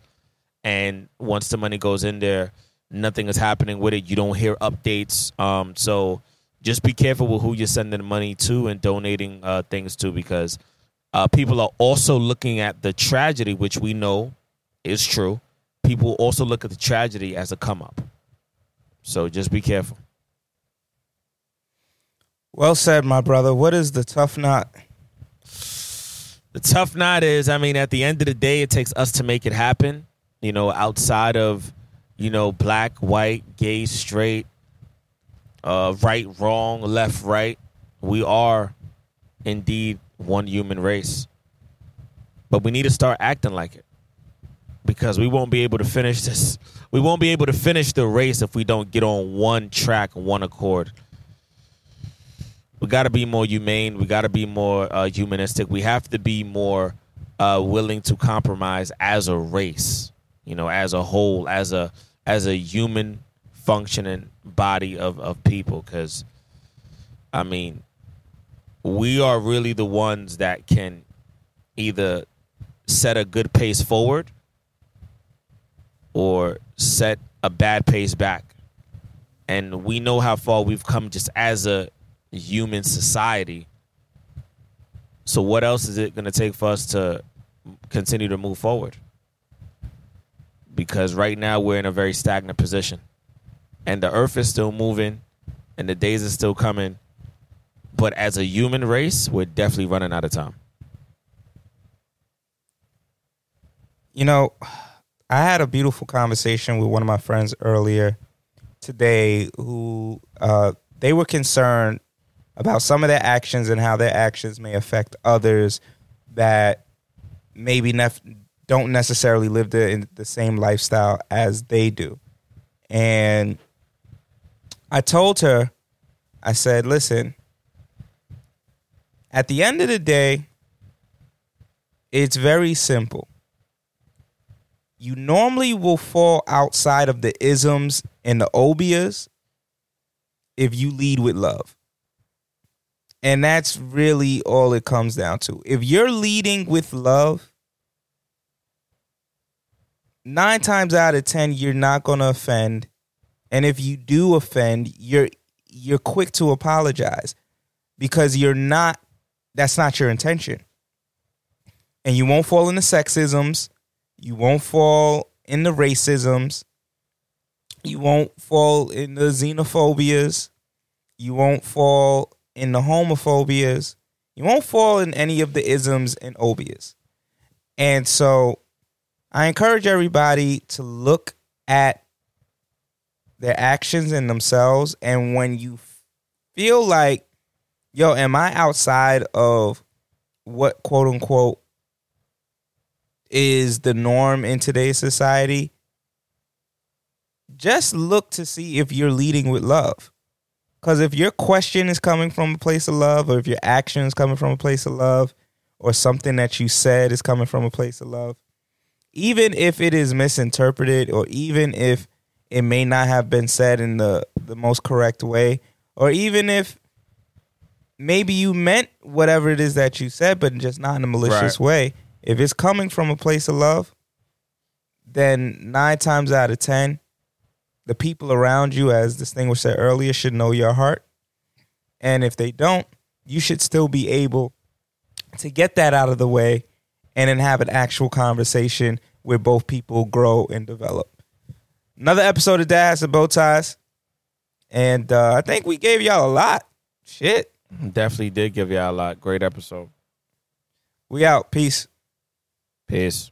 and once the money goes in there, nothing is happening with it. You don't hear updates. Um, so just be careful with who you're sending money to and donating uh, things to because uh, people are also looking at the tragedy, which we know is true. People also look at the tragedy as a come up. So just be careful. Well said, my brother. What is the tough knot? The tough knot is, I mean, at the end of the day, it takes us to make it happen. You know, outside of, you know, black, white, gay, straight, uh, right, wrong, left, right. We are indeed one human race. But we need to start acting like it. Because we won't be able to finish this. We won't be able to finish the race if we don't get on one track, one accord. We got to be more humane. We got to be more uh, humanistic. We have to be more uh, willing to compromise as a race, you know, as a whole, as a as a human functioning body of of people. Because, I mean, we are really the ones that can either set a good pace forward or set a bad pace back. And we know how far we've come just as a human society. So, what else is it going to take for us to continue to move forward? Because right now we're in a very stagnant position, and the earth is still moving, and the days are still coming. But as a human race, we're definitely running out of time. You know, I had a beautiful conversation with one of my friends earlier today who uh, they were concerned about some of their actions and how their actions may affect others that maybe nef- don't necessarily live the, the same lifestyle as they do. And I told her, I said, listen, at the end of the day, it's very simple. You normally will fall outside of the isms and the obias if you lead with love. And that's really all it comes down to. If you're leading with love, nine times out of ten, you're not gonna offend. And if you do offend, you're you're quick to apologize because you're not that's not your intention. And you won't fall into sexisms, you won't fall in the racisms, you won't fall in the xenophobias, you won't fall in the homophobias. You won't fall in any of the isms and obias. And so I encourage everybody to look at their actions and themselves. And when you feel like, yo, am I outside of what quote unquote is the norm in today's society? Just look to see if you're leading with love. Because if your question is coming from a place of love, or if your action is coming from a place of love, or something that you said is coming from a place of love, even if it is misinterpreted, or even if it may not have been said in the, the most correct way, or even if maybe you meant whatever it is that you said, but just not in a malicious Right. way, if it's coming from a place of love, then nine times out of ten, the people around you, as this thing was said earlier, should know your heart. And if they don't, you should still be able to get that out of the way and then have an actual conversation where both people grow and develop. Another episode of Dad Hats and Bow Ties. And uh, I think we gave y'all a lot. Shit. Definitely did give y'all a lot. Great episode. We out. Peace. Peace.